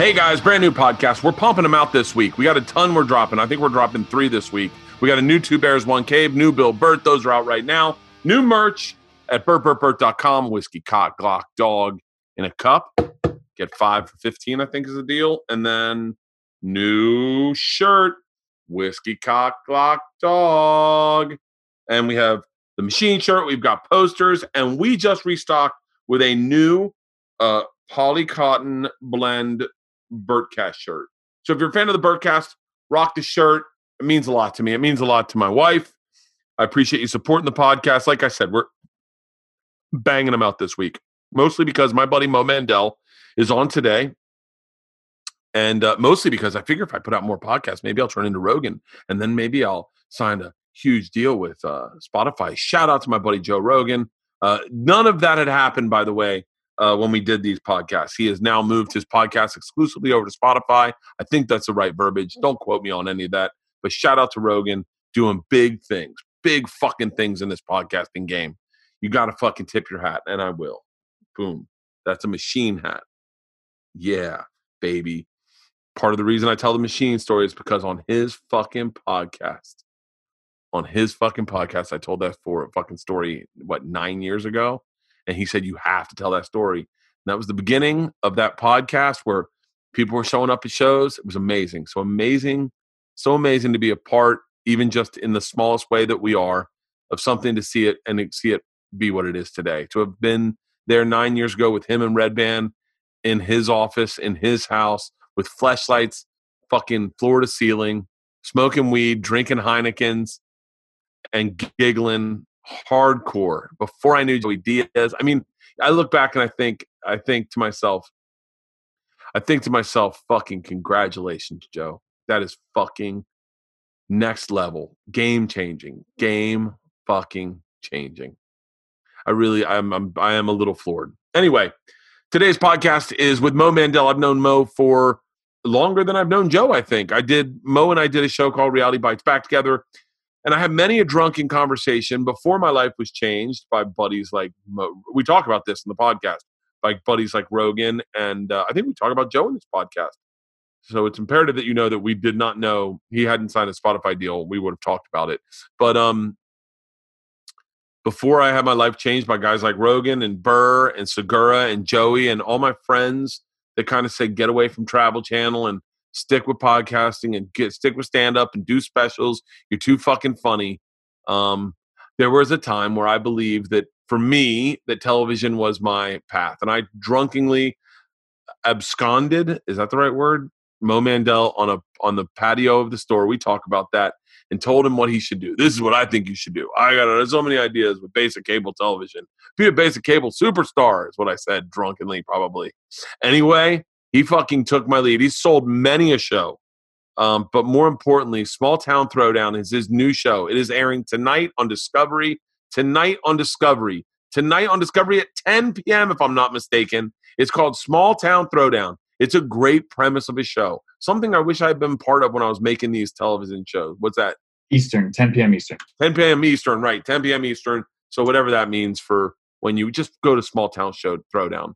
Hey guys, brand new podcast. We're pumping them out this week. We got a ton we're dropping. I think we're dropping three this week. We got a new Two Bears, One Cave, new Bill Bert. Those are out right now. New merch at bertbertbert.com. Whiskey, cock, glock, dog in a cup. Get five for 15, I think is the deal. And then new shirt, whiskey, cock, glock, dog. And we have the machine shirt. We've got posters. And we just restocked with a new uh, poly cotton blend Bertcast shirt. So if you're a fan of the Bertcast, rock the shirt. It means a lot to me. It means a lot to my wife. I appreciate you supporting the podcast. Like I said, we're banging them out this week, mostly because my buddy Mo Mandel is on today. And uh, mostly because I figure if I put out more podcasts, maybe I'll turn into Rogan and then maybe I'll sign a huge deal with uh, Spotify. Shout out to my buddy Joe Rogan. Uh, none of that had happened, by the way, uh, when we did these podcasts. He has now moved his podcast exclusively over to Spotify. I think that's the right verbiage. Don't quote me on any of that. But shout out to Rogan doing big things, big fucking things in this podcasting game. You got to fucking tip your hat, and I will. Boom. That's a machine hat. Yeah, baby. Part of the reason I tell the machine story is because on his fucking podcast, on his fucking podcast, I told that for a fucking story, what, nine years ago? And he said you have to tell that story. And that was the beginning of that podcast where people were showing up at shows. It was amazing. So amazing, so amazing to be a part, even just in the smallest way that we are, of something to see it and see it be what it is today. To have been there nine years ago with him and Redban in his office, in his house, with flashlights, fucking floor to ceiling, smoking weed, drinking Heinekens, and giggling hardcore before I knew Joey Diaz. I mean, I look back and I think I think to myself, I think to myself, fucking congratulations, Joe. That is fucking next level, game changing, game fucking changing. I really, I'm, I'm, I am a little floored. Anyway, today's podcast is with Mo Mandel. I've known Mo for longer than I've known Joe. I think I did. Mo and I did a show called Reality Bites Back Together and I had many a drunken conversation before my life was changed by buddies like we talk about this in the podcast, like buddies like Rogan, and uh, I think we talk about Joe in this podcast. So it's imperative that you know that we did not know he hadn't signed a Spotify deal. We would have talked about it, but um, before I had my life changed by guys like Rogan and Burr and Segura and Joey and all my friends that kind of said get away from Travel Channel and stick with podcasting and get stick with stand up and do specials. You're too fucking funny. Um, there was a time where I believed that for me that television was my path, and I drunkenly absconded. Is that the right word? Mo Mandel on a on the patio of the store. We talk about that and told him what he should do. This is what I think you should do. I got so many ideas with basic cable television. Be a basic cable superstar is what I said drunkenly, probably. Anyway, he fucking took my lead. He's sold many a show. Um, but more importantly, Small Town Throwdown is his new show. It is airing tonight on Discovery. Tonight on Discovery. Tonight on Discovery at 10 p.m., if I'm not mistaken. It's called Small Town Throwdown. It's a great premise of a show. Something I wish I had been part of when I was making these television shows. What's that? Eastern, 10 p.m. Eastern. 10 p.m. Eastern, right. 10 p.m. Eastern. So whatever that means for when you just go to Small Town Show Throwdown.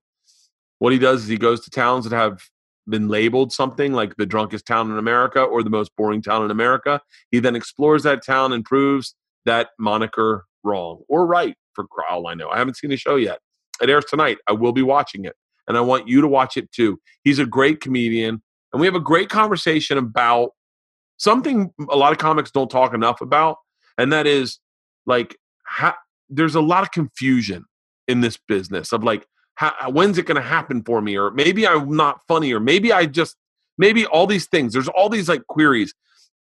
What he does is he goes to towns that have been labeled something like the drunkest town in America or the most boring town in America. He then explores that town and proves that moniker wrong or right for all I know. I haven't seen the show yet. It airs tonight. I will be watching it. And I want you to watch it too. He's a great comedian. And we have a great conversation about something a lot of comics don't talk enough about. And that is like, ha- there's a lot of confusion in this business of like, how, uh, when's it going to happen for me? Or maybe i'm not funny or maybe i just maybe all these things there's all these like queries.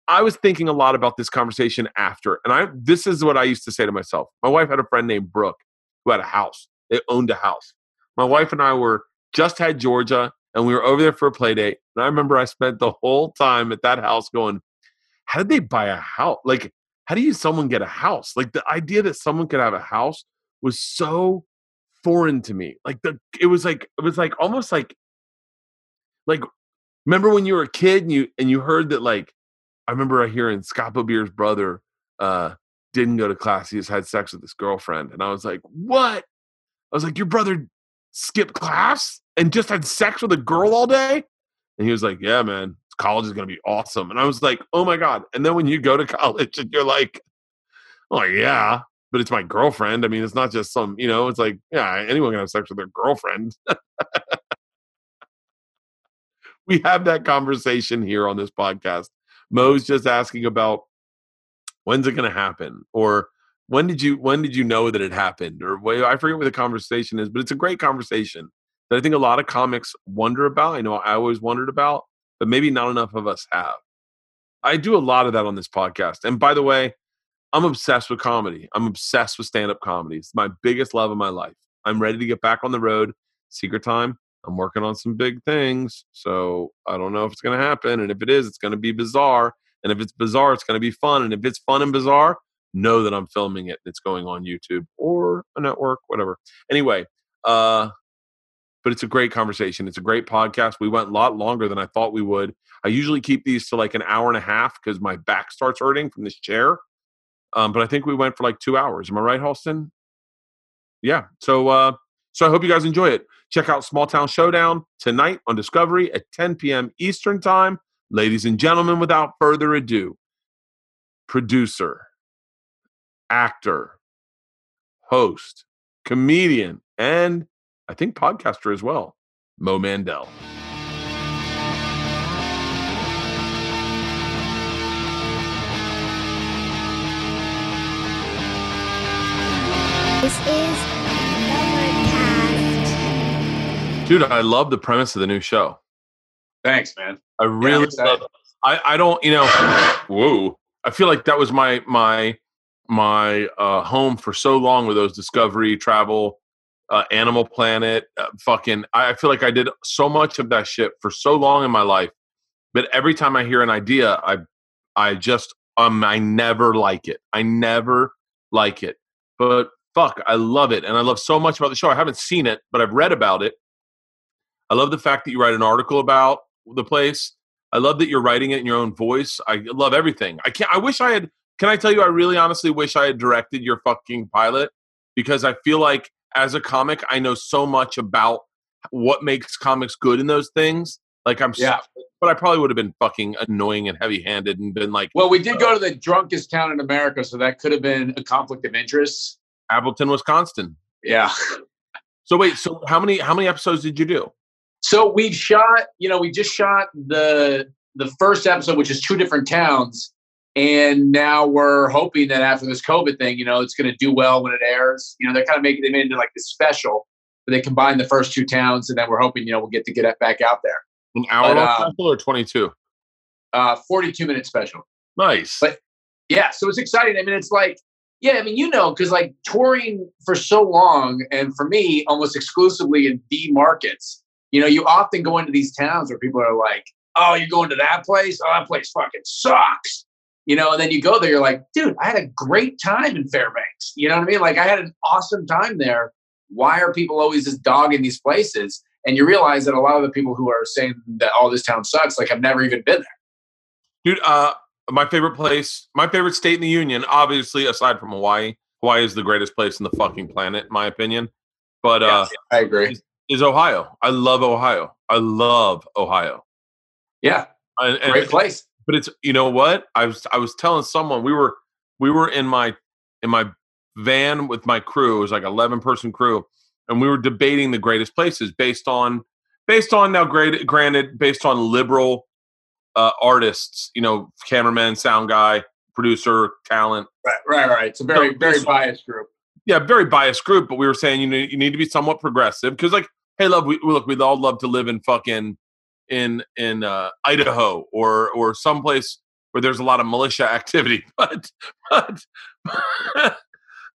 I was thinking a lot about this conversation after and i this is what i used to say to myself. My wife had a friend named brooke who had a house. They owned a house. My wife and i were just had georgia and we were over there for a play date and i remember i spent the whole time at that house going how did they buy a house like how do you someone get a house? Like the idea that someone could have a house was so foreign to me. Like the it was like it was like almost like like remember when you were a kid and you and you heard that like I remember hearing Scott Beer's brother uh didn't go to class, he just had sex with his girlfriend. And I was like, What? I was like, Your brother skipped class and just had sex with a girl all day? And he was like, Yeah, man, college is to be awesome. And I was like, Oh my God. And then when you go to college and you're like, Oh, yeah, but it's my girlfriend. I mean, it's not just some, you know, it's like, yeah, anyone can have sex with their girlfriend. we have that conversation here on this podcast. Mo's just asking about when's it going to happen or when did you when did you know that it happened or I forget what the conversation is, but it's a great conversation that I think a lot of comics wonder about. I know I always wondered about, but maybe not enough of us have. I do a lot of that on this podcast. And by the way, I'm obsessed with comedy. I'm obsessed with stand up comedy. It's my biggest love of my life. I'm ready to get back on the road. Secret time. I'm working on some big things. So I don't know if it's going to happen. And if it is, it's going to be bizarre. And if it's bizarre, it's going to be fun. And if it's fun and bizarre, know that I'm filming it. It's going on YouTube or a network, whatever. Anyway, uh, but it's a great conversation. It's a great podcast. We went a lot longer than I thought we would. I usually keep these to like an hour and a half because my back starts hurting from this chair. Um, but I think we went for like two hours. Am I right, Halston? Yeah. So uh, so I hope you guys enjoy it. Check out Small Town Showdown tonight on Discovery at 10 p.m. Eastern Time. Ladies and gentlemen, without further ado, producer, actor, host, comedian, and I think podcaster as well, Mo Mandel. This is Overcast. Dude, I love the premise of the new show. Thanks, man. I really love I, I don't, you know, whoa. I feel like that was my my my uh home for so long with those Discovery Travel, uh, Animal Planet, uh, fucking I feel like I did so much of that shit for so long in my life. But every time I hear an idea, I I just um I never like it. I never like it. But fuck, I love it. And I love so much about the show. I haven't seen it, but I've read about it. I love the fact that you write an article about the place. I love that you're writing it in your own voice. I love everything. I can't I wish I had can I tell you I really honestly wish I had directed your fucking pilot because I feel like as a comic I know so much about what makes comics good in those things. Like I'm Yeah. so, but I probably would have been fucking annoying and heavy-handed and been like Well, we did go to the drunkest town in America, so that could have been a conflict of interest. Appleton, Wisconsin. Yeah. So wait, so how many how many episodes did you do? So we shot, you know, we just shot the the first episode, which is two different towns, and now we're hoping that after this COVID thing, you know, it's going to do well when it airs. You know, they're kind of making they made it into like this special, but they combine the first two towns, and then we're hoping, you know, we'll get to get it back out there. An hour But, long uh, special or 22? Uh, Forty-two minute special. Nice. but- yeah so it's exciting i mean it's like yeah i mean you know because like touring for so long and for me almost exclusively in b markets you know you often go into these towns where people are like oh you're going to that place? Oh that place fucking sucks. You know and then you go there you're like dude i had a great time in fairbanks. You know what i mean? Like i had an awesome time there. Why are people always just dogging these places? And you realize that a lot of the people who are saying that all this town sucks like have never even been there. Dude, uh, my favorite place, my favorite state in the union, obviously, aside from Hawaii, Hawaii is the greatest place in the fucking planet, in my opinion. But uh, i agree is Ohio. I love Ohio. I love Ohio. yeah And, and- great place but it's you know what I was I was telling someone we were we were in my in my van with my crew. It was like eleven person crew, and we were debating the greatest places based on based on now great granted based on liberal uh, artists. You know, cameraman, sound guy, producer, talent. Right, right, right. It's a very, So- very biased group. Yeah, very biased group, but we were saying you know you need to be somewhat progressive because like hey love we look we'd all love to live in fucking in in uh, Idaho or or someplace where there's a lot of militia activity but but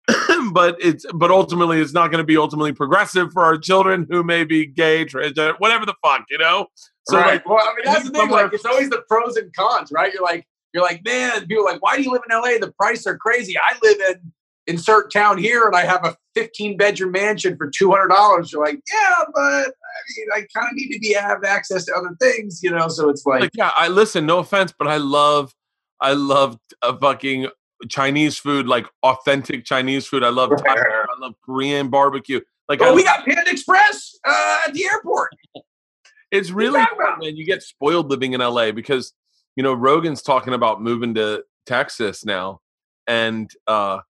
but it's but ultimately it's not going to be ultimately progressive for our children who may be gay transgender whatever the fuck you know so right. like well, I mean, that's the thing. Like, it's always the pros and cons, right? You're like, you're like, man. People are like, why do you live in LA? The prices are crazy. I live in insert town here, and I have a 15 bedroom mansion for 200 dollars. You're like, yeah, but I mean, I kind of need to be have access to other things, you know. So it's like, like yeah i listen no offense but i love i love a fucking chinese food like authentic chinese food i love Thai, i love korean barbecue like I, oh, we got Panda Express uh, at the airport. it's really hard, man. You get spoiled living in LA because you know Rogan's talking about moving to Texas now, and uh,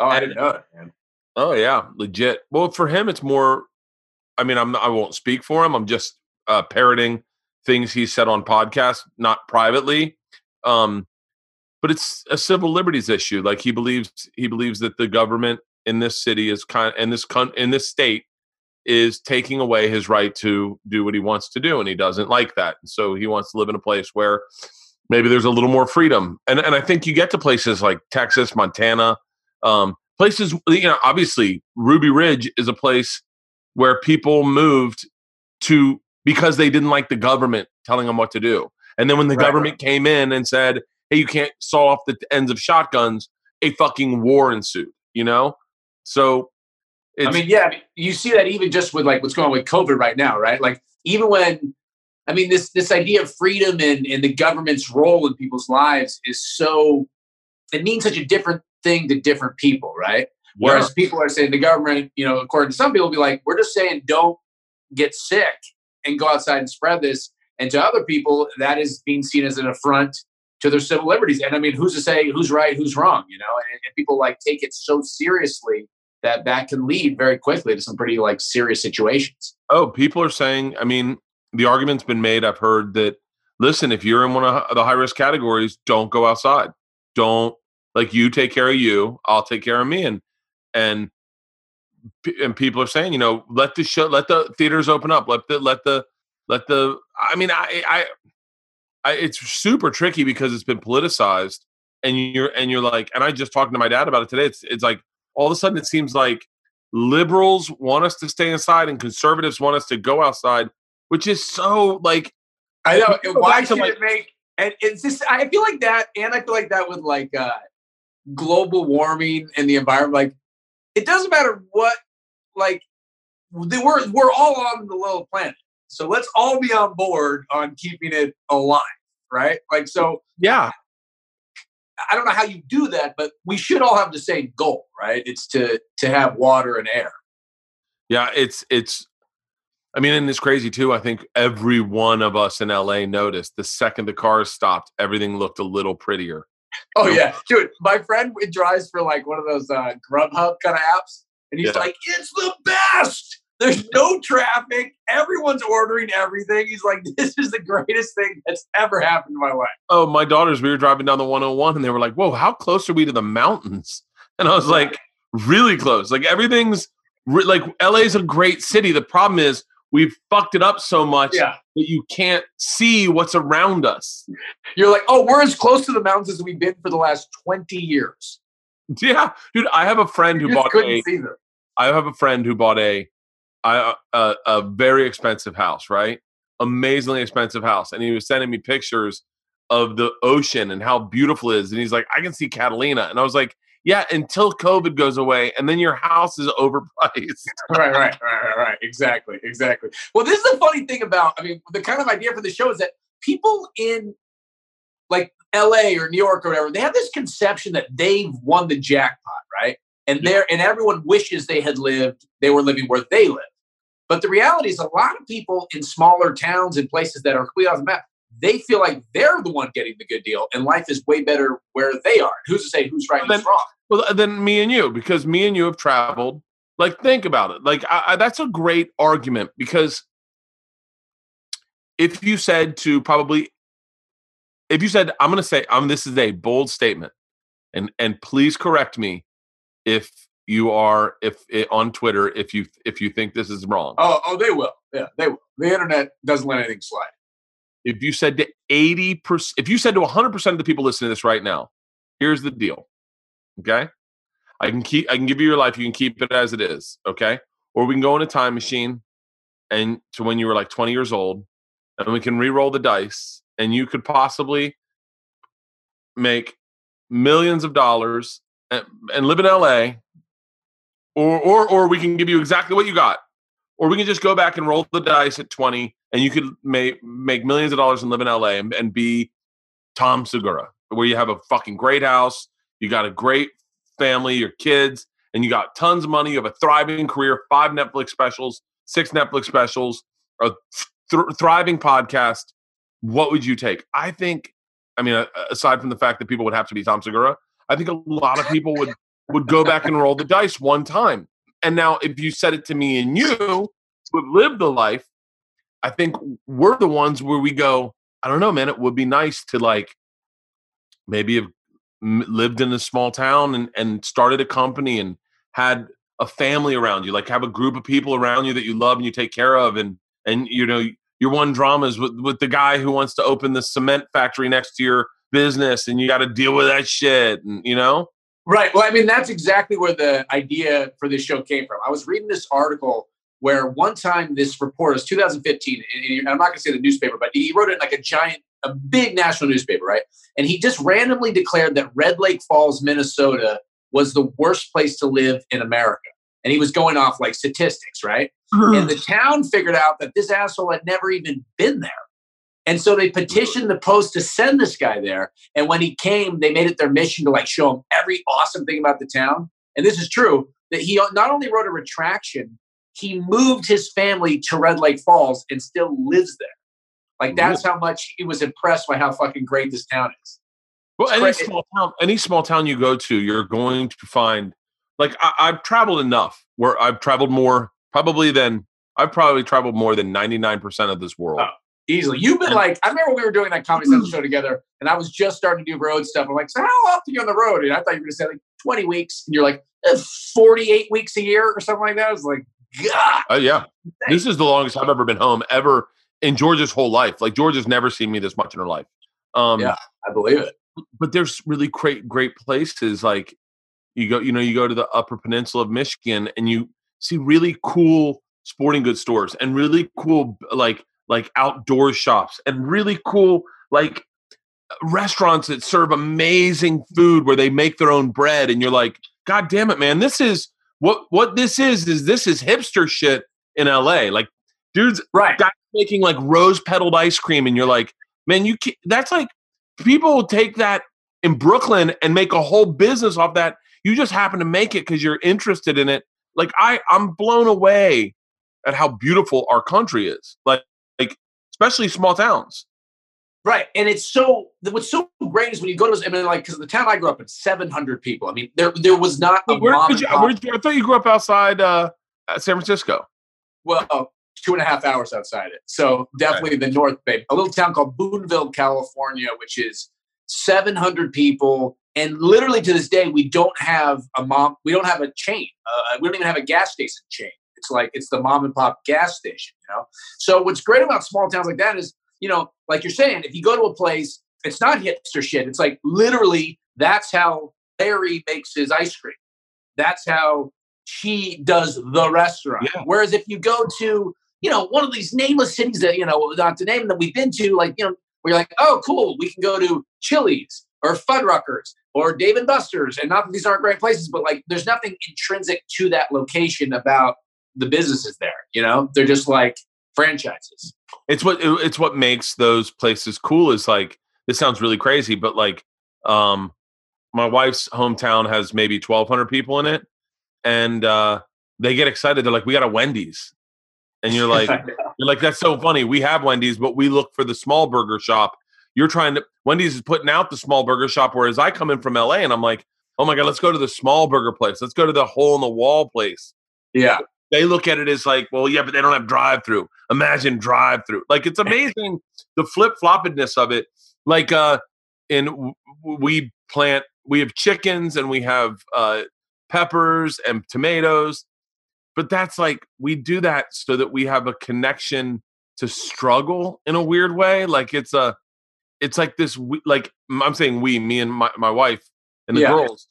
oh, I didn't know it, man. Oh yeah, legit. Well, for him, it's more. I mean, I'm I won't speak for him. I'm just uh, parroting things he said on podcast, not privately. Um, but it's a civil liberties issue. Like he believes he believes that the government in this city is kind in this con- in this state is taking away his right to do what he wants to do, and he doesn't like that. So he wants to live in a place where maybe there's a little more freedom. And and I think you get to places like Texas, Montana, um, places. You know, obviously Ruby Ridge is a place where people moved to because they didn't like the government telling them what to do. And then when the right, government came in and said, "Hey, you can't saw off the ends of shotguns," a fucking war ensued. You know, so I mean, yeah, you see that even just with like what's going on with COVID right now, right? Like even when I mean this this idea of freedom and, and the government's role in people's lives is so it means such a different thing to different people, right? Yeah. Whereas people are saying the government, you know, according to some people, be like, we're just saying don't get sick and go outside and spread this. And to other people, that is being seen as an affront to their civil liberties. And I mean, who's to say who's right, who's wrong? You know, and, and people like take it so seriously that that can lead very quickly to some pretty like serious situations. Oh, people are saying, I mean, the argument's been made. I've heard that, listen, if you're in one of the high risk categories, don't go outside. Don't like you take care of you, I'll take care of me. And, and, and people are saying, you know, let the show, let the theaters open up, let the, let the, let the, I mean, I, I, I it's super tricky because it's been politicized and you're, and you're like, and I just talking to my dad about it today. It's, it's like, all of a sudden it seems like liberals want us to stay inside and conservatives want us to go outside, which is so like I know. Why should like, it make and it's just I feel like that, and I feel like that with like uh global warming and the environment. Like it doesn't matter what like we're we're all on the little planet. So let's all be on board on keeping it alive, right? Like so yeah. I don't know how you do that, but we should all have the same goal, right? It's to to have water and air. Yeah, it's it's I mean, and it's crazy too. I think every one of us in LA noticed the second the cars stopped, everything looked a little prettier. Oh yeah, dude. My friend drives for like one of those uh, Grubhub kind of apps, and he's yeah. like, "It's the best." There's no traffic. Everyone's ordering everything. He's like, this is the greatest thing that's ever happened in my life. Oh, my daughters, we were driving down the 101 and they were like, whoa, how close are we to the mountains? And I was like, really close. Like everything's re- like LA's a great city. The problem is we've fucked it up so much yeah. that you can't see what's around us. You're like, oh, we're as close to the mountains as we've been for the last 20 years. Yeah. Dude, I have a friend who bought a, I have a friend who bought a I, uh, a very expensive house, right? Amazingly expensive house. And he was sending me pictures of the ocean and how beautiful it is. And he's like, I can see Catalina. And I was like, yeah, until COVID goes away, and then your house is overpriced. right, right, right, right, right. Exactly, exactly. Well, this is the funny thing about, I mean, the kind of idea for the show is that people in like LA or New York or whatever, they have this conception that they've won the jackpot, right? And there, and everyone wishes they had lived, they were living where they live. But the reality is, a lot of people in smaller towns and places that are completely off the map, they feel like they're the one getting the good deal, and life is way better where they are. Who's to say who's right well, and who's wrong? Well, then me and you, because me and you have traveled. Like, think about it. Like, I, I, that's a great argument because if you said to probably, if you said, I'm going to say, I'm. This is a bold statement, and and please correct me if you are if it, on Twitter if you if you think this is wrong. Oh, oh, they will. Yeah, they will. The internet doesn't let anything slide. If you said to eighty percent, if you said to one hundred percent of the people listening to this right now, here's the deal. Okay, I can keep. I can give you your life. You can keep it as it is. Okay, or we can go in a time machine and to when you were like twenty years old, and we can re-roll the dice, and you could possibly make millions of dollars and, and live in LA or or or we can give you exactly what you got, or we can just go back and roll the dice at twenty, and you could make make millions of dollars and live in LA and, and be Tom Segura, where you have a fucking great house, you got a great family, your kids, and you got tons of money. You have a thriving career, five Netflix specials, six Netflix specials, a th- thriving podcast, what would you take? I think, I mean, aside from the fact that people would have to be Tom Segura, I think a lot of people would would go back and roll the dice one time. And now, if you said it to me and you would live the life, I think we're the ones where we go, I don't know, man, it would be nice to like maybe have lived in a small town and, and started a company and had a family around you, like have a group of people around you that you love and you take care of. And, and, you know, your one drama is with, with the guy who wants to open the cement factory next to your business and you got to deal with that shit. And, you know? Right. Well, I mean, that's exactly where the idea for this show came from. I was reading this article where one time this reporter, was 2015, and I'm not going to say the newspaper, but he wrote it in like a giant, a big national newspaper, right? And he just randomly declared that Red Lake Falls, Minnesota was the worst place to live in America. And he was going off like statistics, right? And the town figured out that this asshole had never even been there. And so they petitioned the Post to send this guy there. And when he came, they made it their mission to like show him every awesome thing about the town. And this is true that he not only wrote a retraction, he moved his family to Red Lake Falls and still lives there. Like that's how much he was impressed by how fucking great this town is. Well, it's any small town, any small town you go to, you're going to find. Like I, I've traveled enough where I've traveled more, probably than I've probably traveled more than 99% of this world. Oh, easily. You've been like, I remember we were doing that Comedy Central show together, and I was just starting to do road stuff. I'm like, so how often are you on the road? And I thought you were going to say like 20 weeks, and you're like, eh, 48 weeks a year or something like that. I was like, God. Oh yeah, this is the longest I've ever been home ever in Georgia's whole life. Like Georgia's never seen me this much in her life. Um, yeah, I believe it. But there's really great, great places like you go. You know, you go to the Upper Peninsula of Michigan and you see really cool sporting goods stores and really cool like like outdoor shops and really cool like restaurants that serve amazing food where they make their own bread and you're like god damn it man this is what what this is is this is hipster shit in LA. Like dudes right guys making like rose petaled ice cream and you're like, man, you can that's like people take that in Brooklyn and make a whole business off that. You just happen to make it because you're interested in it. Like I I'm blown away at how beautiful our country is. Like especially small towns. Right, and it's so what's so great is when you go to I mean, like because the town I grew up in, seven hundred people. I mean, there there was not. A where, did you, where did you, I thought you grew up outside uh, San Francisco. Well, two and a half hours outside it. So definitely okay. the North Bay, a little town called Boonville, California, which is seven hundred people, and literally to this day, we don't have a mom. We don't have a chain. Uh, we don't even have a gas station chain. It's like it's the mom and pop gas station. You know. So what's great about small towns like that is you know, like you're saying, if you go to a place, it's not hipster shit. It's like literally that's how Larry makes his ice cream. That's how she does the restaurant. Yeah. Whereas if you go to, you know, one of these nameless cities that, you know, not to name that we've been to, like, you know, we're like, oh, cool, we can go to Chili's or Fuddruckers or Dave and Buster's. And not that these aren't great places, but like there's nothing intrinsic to that location about the business is there. You know, they're just like franchises. It's what it's what makes those places cool. Is like this sounds really crazy, but like um, my wife's hometown has maybe twelve hundred people in it, and uh, they get excited. They're like, "We got a Wendy's," and you're like, "You're like that's so funny. We have Wendy's, but we look for the small burger shop. You're trying to Wendy's is putting out the small burger shop, whereas I come in from LA and I'm like." Oh my god, let's go to the small burger place. Let's go to the hole in the wall place. Yeah they look at it as like, well, yeah, but they don't have drive through. Imagine drive through. Like it's amazing the flip floppedness of it. Like uh in we plant we have chickens and we have uh peppers and tomatoes. But that's like we do that so that we have a connection to struggle in a weird way. Like it's a it's like this like I'm saying we, me and my, my wife and the yeah. girls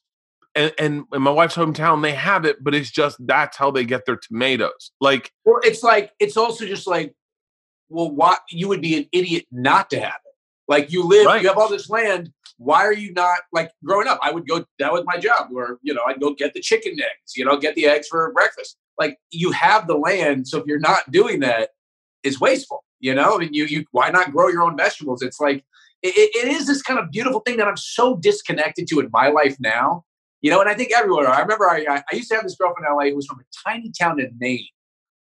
and, and in my wife's hometown they have it but it's just that's how they get their tomatoes. Like well it's like it's also just like well why you would be an idiot not to have it. Like you live right. you have all this land why are you not like growing up i would go that was my job where you know i'd go get the chicken eggs you know get the eggs for breakfast. Like you have the land so if you're not doing that it's wasteful you know I mean, you you why not grow your own vegetables? It's like it, it is this kind of beautiful thing that i'm so disconnected to in my life now you know, and I think everywhere. I remember I, I used to have this girlfriend in LA who was from a tiny town in Maine.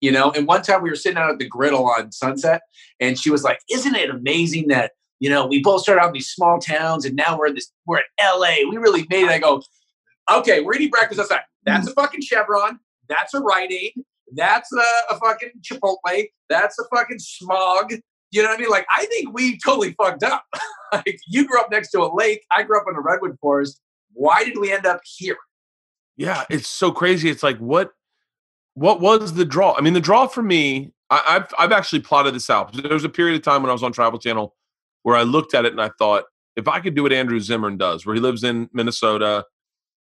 you know. And one time we were sitting out at the griddle on Sunset, and she was like, "Isn't it amazing that you know we both started out in these small towns, and now we're in this we're in L.A. We really made it." I go, "Okay, we're eating breakfast outside. That's a fucking Chevron. That's a Rite Aid. That's a, a fucking Chipotle. That's a fucking Smog." You know what I mean? Like, I think we totally fucked up. like, you grew up next to a lake. I grew up in a redwood forest. Why did we end up here? Yeah, it's so crazy. It's like what what was the draw? I mean, the draw for me, I, have I've actually plotted this out. There was a period of time when I was on Travel Channel where I looked at it and I thought, if I could do what Andrew Zimmern does, where he lives in Minnesota,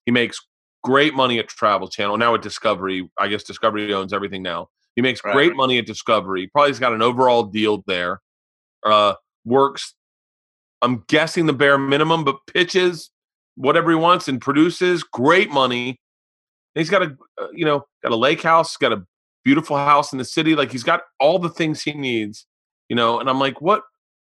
he makes great money at Travel Channel. Now at Discovery, I guess Discovery owns everything now. He makes right. great money at Discovery. Probably's got an overall deal there. Uh, works, I'm guessing the bare minimum, but pitches whatever he wants and produces great money he's got a uh, you know got a lake house, got a beautiful house in the city. Like he's got all the things he needs, you know. And I'm like, what?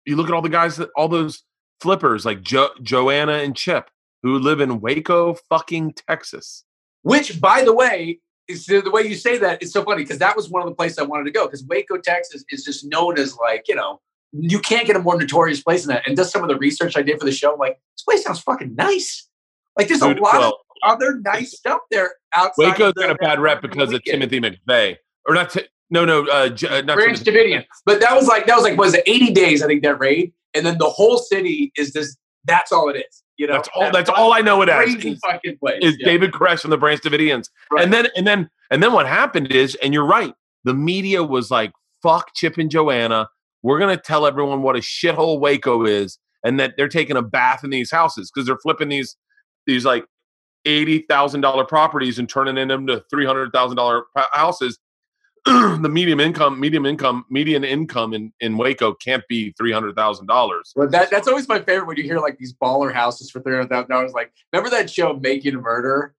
You look at all the guys that all those flippers like jo- Joanna and Chip who live in Waco, fucking Texas. Which, by the way, is the way you say that is so funny because that was one of the places I wanted to go because Waco, Texas is just known as like you know you can't get a more notorious place than that. And just some of the research I did for the show, I'm like, this place sounds fucking nice. Like there's a lot well, of other nice stuff there outside. Waco's got a bad rep because of Timothy McVeigh, or not? T- no, no, uh, uh, not Branch. Davidian. But that was like that was like was it 80 days? I think that raid, and then the whole city is just that's all it is. You know, that's all. That's all I know it as. Is, fucking place. is yeah. David Koresh from the Branch Davidians, right. and then and then and then what happened is, and you're right, the media was like, "Fuck Chip and Joanna." We're gonna tell everyone what a shithole Waco is, and that they're taking a bath in these houses because they're flipping these these like eighty thousand dollar properties and turning them into three hundred thousand dollar houses, the medium income, medium income, median income in, in Waco can't be three hundred thousand dollars. Well, that that's always my favorite when you hear like these baller houses for three hundred thousand dollars. Like, remember that show Making Murder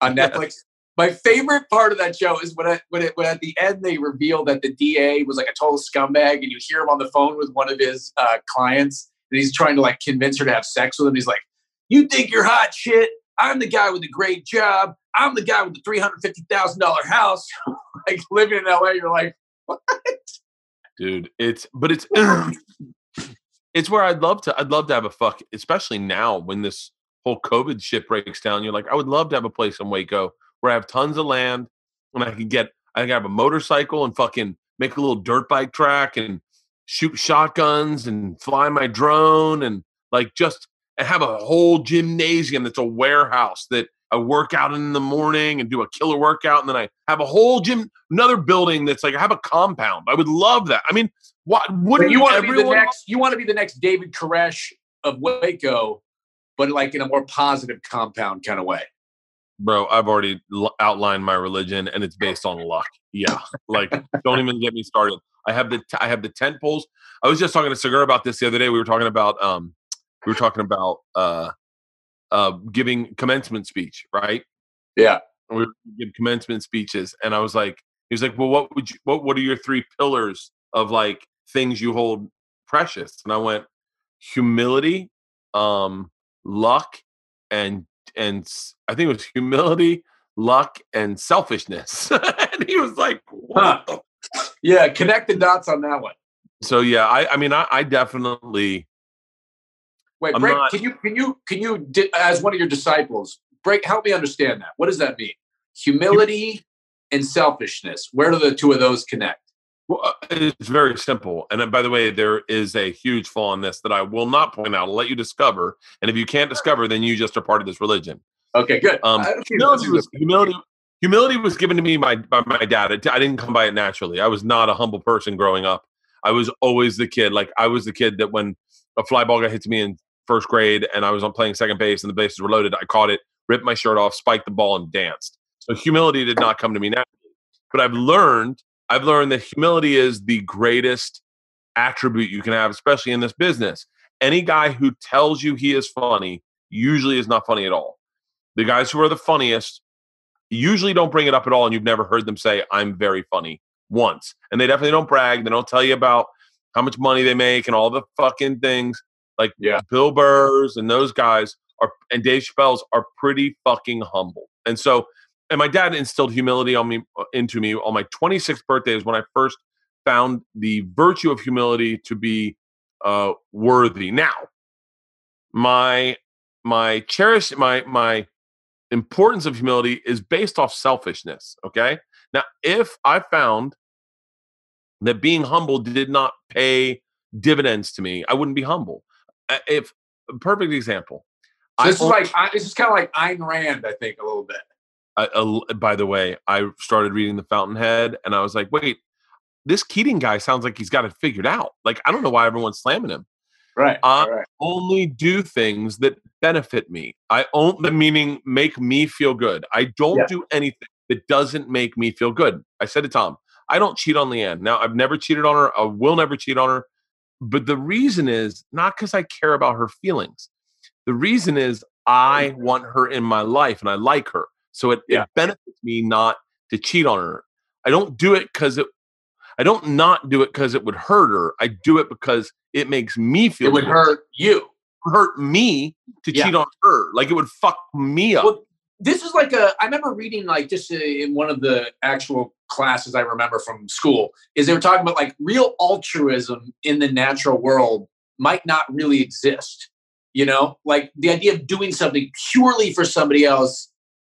on Netflix? Yes. My favorite part of that show is when, I, when, it, when at the end they reveal that the DA was like a total scumbag, and you hear him on the phone with one of his uh, clients, and he's trying to like convince her to have sex with him. He's like, "You think you're hot shit? I'm the guy with the great job. I'm the guy with the three hundred fifty thousand dollar house. like living in LA, you're like, what? Dude, it's but it's it's where I'd love to. I'd love to have a fuck, especially now when this whole COVID shit breaks down. You're like, I would love to have a place in Waco where I have tons of land and I can get. I can have a motorcycle and fucking make a little dirt bike track and shoot shotguns and fly my drone and like just and have a whole gymnasium that's a warehouse that I work out in the morning and do a killer workout, and then I have a whole gym, another building that's like I have a compound. I would love that. I mean, what wouldn't you want to be the next? You want to be the next David Koresh of Waco, but like in a more positive compound kind of way. Bro, I've already l- outlined my religion, and it's based on luck. Yeah, like don't even get me started. I have the t- I have the tent poles. I was just talking to Segura about this the other day. We were talking about um we were talking about uh, uh, giving commencement speech, right? Yeah. And we give commencement speeches, and I was like, he was like, well, what would you, what, what are your three pillars of like things you hold precious? And I went, humility, um, luck, and and I think it was humility, luck, and selfishness. and he was like, huh. yeah, connect the dots on that one. So yeah, I, I mean, I, I definitely Wait, break. Not, can you can you can you as one of your disciples break? Help me understand that. What does that mean? Humility and selfishness. Where do the two of those connect? Well, uh, it's very simple. And by the way, there is a huge flaw in this that I will not point out. I'll let you discover. And if you can't discover, then you just are part of this religion. Okay, good. Um, humility was humility. Humility was given to me by, by my dad. I didn't come by it naturally. I was not a humble person growing up. I was always the kid. Like I was the kid that when a fly ball got hit to me in first grade and I was on playing second base and the bases were loaded, I caught it, ripped my shirt off, spiked the ball, and danced. So humility did not come to me naturally. But I've learned, I've learned that humility is the greatest attribute you can have, especially in this business. Any guy who tells you he is funny usually is not funny at all. The guys who are the funniest usually don't bring it up at all, and you've never heard them say, I'm very funny once. And they definitely don't brag. They don't tell you about how much money they make and all the fucking things. Like yeah. Bill Burrs and those guys are and Dave Chappelle's are pretty fucking humble. And so and my dad instilled humility on me uh, into me on my 26th birthday is when I first found the virtue of humility to be uh, worthy. Now, my my cherish my my importance of humility is based off selfishness. Okay. Now, if I found that being humble did not pay dividends to me, I wouldn't be humble. Uh, if perfect example. So this I, is like I, this is kind of like Ayn Rand, I think, a little bit. I, uh, by the way, I started reading The Fountainhead, and I was like, wait, this Keating guy sounds like he's got it figured out. Like I don't know why everyone's slamming him. Right. I right. only do things that benefit me. I own the meaning make me feel good. I don't yeah. do anything that doesn't make me feel good. I said to Tom, I don't cheat on LeeAnn. Now I've never cheated on her. I will never cheat on her. But the reason is not because I care about her feelings. The reason is I want her in my life and I like her. So it, yeah. it benefits me not to cheat on her. I don't do it because it I don't not do it because it would hurt her. I do it because it makes me feel. It would hurt you. Hurt me to yeah. cheat on her. Like it would fuck me up. Well, this is like a. I remember reading like just uh, in one of the actual classes I remember from school is they were talking about like real altruism in the natural world might not really exist. You know, like the idea of doing something purely for somebody else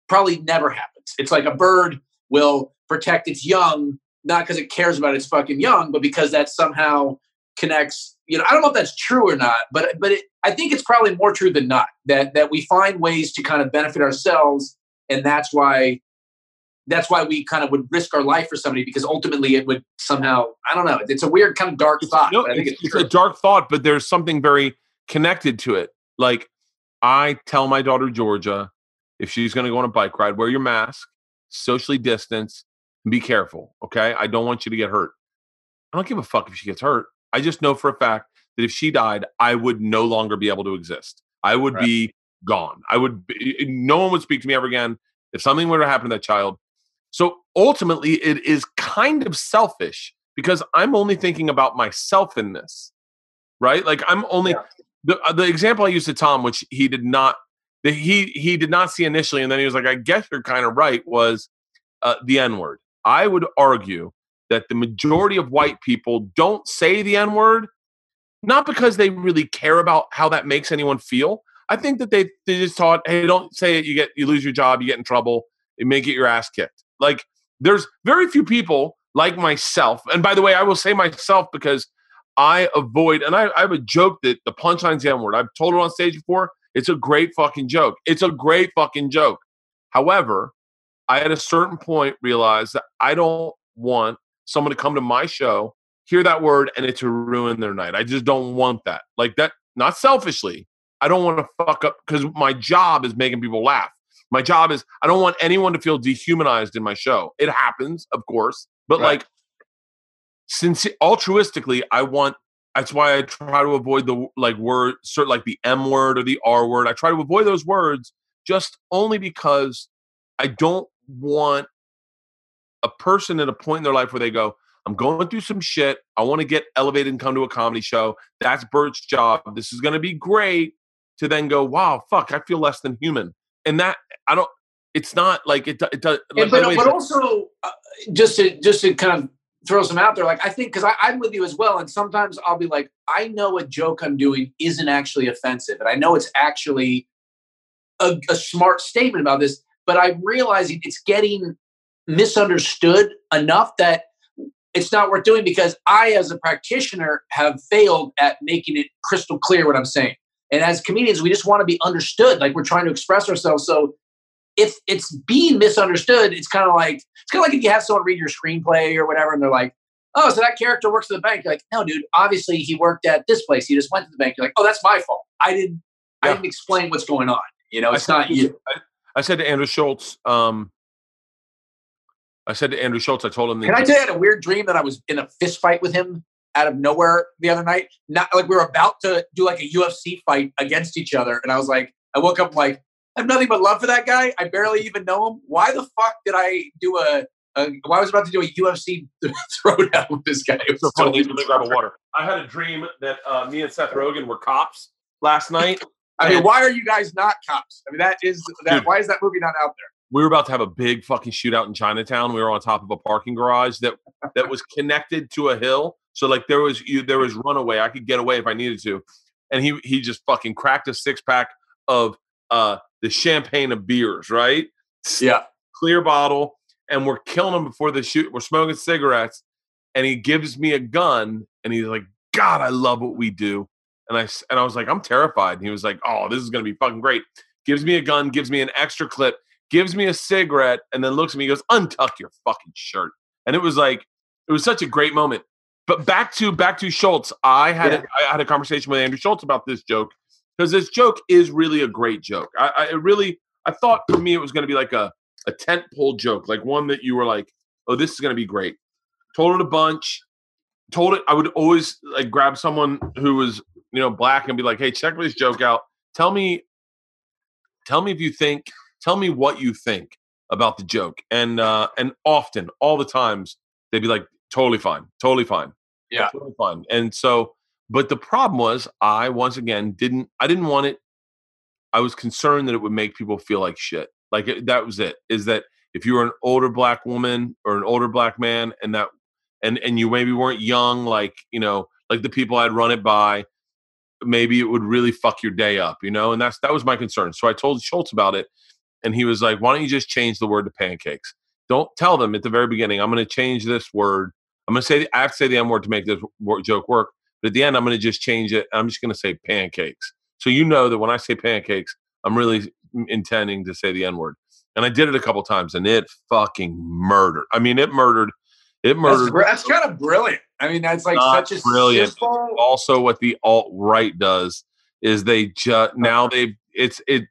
probably never happens. It's like a bird will protect its young not because it cares about its fucking young, but because that somehow connects. You know, I don't know if that's true or not, but but it, I think it's probably more true than not that that we find ways to kind of benefit ourselves, and that's why that's why we kind of would risk our life for somebody because ultimately it would somehow I don't know. It's a weird kind of dark thought. No, I think it's, it's, it's a dark thought, but there's something very connected to it. Like I tell my daughter Georgia, if she's going to go on a bike ride, wear your mask, socially distance, be careful. Okay. I don't want you to get hurt. I don't give a fuck if she gets hurt. I just know for a fact that if she died, I would no longer be able to exist. I would right. be gone. I would, be, no one would speak to me ever again if something were to happen to that child. So ultimately, it is kind of selfish because I'm only thinking about myself in this, right? Like I'm only yeah. the uh, the example I used to Tom, which he did not that he he did not see initially, and then he was like, "I guess you're kind of right." Was uh, the N word? I would argue that the majority of white people don't say the N word, not because they really care about how that makes anyone feel. I think that they they just taught, hey, don't say it. You get you lose your job, you get in trouble, you may get your ass kicked. Like there's very few people like myself, and by the way, I will say myself because I avoid, and I, I have a joke that the punchline's the N word. I've told it on stage before. It's a great fucking joke. It's a great fucking joke. However, I at a certain point realized that I don't want someone to come to my show, hear that word, and it to ruin their night. I just don't want that. Like that, not selfishly. I don't want to fuck up because my job is making people laugh. My job is I don't want anyone to feel dehumanized in my show. It happens, of course, but right. like since altruistically, I want that's why I try to avoid the like word, sort like the M word or the R word. I try to avoid those words just only because I don't want a person at a point in their life where they go, I'm going through some shit. I want to get elevated and come to a comedy show. That's Bert's job. This is going to be great. To then go, wow, fuck, I feel less than human. And that I don't. It's not like it. It does. Like, but, but also, uh, just to just to kind of throw some out there, like I think because I'm with you as well, and sometimes I'll be like, I know a joke I'm doing isn't actually offensive, and I know it's actually a, a smart statement about this but I'm realizing it's getting misunderstood enough that it's not worth doing because I, as a practitioner, have failed at making it crystal clear what I'm saying. And as comedians, we just want to be understood, like we're trying to express ourselves. So if it's being misunderstood, it's kind of like it's kind of like if you have someone read your screenplay or whatever, and they're like, "Oh, so that character works at the bank." You're like, "No, dude. Obviously, he worked at this place. He just went to the bank." You're like, "Oh, that's my fault. I didn't. Yeah. I didn't explain what's going on. You know, it's not you." I said to Andrew Schulz. um, I said to Andrew Schulz. I told him. Can I tell you, I had a weird dream that I was in a fist fight with him out of nowhere the other night. Not like we were about to do like a UFC fight against each other, and I was like, I woke up like I have nothing but love for that guy. I barely even know him. Why the fuck did I do a? a why was I about to do a UFC throwdown with this guy? It was so funny. Grab a water. I had a dream that uh, me and Seth Rogen were cops last night. I mean, why are you guys not cops? I mean, that is that. Dude, why is that movie not out there? we were about to have a big fucking shootout in Chinatown. We were on top of a parking garage that that was connected to a hill. So like there was you there was runaway. I could get away if I needed to. And he he just fucking cracked a six pack of uh the champagne of beers, right? Yeah. Clear bottle, and we're killing him before the shoot. We're smoking cigarettes, and he gives me a gun, and he's like, "God, I love what we do." And I and I was like, "I'm terrified." And he was like, "Oh, this is gonna be fucking great." Gives me a gun, gives me an extra clip, gives me a cigarette, and then looks at me, goes, "Untuck your fucking shirt." And it was like, it was such a great moment. But back to back to Schulz, I had Yeah. a, I had a conversation with Andrew Schulz about this joke because this joke is really a great joke. I, I it really I thought for me it was going to be like a a tent pole joke, like one that you were like, oh, this is going to be great. Told it a bunch. Told it I would always like grab someone who was you know black and be like, hey, check this joke out. Tell me, tell me if you think. Tell me what you think about the joke. And uh and often, all the times, they'd be like, totally fine, totally fine, Yeah. totally fine. And so, but the problem was, I once again didn't. I didn't want it. I was concerned that it would make people feel like shit. Like it, that was it. Is that if you were an older black woman or an older black man, and that, and and you maybe weren't young, like you know, like the people I'd run it by, maybe it would really fuck your day up, you know. And that's that was my concern. So I told Schulz about it, and he was like, "Why don't you just change the word to pancakes? Don't tell them at the very beginning. I'm going to change this word. I'm going to say I have to say the M word to make this joke work. But at the end, I'm going to just change it. I'm just going to say pancakes. So you know that when I say pancakes, I'm really intending to say the N word. And I did it a couple times, and it fucking murdered. I mean, it murdered. It murdered. br- that's kind of brilliant. I mean, that's like Not such a brilliant. simple. also what the alt right does is they just now oh. they it's it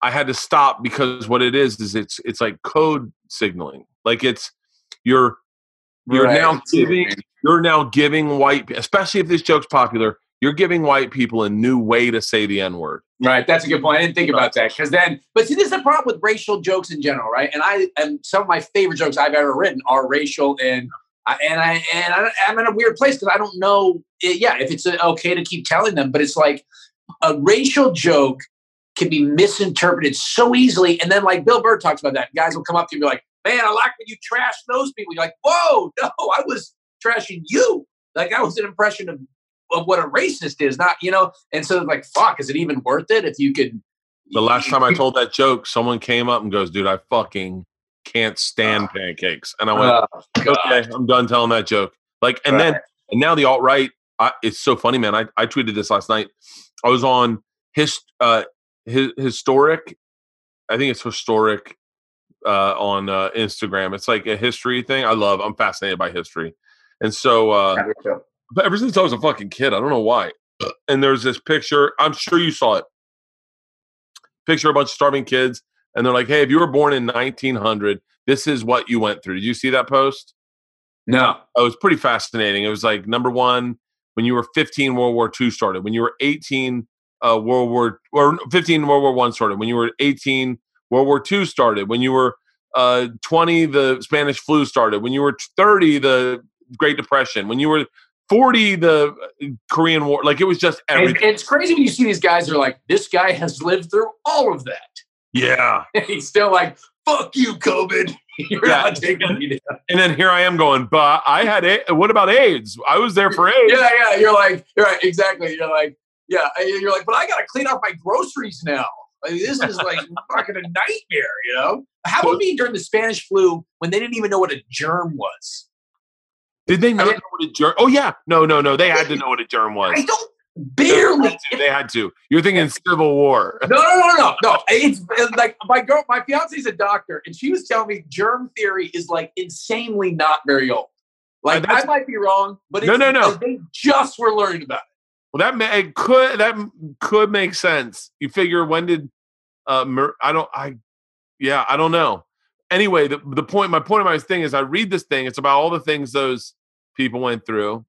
I had to stop because what it is is it's it's like code signaling. Like it's you're you're Right. now giving you're now giving white pe- especially if this joke's popular, you're giving white people a new way to say the N word. Right, that's a good point. I didn't think about that because then, but see, this is the problem with racial jokes in general, right? And I, and some of my favorite jokes I've ever written are racial, and I, and I, and I, I'm in a weird place because I don't know, eh, yeah, if it's uh, okay to keep telling them, but it's like a racial joke can be misinterpreted so easily, and then like Bill Burr talks about that, guys will come up to you and be like, "Man, I like when you trash those people." You're like, "Whoa, no, I was trashing you." Like that was an impression of of what a racist is, not you know. And so like, fuck, is it even worth it if you could? The last time I told that joke, someone came up and goes, "Dude, I fucking can't stand Ah. pancakes." And I went, Oh, okay, I'm done telling that joke. Like, and then, and now the alt right, it's so funny, man. I, I tweeted this last night. I was on his, uh, his historic, I think it's historic, uh, on uh, Instagram. It's like a history thing. I love. I'm fascinated by history, and so, uh, but ever since I was a fucking kid, I don't know why. And there's this picture. I'm sure you saw it. Picture a bunch of starving kids, and they're like, "Hey, if you were born in 1900, this is what you went through." Did you see that post? No. It was pretty fascinating. It was like number one, when you were 15, World War II started. When you were 18, uh, World War or 15, World War One started. When you were 18, World War II started. When you were uh, 20, the Spanish flu started. When you were 30, the Great Depression. When you were 40, the uh, Korean War. Like it was just And everything. it's crazy when you see these guys are like, this guy has lived through all of that. yeah. And he's still like, fuck you, COVID. You're Yeah. not taking me down. And then here I am going, but I had a- what about AIDS? I was there for AIDS. Yeah, yeah. You're like, you're right, exactly. You're like, yeah. and You're like, but I got to clean up my groceries now. Like, this is like fucking a nightmare, you know? How about me during the Spanish flu when they didn't even know what a germ was? Did they not mean- know what a germ? Oh yeah, no, no, no. They had to know what a germ was. I don't They barely. had to. They had to. You're thinking Civil War. No, no, no, no, no. It's, it's like my girl, my fiance's a doctor, and she was telling me germ theory is like insanely not very old. Like oh, that's- I might be wrong, but No, no, no. they just were learning about it. Well, that ma- it could that could make sense. You figure when did uh Mer- I don't I yeah I don't know. Anyway, the the point my point of my thing is I read this thing. It's about all the things those people went through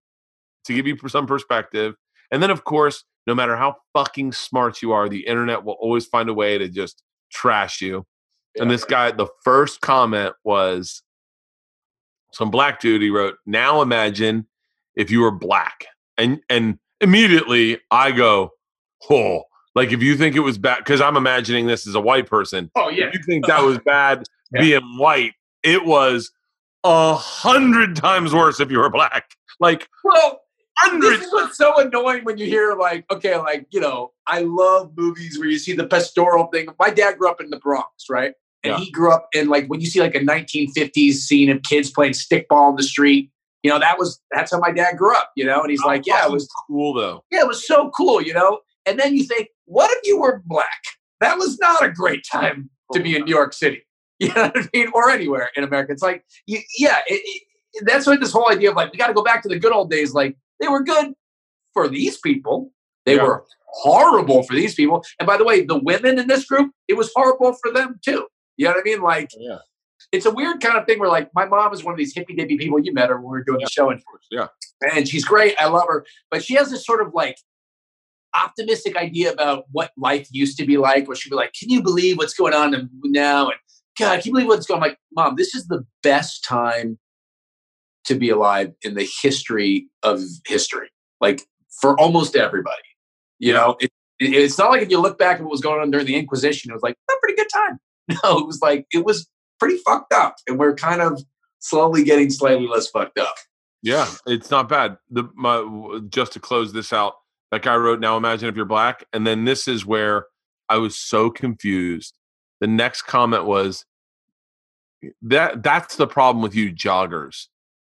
to give you some perspective, and then of course, no matter how fucking smart you are, the internet will always find a way to just trash you. And this guy, the first comment was some black dude. He wrote, "Now imagine if you were black," and and immediately I go, "Oh, Like if you think it was bad, because I'm imagining this as a white person. Oh yeah. If you think that was bad Yeah. being white, it was a hundred times worse if you were black. Like Well, this hundreds. is what's so annoying when you hear like, okay, like you know, I love movies where you see the pastoral thing. My dad grew up in the Bronx, right? And Yeah. he grew up in like when you see like a 1950s scene of kids playing stickball in the street. You know, that was that's how my dad grew up. You know, and he's like, yeah, it was cool though. yeah, it was so cool. You know, and then you think, what if you were black? That was not a great time to be in oh, New York City. You know what I mean? Or anywhere in America. It's like, you, yeah, it, it, that's what this whole idea of like, we got to go back to the good old days. Like, they were good for these people. They Yeah. were horrible for these people. And by the way, the women in this group, it was horrible for them too. You know what I mean? Like, Yeah. It's a weird kind of thing where like my mom is one of these hippy dippy people. You met her when we were doing the show, and Yeah. and she's great. I love her, but she has this sort of like optimistic idea about what life used to be like. Where she'd be like, "Can you believe what's going on now?" And God, can you believe what's going? on? I'm like, Mom, this is the best time to be alive in the history of history. Like for almost everybody, you know. It, it- it's not like if you look back at what was going on during the Inquisition, it was like a pretty good time. No, it was like it was pretty fucked up, and we're kind of slowly getting slightly less fucked up. Yeah, it's not bad. The my just to close this out, that guy wrote, "Now imagine if you're black," and then this is where I was so confused. The next comment was that that's the problem with you joggers.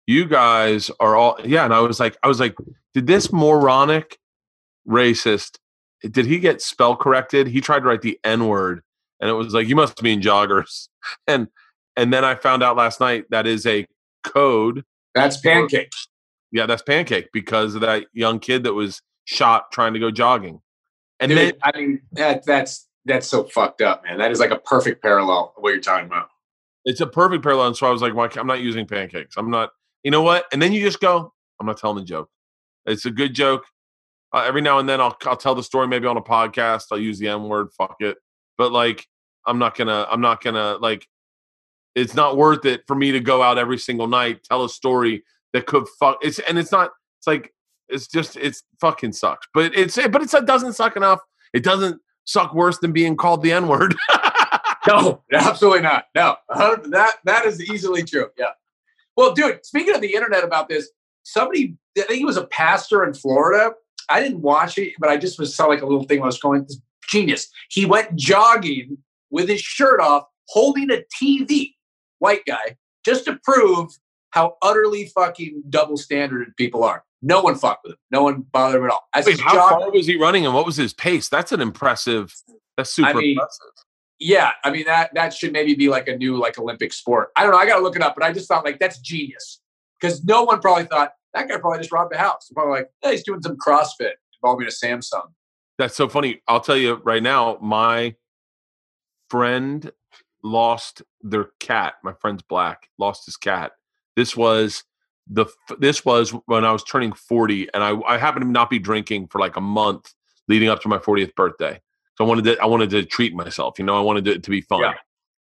You guys are all yeah, and I was like, I was like, did this moronic racist? Did he get spell corrected? He tried to write the N word, and it was like, you must mean joggers, and and then I found out last night that is a code That's pancake. yeah, that's pancake because of that young kid that was shot trying to go jogging. And Dude, then I mean, that that's that's so fucked up, man. That is like a perfect parallel of what you're talking about. it's a perfect parallel. And so I was like, well, I'm not using pancakes. I'm not, you know what? And then you just go, I'm not telling the joke. It's a good joke. Uh, every now and then I'll, I'll tell the story maybe on a podcast. I'll use the m word. Fuck it. But like, I'm not gonna, I'm not gonna like, it's not worth it for me to go out every single night, tell a story that could fuck. It's, and it's not, it's like, it's just, it's fucking sucks. But it's, but it's, it doesn't suck enough. It doesn't suck worse than being called the N word. No, absolutely not. No, that that is easily true. Yeah. Well, dude, speaking of the internet about this, somebody, I think he was a pastor in Florida. I didn't watch it, but I just was saw like a little thing I was going. Genius. He went jogging with his shirt off, holding a TV. White guy, just to prove how utterly fucking double standard people are. No one fucked with him. No one bothered him at all. As Wait, how jogging- far was he running and what was his pace? That's an impressive. That's super mean, impressive. Yeah, I mean that that should maybe be like a new like Olympic sport. I don't know. I got to look it up, but I just thought like that's genius because no one probably thought that guy probably just robbed a house. They're probably like, hey, he's doing some CrossFit involving a Samsung. That's so funny. I'll tell you right now, my friend lost their cat. My friend's black, lost his cat. This was the this was when I was turning 40 and I I happened to not be drinking for like a month leading up to my 40th birthday. So I wanted to I wanted to treat myself, you know, I wanted it to be fun. Yeah.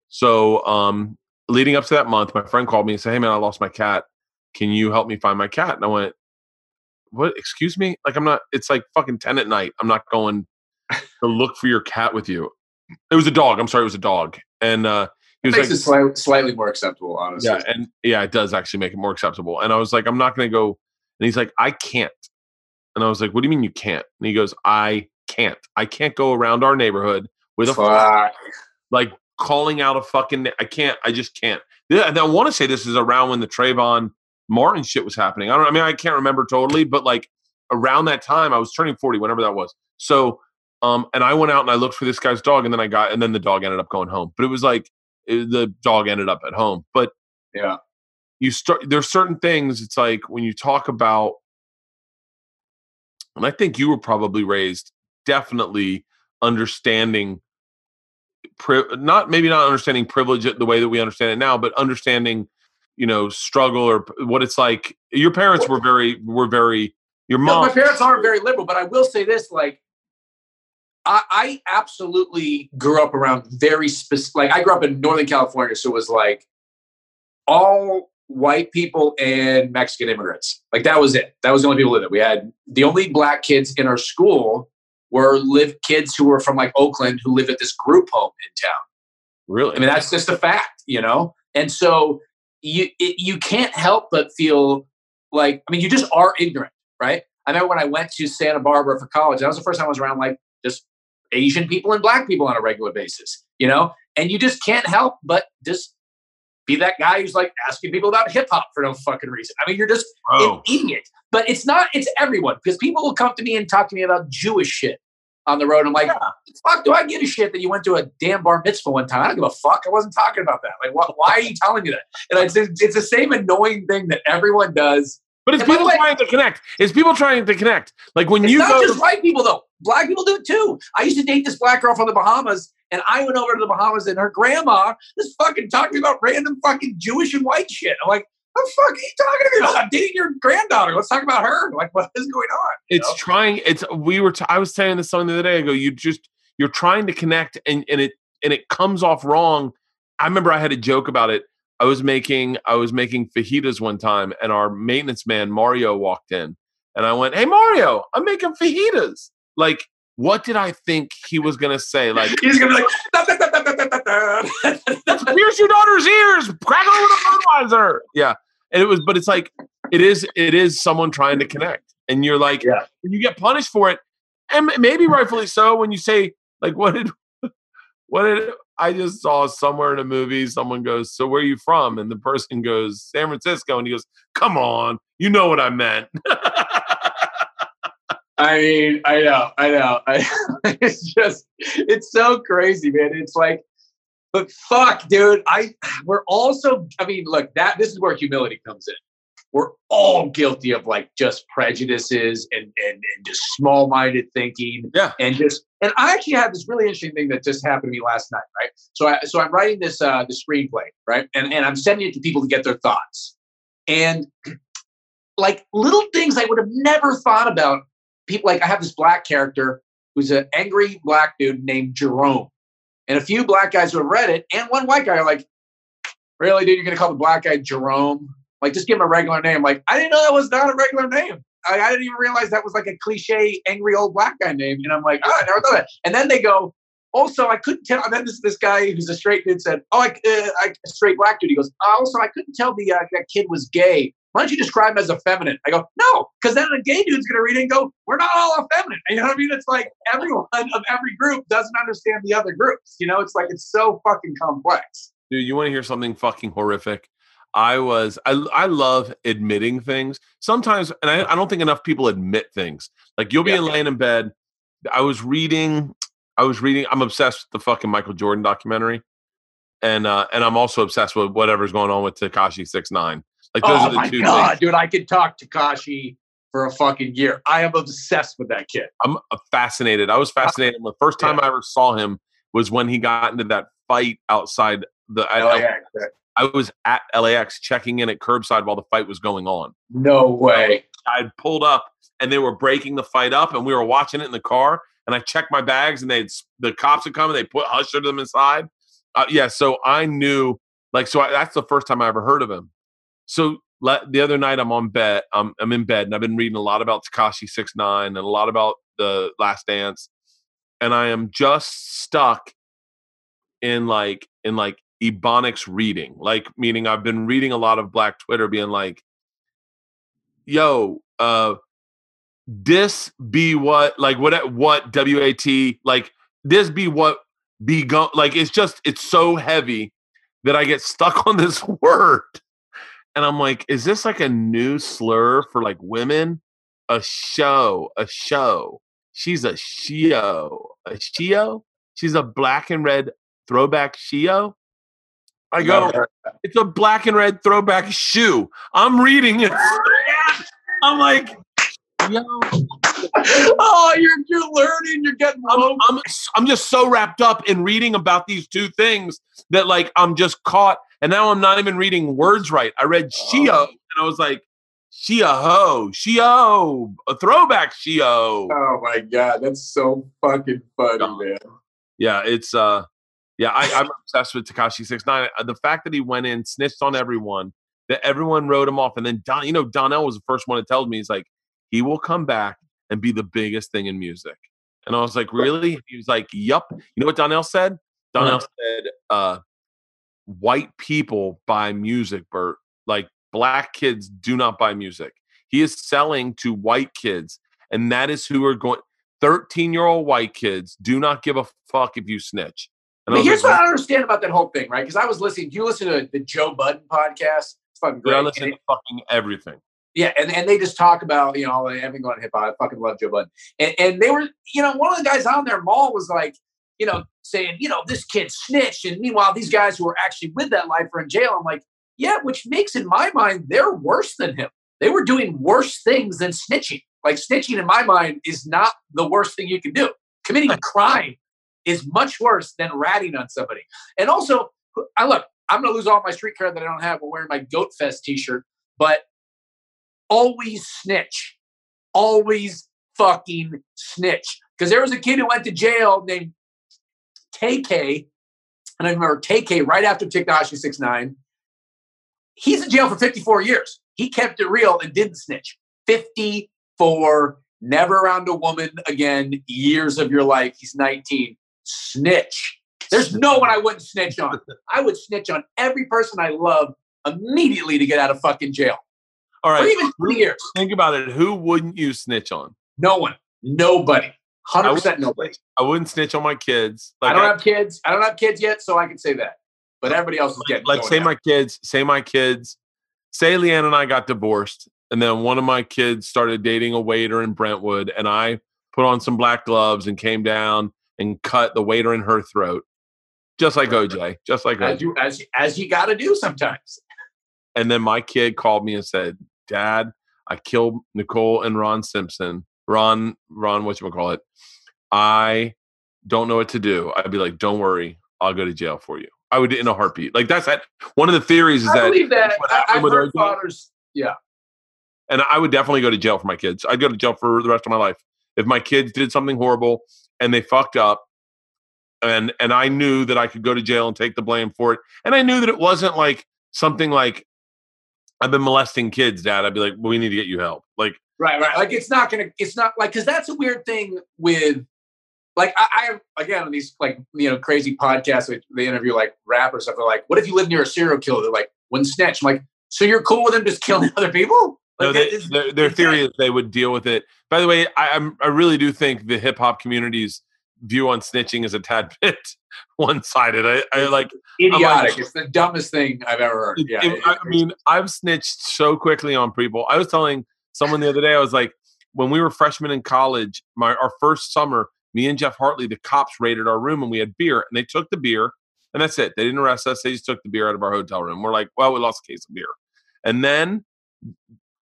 So um leading up to that month, my friend called me and said, "Hey man, I lost my cat. Can you help me find my cat?" And I went, "What? Excuse me? Like I'm not it's like fucking 10 at night. I'm not going to look for your cat with you." It was a dog. I'm sorry, it was a dog. And uh he was Makes like it slightly, slightly more acceptable, honestly. yeah, and yeah, it does actually make it more acceptable. And I was like, I'm not going to go. And he's like, I can't. And I was like, What do you mean you can't? And he goes, I can't. I can't go around our neighborhood with a Fuck. like calling out a fucking. I can't. I just can't. Yeah, and I want to say this is around when the Trayvon Martin shit was happening. I don't. I mean, I can't remember totally, but like around that time, I was turning forty, whenever that was. So, um, and I went out and I looked for this guy's dog, and then I got, and then the dog ended up going home. But it was like it, the dog ended up at home. But Yeah. you start there's certain things it's like when you talk about and i think you were probably raised definitely understanding pri- not maybe not understanding privilege the way that we understand it now but understanding you know struggle or what it's like your parents were very were very your No, mom my parents aren't very liberal, but I will say this: like, I, I absolutely grew up around very specific. Like, I grew up in Northern California, so it was like all white people and Mexican immigrants. Like, that was it. That was the only people in it. We had the only black kids in our school were live kids who were from like Oakland who live at this group home in town. Really? I mean, that's just a fact, you know. And so you it, you can't help but feel like I mean, you just are ignorant, right? I remember when I went to Santa Barbara for college. That was the first time I was around like just Asian people and Black people on a regular basis, you know. And you just can't help but just be that guy who's like asking people about hip hop for no fucking reason. I mean, you're just Oh. an idiot. But it's not. It's everyone because people will come to me and talk to me about Jewish shit on the road. I'm like, fuck, do I give a shit that you went to a damn bar mitzvah one time? I don't give a fuck. I wasn't talking about that. Like, wh- why are you telling me that? And it's, it's the same annoying thing that everyone does. But it's And people way- trying to connect. It's people trying to connect. Like when It's you not go. just white people though. Black people do it too. I used to date this black girl from the Bahamas, and I went over to the Bahamas, and her grandma just fucking talking to me about random fucking Jewish and white shit. I'm like, what the fuck are you talking to me about? I'm dating your granddaughter. Let's talk about her. Like, what is going on? you it's know? trying. It's we were. T- I was saying this something the other day I go, You just you're trying to connect, and and it and it comes off wrong. I remember I had a joke about it. I was making I was making fajitas one time, and our maintenance man Mario walked in, and I went, "Hey Mario, I'm making fajitas." Like, what did I think he was gonna say? Like, He's gonna be like, "Da, da, da, da, da, da, da, da." pierce your daughter's ears, crack her with a fertilizer. Yeah, and it was, but it's like it is. It is someone trying to connect, and you're like, Yeah. you get punished for it, and maybe rightfully so. When you say like, what did, what did I just saw somewhere in a movie? Someone goes, "So where are you from?" And the person goes, "San Francisco," and he goes, "Come on, you know what I meant." I mean, I know, I know. I, it's just, it's so crazy, man. It's like, but fuck, dude. I we're also. I mean, look, that this is where humility comes in. We're all guilty of like just prejudices and and, and just small minded thinking. Yeah. And just and I actually had this really interesting thing that just happened to me last night. Right. So I so I'm writing this uh the screenplay right, and and I'm sending it to people to get their thoughts, and like little things I would have never thought about people like I have this black character who's an angry black dude named Jerome. And a few black guys who have read it and one white guy are like, Really, dude, you're gonna call the black guy Jerome? Like just give him a regular name. Like, I didn't know that was not a regular name. I, I didn't even realize that was like a cliche angry old black guy name. And I'm like, oh, I never thought that. And then they go, also, I couldn't tell. And then this this guy who's a straight dude said, "Oh, I, uh, I a straight black dude." He goes, oh, "Also, I couldn't tell the uh, that kid was gay. Why don't you describe him as effeminate?" I go, "No, because then a gay dude's gonna read it and go, we're not all effeminate." You know what I mean? It's like everyone of every group doesn't understand the other groups. You know, it's like it's so fucking complex. Dude, you want to hear something fucking horrific? I was I I love admitting things. Sometimes and I, I don't think enough people admit things. Like you'll be Yeah. laying in bed. I was reading I was reading I'm obsessed with the fucking Michael Jordan documentary. And uh and I'm also obsessed with whatever's going on with Tekashi 69. Like those oh are the my two god, things. dude! I could talk Tekashi for a fucking year. I am obsessed with that kid. I'm uh, fascinated. I was fascinated. The first time I ever saw him was when he got into that fight outside the I, Oh, yeah. I was at LAX checking in at curbside while the fight was going on. No way. I'd pulled up and they were breaking the fight up, and we were watching it in the car. And I checked my bags, and they the cops had come and they put ushered them inside. Uh, yeah, so I knew like so I, that's the first time I ever heard of him. So le- the other night I'm on bed, I'm I'm in bed, and I've been reading a lot about Tekashi Six Nine and a lot about the Last Dance, and I am just stuck in like in like ebonics reading, like meaning I've been reading a lot of Black Twitter, being like, "Yo, uh, this be what like what what wat like this be what be go like it's just it's so heavy that I get stuck on this word." And I'm like, is this like a new slur for like women? A show, a show. She's a shio, a shio. She's a black and red throwback shio. I go, it's a black and red throwback shoe. I'm reading it. I'm like, yo, oh, you're you're learning. You're getting I'm. I'm, I'm just so wrapped up in reading about these two things that like I'm just caught. And now I'm not even reading words right. I read Shio and I was like, Shia ho, Shio, a throwback Shio. Oh my god, that's so fucking funny, God. man. Yeah, it's uh yeah, I, I'm obsessed with Tekashi Six Nine. The fact that he went in, snitched on everyone, that everyone wrote him off, and then Don, you know, Donnell was the first one to tell me he's like, he will come back and be the biggest thing in music. And I was like, really? He was like, yup. You know what Donnell said? Donnell What? said, uh, white people buy music, Bert. Like black kids do not buy music. He is selling to white kids, and that is who are going. 13 year old white kids do not give a fuck if you snitch. And But here's like, what I don't understand about that whole thing, right? Because I was listening. Do you listen to the Joe Budden podcast? It's fucking "Dude, great. I And listen it- to fucking everything. Yeah, and, and they just talk about, you know, oh, everything going hip hop. I fucking love Joe Budden. And, and they were, you know, one of the guys on there, Mal was like, you know, saying, you know, this kid snitched. And meanwhile, these guys who are actually with that life are in jail. I'm like, yeah, which makes in my mind, they're worse than him. They were doing worse things than snitching. Like snitching in my mind is not the worst thing you can do. Committing a crime is much worse than ratting on somebody. And also, I look, I'm gonna lose all my street cred that I don't have while wearing my Goat Fest t-shirt, but always snitch. Always fucking snitch. Because there was a kid who went to jail named TK, and I remember TK right after Tekashi 69. He's in jail for 54 years. He kept it real and didn't snitch. 54, never around a woman again, years of your life. He's 19. Snitch. There's no one I wouldn't snitch on. I would snitch on every person I love immediately to get out of fucking jail. All Or even 20 years. Think about it. Who wouldn't you snitch on? No one. Nobody. I 100% wouldn't nobody. I wouldn't snitch on my kids. Like I don't have kids. I don't have kids yet, so I can say that. But everybody else is getting like say now. my kids, say my kids, say LeeAnn and I got divorced, and then one of my kids started dating a waiter in Brentwood, and I put on some black gloves and came down and cut the waiter in her throat, just like OJ, just like as OJ. you as you, as you got to do sometimes. And then my kid called me and said, "Dad, I killed Nicole and Ron Simpson. Ron, Ron, what you call it? I don't know what to do." I'd be like, "Don't worry, I'll go to jail for you." I would in a heartbeat. Like that's that. One of the theories is I that believe that. what I, happened I've heard fathers. Yeah, and I would definitely go to jail for my kids. I'd go to jail for the rest of my life if my kids did something horrible and they fucked up, and and I knew that I could go to jail and take the blame for it, and I knew that it wasn't like something like I've been molesting kids, Dad. I'd be like, well, we need to get you help. Like, right, right. Like it's not gonna. It's not like because that's a weird thing with. Like I, I again on these like you know crazy podcasts they interview like rappers stuff. They're like, "What if you live near a serial killer?" They're like, "Wouldn't snitch." I'm like, "So you're cool with them just killing other people?" No, they, is- their, their theory is they would deal with it. By the way, I, I'm I really do think the hip hop community's view on snitching is a tad bit one sided. I, I like idiotic. it's the dumbest thing I've ever heard. Yeah, it- it- I mean, I've snitched so quickly on people. I was telling someone the other day, I was like, when we were freshmen in college, my our first summer, me and Jeff Hartley, the cops raided our room and we had beer, and they took the beer, and that's it. They didn't arrest us. They just took the beer out of our hotel room. We're like, well, we lost a case of beer, and then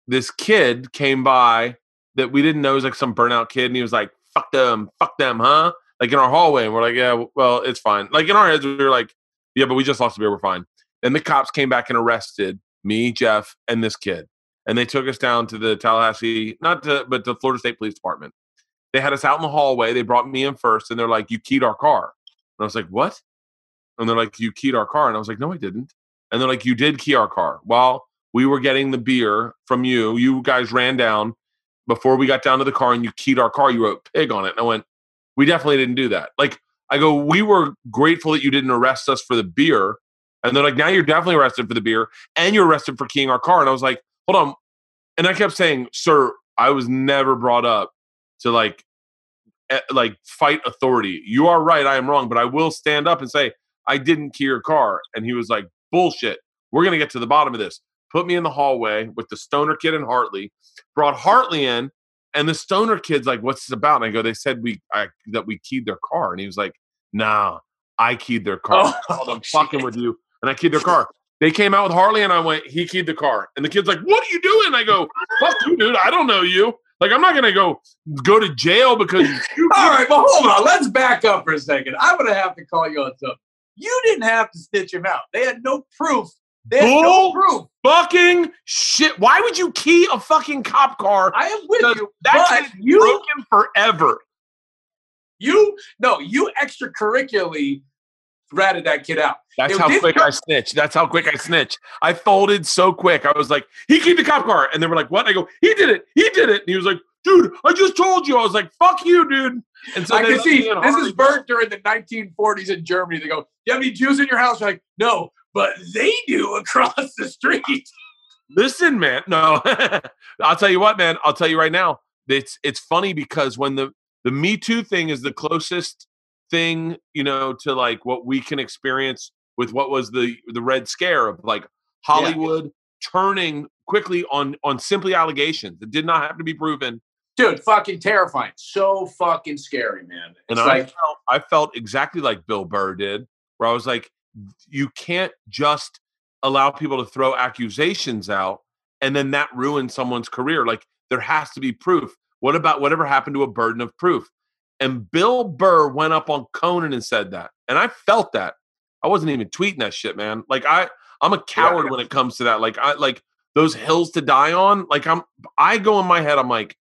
this kid came by that we didn't know was like some burnout kid, and he was like, "Fuck them, fuck them, huh?" Like in our hallway, and we're like, "Yeah, well, it's fine." Like in our heads, we were like, "Yeah, but we just lost the beer. We're fine." And the cops came back and arrested me, Jeff, and this kid. And they took us down to the Tallahassee, not to, but the Florida State Police Department. They had us out in the hallway. They brought me in first, and they're like, "You keyed our car." And I was like, "What?" And they're like, "You keyed our car." And I was like, "No, I didn't." And they're like, "You did key our car." While we were getting the beer from you, you guys ran down before we got down to the car, and you keyed our car. You wrote "pig" on it, and I went, "We definitely didn't do that." Like, I go, "We were grateful that you didn't arrest us for the beer." And they're like, now you're definitely arrested for the beer and you're arrested for keying our car. And I was like, hold on. And I kept saying, sir, I was never brought up to like, like fight authority. You are right. I am wrong, but I will stand up and say, I didn't key your car. And he was like, bullshit. We're going to get to the bottom of this. Put me in the hallway with the stoner kid and Hartley, brought Hartley in. And the stoner kid's like, what's this about? And I go, they said we, I, that we keyed their car. And he was like, nah, I keyed their car. Oh, I'm fucking with you. And I keyed their car. They came out with Hartley and I went, he keyed the car. And the kid's like, what are you doing? I go, fuck you, dude. I don't know you. Like, I'm not going to go go to jail because you. All right, but hold on. Let's back up for a second. I'm to have to call you on something. You didn't have to stitch him out. They had no proof. Had Bull- no proof. fucking shit. Why would you key a fucking cop car? I am with you. That's you, broken forever. you, no, you extracurricularly ratted that kid out. That's how quick I snitch. That's how quick I snitch. I folded so quick. I was like, he keyed the cop car. And they were like, what? I go, he did it. He did it. And he was like, dude, I just told you. I was like, fuck you, dude. And so I can see this is Bert during the 1940s in Germany. They go, you have any Jews in your house?" You're like, no, but they do across the street. Listen, man. No, I'll tell you what, man. I'll tell you right now. It's it's funny because when the the Me Too thing is the closest thing, you know, to like what we can experience with what was the the Red Scare of like Hollywood yeah. turning quickly on on simply allegations that did not have to be proven. Dude, fucking terrifying. So fucking scary, man. It's and like, I felt, I felt exactly like Bill Burr did, where I was like, you can't just allow people to throw accusations out and then that ruins someone's career. Like there has to be proof. What about whatever happened to a burden of proof? And Bill Burr went up on Conan and said that. And I felt that. I wasn't even tweeting that shit, man. Like I I'm a coward yeah. when it comes to that. Like I like those hills to die on. Like I'm I go in my head, I'm like,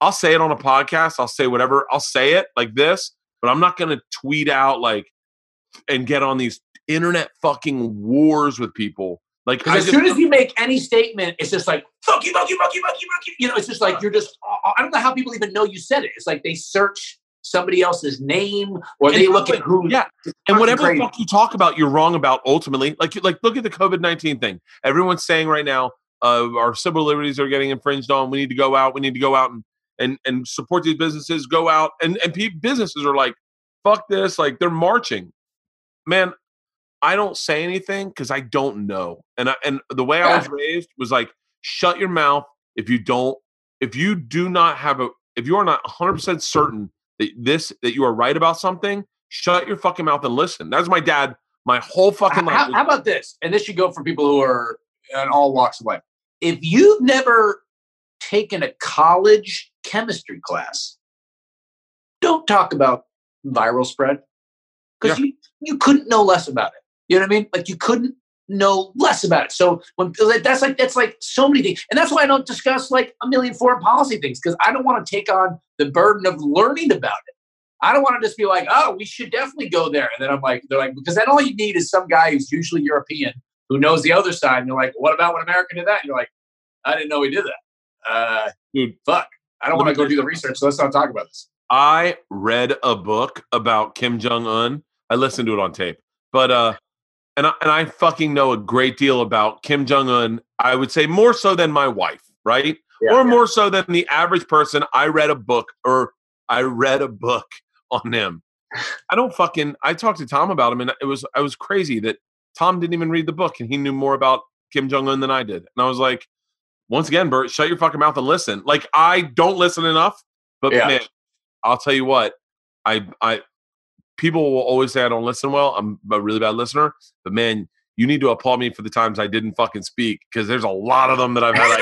I'll say it on a podcast, I'll say whatever, I'll say it like this, but I'm not gonna tweet out like and get on these internet fucking wars with people. Like as soon as you make any statement, it's just like fuck you, fuck you, fuck you, fuck you, fuck you. You know, it's just like you're just. I don't know how people even know you said it. It's like they search somebody else's name or they look at who. Yeah, and whatever crazy. fuck you talk about, you're wrong about. Ultimately, like like look at the COVID nineteen thing. Everyone's saying right now, uh, our civil liberties are getting infringed on. We need to go out. We need to go out and and and support these businesses. Go out and and businesses are like, fuck this. Like they're marching. Man, I don't say anything because I don't know. And I, and the way I was raised was like, shut your mouth if you don't, if you do not have a, if you are not 100 percent certain that this that you are right about something, shut your fucking mouth and listen. That's my dad. My whole fucking life. How, how about this? And this should go for people who are in all walks of life. If you've never taken a college chemistry class, don't talk about viral spread because yeah. you, you couldn't know less about it. You know what I mean? Like you couldn't know less about it. So when that's like that's like so many things, and that's why I don't discuss like a million foreign policy things because I don't want to take on the burden of learning about it. I don't want to just be like, oh, we should definitely go there, and then I'm like, they're like, because then all you need is some guy who's usually European who knows the other side, and you're like, what about when America did that? And you're like, I didn't know we did that. Uh, Dude, fuck. I don't want to go do the research, so let's not talk about this. I read a book about Kim Jong Un. I listened to it on tape, but uh, and I, and I fucking know a great deal about Kim Jong Un. I would say more so than my wife, right? Yeah, or yeah. more so than the average person. I read a book, or I read a book on him. I don't fucking. I talked to Tom about him, and it was I was crazy that Tom didn't even read the book, and he knew more about Kim Jong Un than I did. And I was like, once again, Bert, shut your fucking mouth and listen. Like I don't listen enough, but yeah. man, I'll tell you what, I I people will always say I don't listen well. I'm a really bad listener, but man, you need to applaud me for the times I didn't fucking speak because there's a lot of them that I've had.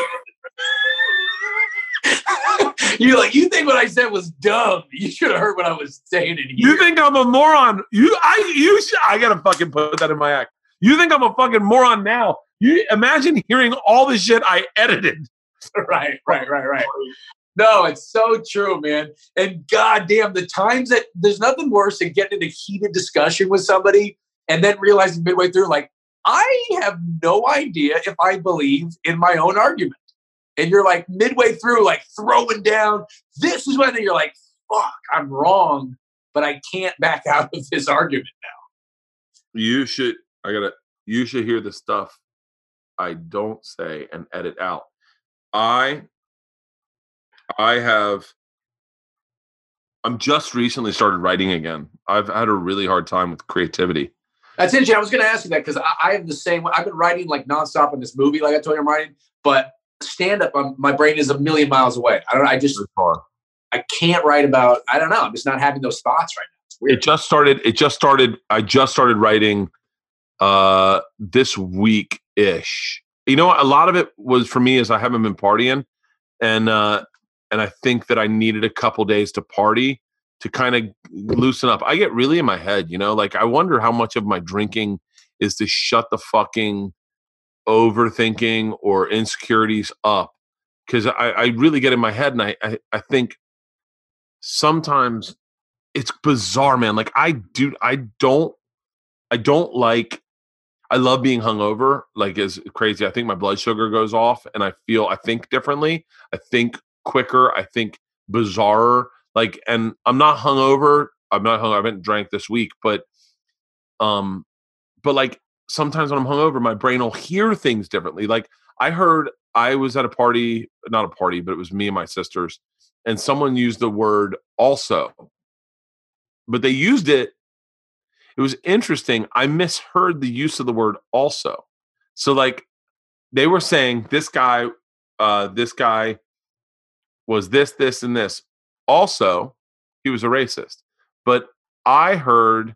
You're like, you think what I said was dumb? You should have heard what I was saying. In here. You think I'm a moron? You, I, you, should, I gotta fucking put that in my act. You think I'm a fucking moron now? You imagine hearing all the shit I edited. Right, right, right, right. No, it's so true, man. And goddamn, the times that there's nothing worse than getting in a heated discussion with somebody and then realizing midway through, like, I have no idea if I believe in my own argument. And you're like midway through, like throwing down. This is when you're like, fuck, I'm wrong, but I can't back out of this argument now. You should, I gotta, you should hear the stuff I don't say and edit out. I I have I'm just recently started writing again. I've had a really hard time with creativity. That's interesting. I was going to ask you that because I, I, have the same. I've been writing like nonstop in this movie, like I told you I'm writing. But stand up, um, my brain is a million miles away. I don't. I just I can't write about. I don't know. I'm just not having those thoughts right now. It just started. It just started. I just started writing uh this week ish. You know, a lot of it was for me is I haven't been partying, and uh and I think that I needed a couple days to party to kind of loosen up. I get really in my head, you know, like I wonder how much of my drinking is to shut the fucking overthinking or insecurities up. Cause I, I really get in my head and I, I, I think sometimes it's bizarre, man. Like I do, I don't, I don't like, I love being hungover. Like is crazy. I think my blood sugar goes off and I feel, I think differently. I think quicker. I think bizarrer. Like, and I'm not hungover. I'm not hung. I haven't drank this week, but um, but like sometimes when I'm hungover, my brain will hear things differently. Like I heard I was at a party, not a party, but it was me and my sisters, and someone used the word also, but they used it. It was interesting. I misheard the use of the word also. So like they were saying this guy, uh, this guy was this, this, and this. Also, he was a racist. But I heard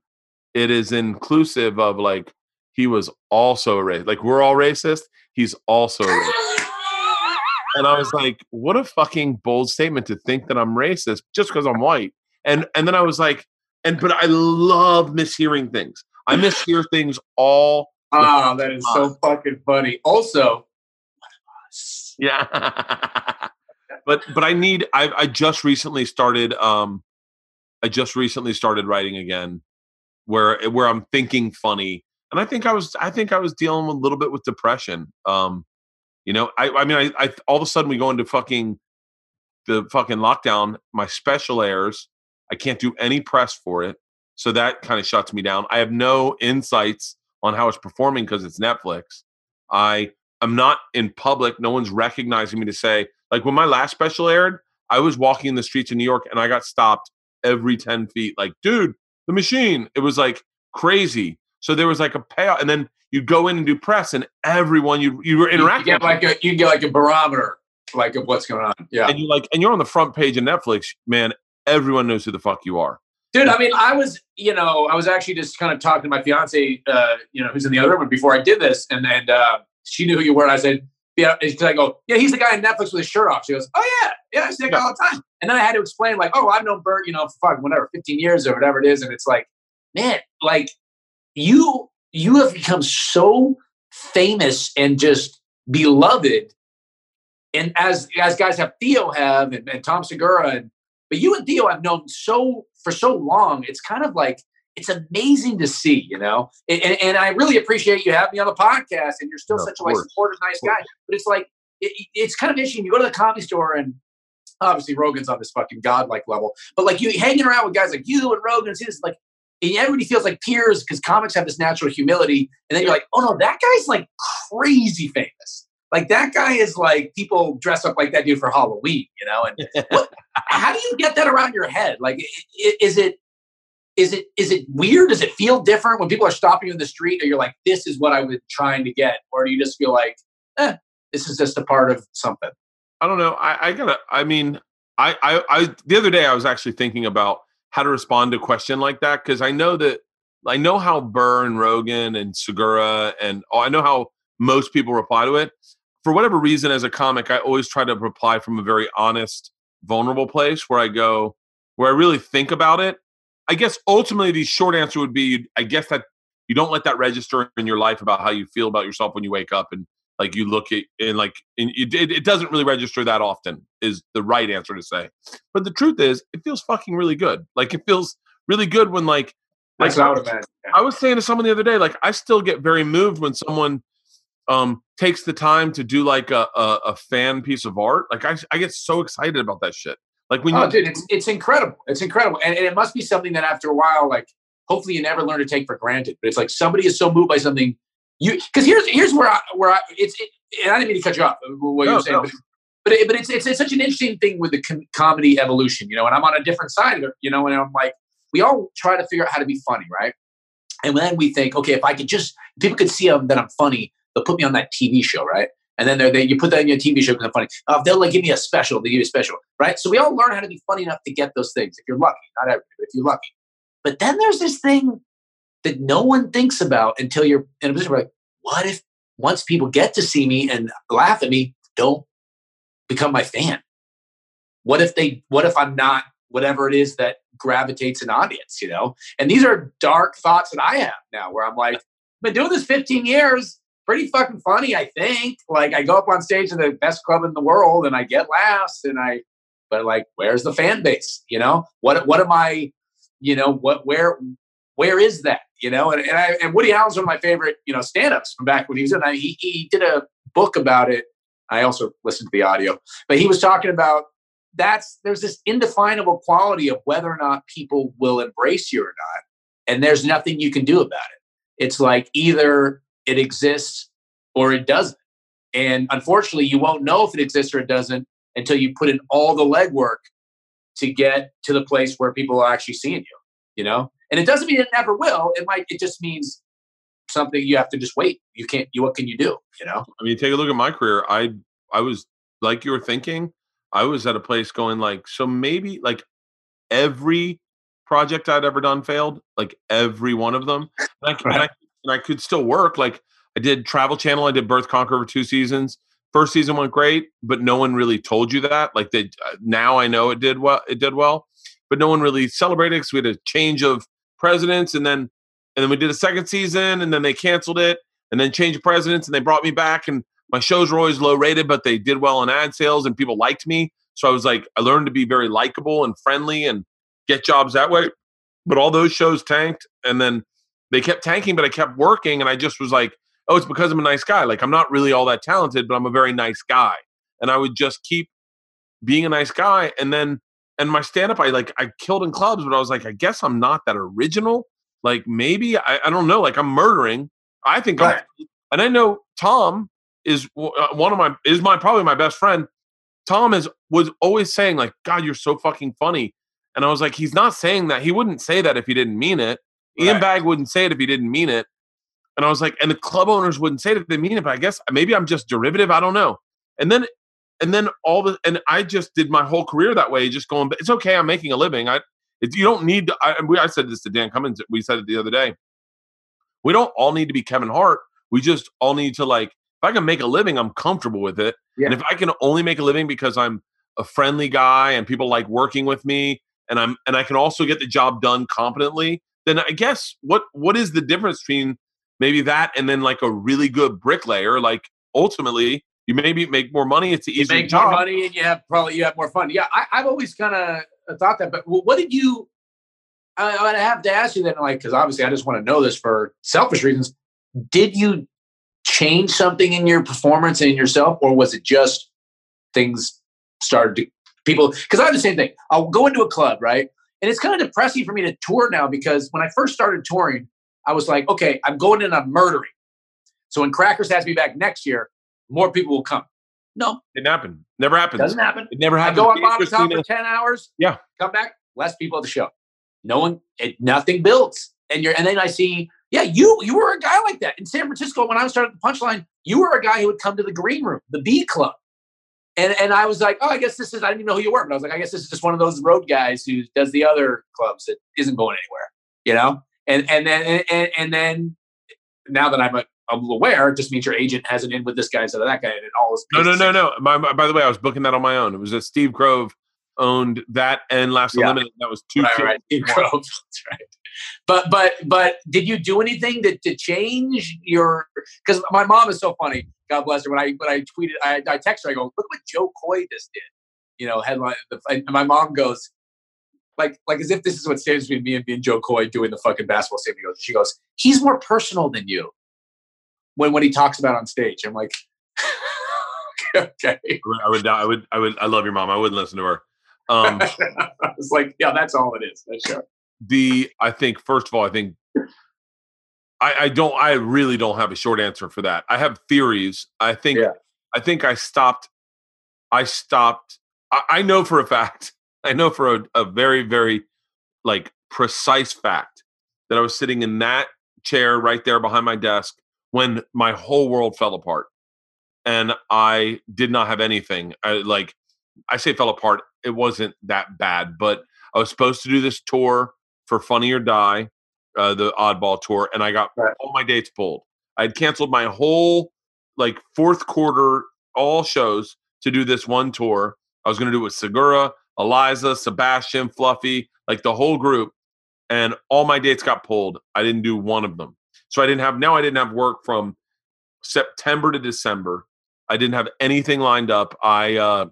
it is inclusive of like he was also a racist. Like we're all racist. He's also a racist. and I was like, what a fucking bold statement to think that I'm racist just because I'm white. And and then I was like, and but I love mishearing things. I mishear things all. Oh, that is so fucking funny. Also, yeah. but but I need. I I just recently started. Um, I just recently started writing again, where where I'm thinking funny, and I think I was I think I was dealing a little bit with depression. Um, you know, I I mean, I, I all of a sudden we go into fucking the fucking lockdown. My special airs. I can't do any press for it, so that kind of shuts me down. I have no insights on how it's performing because it's Netflix. I I'm not in public. No one's recognizing me to say, like when my last special aired, I was walking in the streets of New York and I got stopped every 10 feet. Like, dude, the machine. It was like crazy. So there was like a payout. And then you'd go in and do press and everyone you you were interacting. You get like a you get like a barometer like of what's going on. Yeah. And you like and you're on the front page of Netflix, man, everyone knows who the fuck you are. Dude, I mean, I was, you know, I was actually just kind of talking to my fiance, uh, you know, who's in the other room before I did this, and and uh, she knew who you were. And I said, yeah, because I go, yeah, he's the guy in Netflix with his shirt off. She goes, oh yeah, yeah, I see that guy all the time. And then I had to explain, like, oh, I've known Bert, you know, for fuck, whatever, 15 years or whatever it is. And it's like, man, like you, you have become so famous and just beloved. And as as guys have Theo have and, and Tom Segura, and but you and Theo I've known so for so long. It's kind of like it's amazing to see, you know. And, and, I really appreciate you having me on the podcast, and you're still no, such a like supportive, nice guy. But it's like it, it's kind of interesting. You go to the comedy store, and obviously Rogan's on this fucking godlike level, but like you hanging around with guys like you and Rogan, see this like. And everybody feels like peers because comics have this natural humility, and then you're like, "Oh no, that guy's like crazy famous. Like that guy is like people dress up like that dude for Halloween, you know." And what, how do you get that around your head? Like, is it is it is it weird? Does it feel different when people are stopping you in the street? Or you're like, this is what I was trying to get, or do you just feel like, eh, this is just a part of something? I don't know. I, I gotta. I mean, I, I, I the other day I was actually thinking about how to respond to a question like that because I know that I know how Burr and Rogan and Segura and oh, I know how most people reply to it. For whatever reason, as a comic, I always try to reply from a very honest, vulnerable place where I go, where I really think about it I guess ultimately the short answer would be I guess that you don't let that register in your life about how you feel about yourself when you wake up and like you look at and like and it, it doesn't really register that often is the right answer to say. But the truth is it feels fucking really good. Like it feels really good when like like I, was, I was saying to someone the other day like i still get very moved when someone um takes the time to do like a, a, a fan piece of art. Like I, I get so excited about that shit like when oh, you, dude, it's it's incredible. It's incredible, and, and it must be something that after a while, like hopefully you never learn to take for granted. But it's like somebody is so moved by something you because here's here's where I where I it's it, and I didn't mean to cut you off uh, what no, you're saying, no. but, but, it, but it's, it's it's such an interesting thing with the com- comedy evolution, you know. And I'm on a different side of it, you know. And I'm like, we all try to figure out how to be funny, right? And then we think, okay, if I could just people could see that I'm funny, they'll put me on that TV show, right? And then they, you put that in your TV show because I'm funny. Uh, they'll like give me a special. They give you a special, right? So we all learn how to be funny enough to get those things. If you're lucky, not everybody, but if you're lucky. But then there's this thing that no one thinks about until you're in a position where like, what if once people get to see me and laugh at me, don't become my fan? What if they? What if I'm not whatever it is that gravitates an audience? You know. And these are dark thoughts that I have now, where I'm like, I've been doing this 15 years pretty fucking funny, I think. Like I go up on stage in the best club in the world and I get laughs and I but like where's the fan base? You know? What what am I, you know, what where where is that? You know, and, and I and Woody Allen's one of my favorite, you know, stand-ups from back when he was in. I, he he did a book about it. I also listened to the audio, but he was talking about that's there's this indefinable quality of whether or not people will embrace you or not and there's nothing you can do about it it's like either it exists or it doesn't. And unfortunately you won't know if it exists or it doesn't until you put in all the legwork to get to the place where people are actually seeing you you know? And it doesn't mean it never will. It might it just means something you have to just wait. You can't you what can you do you know? I mean, take a look at my career. I I was like you were thinking. I was at a place going like, so maybe like every project I'd ever done failed, like every one of them, and I, and I, and I could still work. Like I did Travel Channel, I did Birth Conquer for two seasons. First season went great, but no one really told you that. Like they uh, now I know it did well. It did well, but no one really celebrated because we had a change of presidents, and then and then we did a second season, and then they canceled it, and then changed presidents, and they brought me back, and my shows were always low rated, but they did well in ad sales, and people liked me. So I was like, I learned to be very likable and friendly, and get jobs that way. But all those shows tanked, and then they kept tanking, but I kept working, and I just was like, oh, it's because I'm a nice guy. Like I'm not really all that talented, but I'm a very nice guy, and I would just keep being a nice guy, and then and my stand up, I like I killed in clubs, but I was like, I guess I'm not that original. Like maybe I, I don't know. Like I'm murdering. I think Right. I'm, and I know Tom is uh, one of my is my probably my best friend. Tom is was always saying like, God, you're so fucking funny. And I was like, he's not saying that. He wouldn't say that if he didn't mean it. Ian Bagg wouldn't say it if he didn't mean it. And I was like, and the club owners wouldn't say it if they mean it, but I guess maybe I'm just derivative. I don't know. And then, and then all the, and I just did my whole career that way, just going, it's okay. I'm making a living. I, it, you don't need to, I, we, I said this to Dan Cummins. We said it the other day. We don't all need to be Kevin Hart. We just all need to like, if I can make a living, I'm comfortable with it. Yeah. And if I can only make a living because I'm a friendly guy and people like working with me and I'm, and I can also get the job done competently, then I guess what, what is the difference between maybe that and then like a really good bricklayer? Like ultimately, you maybe make more money. It's an you easier make job. more money and you have probably you have more fun. Yeah, I, I've always kind of thought that. But what did you? I, I have to ask you then, like, because obviously I just want to know this for selfish reasons. Did you change something in your performance and in yourself, or was it just things started to people? Because I have the same thing. I'll go into a club, right, and it's kind of depressing for me to tour now because when I first started touring, I was like, okay, I'm going in, I'm murdering. So when Crackers has me back next year, more people will come. No, Didn't happen. Never happens. doesn't happen. It never I go on top Christina- for 10 hours. Yeah. Come back, less people at the show. No one, it, nothing builds. And you're, and then I see, yeah, you, you were a guy like that in San Francisco. When I was started the punchline, you were a guy who would come to the green room, the B club. And, and I was like, oh, I guess this is, I didn't even know who you were, but I was like, I guess this is just one of those road guys who does the other clubs that isn't going anywhere, you know? And, and then, and, and then now that I'm, a, I'm aware, it just means your agent has an in with this guy instead of that guy. And it all is No, no, no, no. My, my- by the way, I was booking that on my own. It was a Steve Grove owned that and Last Yeah. Unlimited. That was two. right, right. Steve. Grove. That's right. But but but did you do anything to, to change your? Because my mom is so funny. God bless her. When I when I tweeted, I, I text her. I go, look what Jo Koy just did. You know, headline. And my mom goes, like like as if this is what stands between me and me and Jo Koy doing the fucking basketball. Goes, she goes, he's more personal than you. When when he talks about on stage, I'm like, okay. I would, I would, I would, I love your mom. I wouldn't listen to her. Um, it's like, yeah, that's all it is. That's sure. The, I think, first of all, I think, I, I don't, I really don't have a short answer for that. I have theories. I think, Yeah. I think I stopped, I stopped, I, I know for a fact, I know for a, a very, very like precise fact that I was sitting in that chair right there behind my desk when my whole world fell apart and I did not have anything. I like I say fell apart. It wasn't that bad, but I was supposed to do this tour for Funny or Die, uh, the Oddball tour, and I got Right. all my dates pulled. I had canceled my whole like fourth quarter all shows to do this one tour. I was going to do it with Segura, Eliza, Sebastian, Fluffy, like the whole group, and all my dates got pulled. I didn't do one of them, so I didn't have now. I didn't have work from September to December. I didn't have anything lined up. I uh,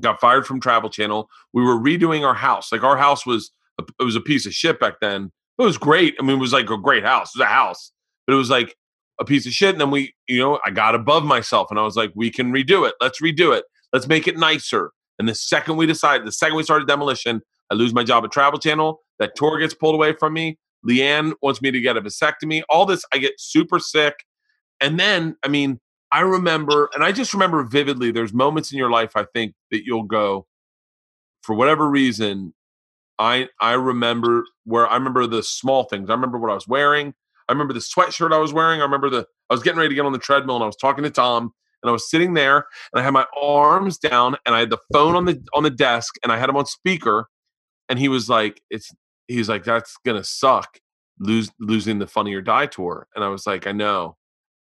got fired from Travel Channel. We were redoing our house. Like our house was it was a piece of shit back then. It was great. I mean, it was like a great house. It was a house, but it was like a piece of shit. And then we, you know, I got above myself and I was like, we can redo it. Let's redo it. Let's make it nicer. And the second we decide, the second we started demolition, I lose my job at Travel Channel. That tour gets pulled away from me. LeeAnn wants me to get a vasectomy. All this, I get super sick. And then, I mean, I remember, and I just remember vividly, there's moments in your life, I think, that you'll go, for whatever reason, I I remember where I remember the small things. I remember what I was wearing. I remember the sweatshirt I was wearing. I remember the I was getting ready to get on the treadmill and I was talking to Tom and I was sitting there and I had my arms down and I had the phone on the on the desk and I had him on speaker and he was like it's he's like that's going to suck lose losing the funny or die tour and I was like I know.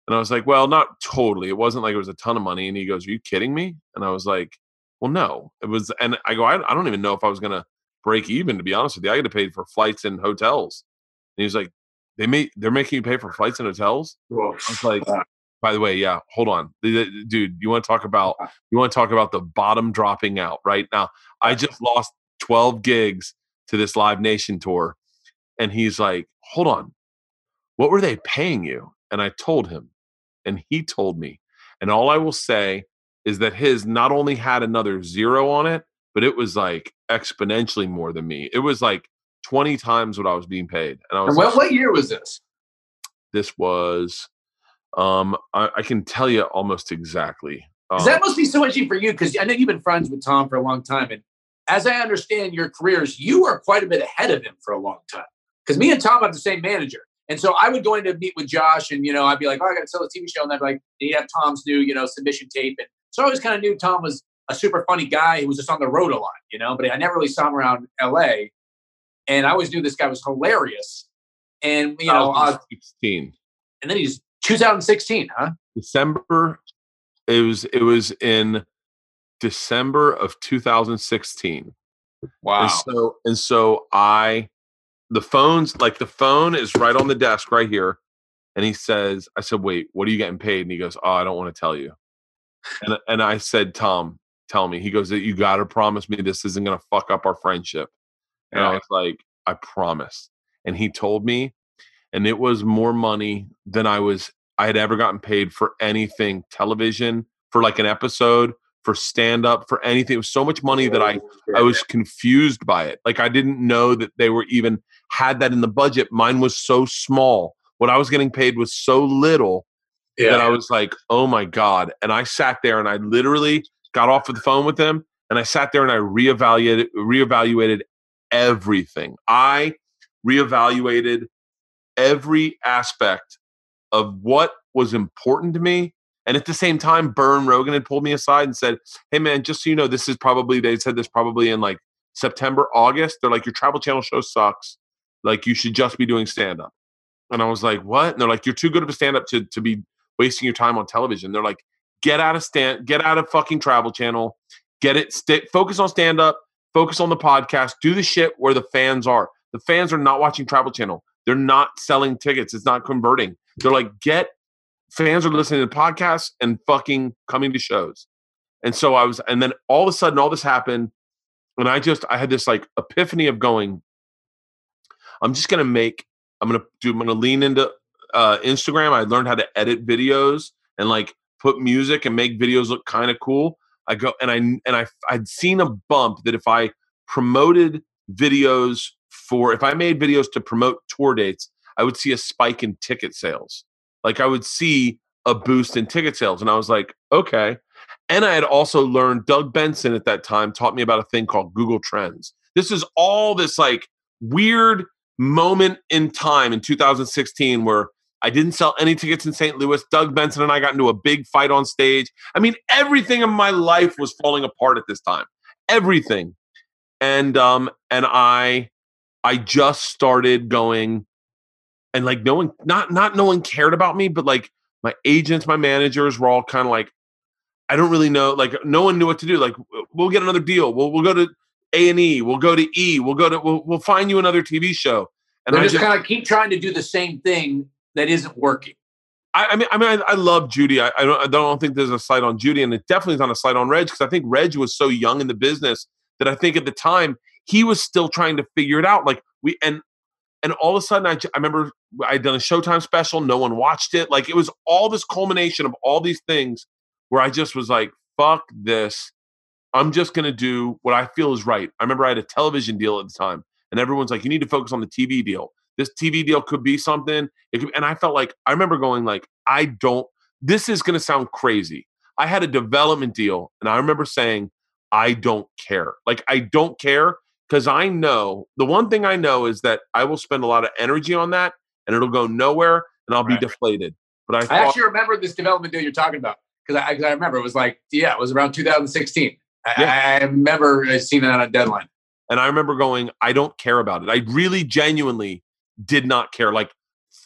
And I was like, well, not totally. It wasn't like it was a ton of money and he goes, "Are you kidding me?" And I was like, "Well, no." It was and I go, I, I don't even know if I was going to break even to be honest with you. I get to pay for flights and hotels. And he was like, they make they're making you pay for flights and hotels. I was like, by the way, yeah, hold on, dude. You want to talk about ah. you want to talk about the bottom dropping out right now? I ah. just lost twelve gigs to this Live Nation tour, and he's like, hold on, what were they paying you? And I told him, and he told me, and all I will say is that his not only had another zero on it, but it was like exponentially more than me. It was like 20 times what I was being paid. And I was and what, like, what year was this? This was um I, I can tell you almost exactly. Um, that must be so interesting for you because I know you've been friends with Tom for a long time. And as I understand your careers, you are quite a bit ahead of him for a long time. Because me and Tom have the same manager. And so I would go in to meet with Josh and, you know, I'd be like, oh, I got to sell a TV show. And I'd be like, he'd have Tom's new, you know, submission tape. And so I always kind of knew Tom was a super funny guy who was just on the road a lot, you know, but I never really saw him around LA. And I always knew this guy was hilarious. And, you know, uh, 16. and then he's 2016, huh? December. It was, it was in December of 2016. Wow. And so, and so I, the phone's like the phone is right on the desk right here. And he says, I said, wait, what are you getting paid? And he goes, oh, I don't want to tell you. And, and I said, Tom, tell me. He goes, You got to promise me this isn't going to fuck up our friendship. And. I was like, I promise. And he told me, and it was more money than I was, I had ever gotten paid for anything television, for like an episode, for stand up, for anything. It was so much money that I, I was confused by it. Like I didn't know that they were even had that in the budget. Mine was so small. What I was getting paid was so little yeah. that I was like, oh my God. And I sat there and I literally got off of the phone with them, and I sat there and I reevaluated reevaluated everything. I reevaluated every aspect of what was important to me. And at the same time, Burr and Rogan had pulled me aside and said, Hey man, just so you know, this is probably they said this probably in like September, August. They're like, Your travel channel show sucks. Like you should just be doing stand-up. And I was like, What? And they're like, You're too good of a stand-up to to be wasting your time on television. They're like, get out of stand, get out of fucking Travel Channel, get it, stay, focus on stand up, focus on the podcast, do the shit where the fans are. The fans are not watching Travel Channel. They're not selling tickets. It's not converting. They're like, get fans are listening to podcasts and fucking coming to shows. And so I was, and then all of a sudden, all this happened. And I just, I had this like epiphany of going, I'm just going to make, I'm going to do, I'm going to lean into uh, Instagram. I learned how to edit videos and like put music and make videos look kind of cool. I go and I and I I'd seen a bump that if I promoted videos for if I made videos to promote tour dates, I would see a spike in ticket sales. Like I would see a boost in ticket sales and I was like, okay. And I had also learned Doug Benson at that time taught me about a thing called Google Trends. This is all this like weird moment in time in 2016 where I didn't sell any tickets in St. Louis. Doug Benson and I got into a big fight on stage. I mean, everything in my life was falling apart at this time. Everything. And um and I I just started going and like no one not not no one cared about me, but like my agents, my managers were all kind of like I don't really know like no one knew what to do. Like we'll get another deal. We'll we'll go to A and E. We'll go to E. We'll go to we'll, we'll find you another TV show. And They're I just, just kind of keep trying to do the same thing that isn't working. I, I mean, I mean, I, I love Judy. I, I, don't, I don't think there's a slight on Judy, and it definitely is not a slight on Reg because I think Reg was so young in the business that I think at the time he was still trying to figure it out. Like we and and all of a sudden, I, I remember I'd done a Showtime special. No one watched it. Like it was all this culmination of all these things where I just was like, "Fuck this." I'm just to do what I feel is right. I remember I had a television deal at the time, and everyone's like, you need to focus on the TV deal. This TV deal could be something. Could, and I felt like, I remember going like, I don't, this is going to sound crazy. I had a development deal, and I remember saying, I don't care. Like, I don't care because I know the one thing I know is that I will spend a lot of energy on that and it'll go nowhere and I'll right. be deflated. But I, thought, I actually remember this development deal you're talking about because I, I, remember it was like, yeah, it was around 2016. Yeah. I, I remember uh, seeing it on a deadline. And I remember going, I don't care about it. I really genuinely did not care, like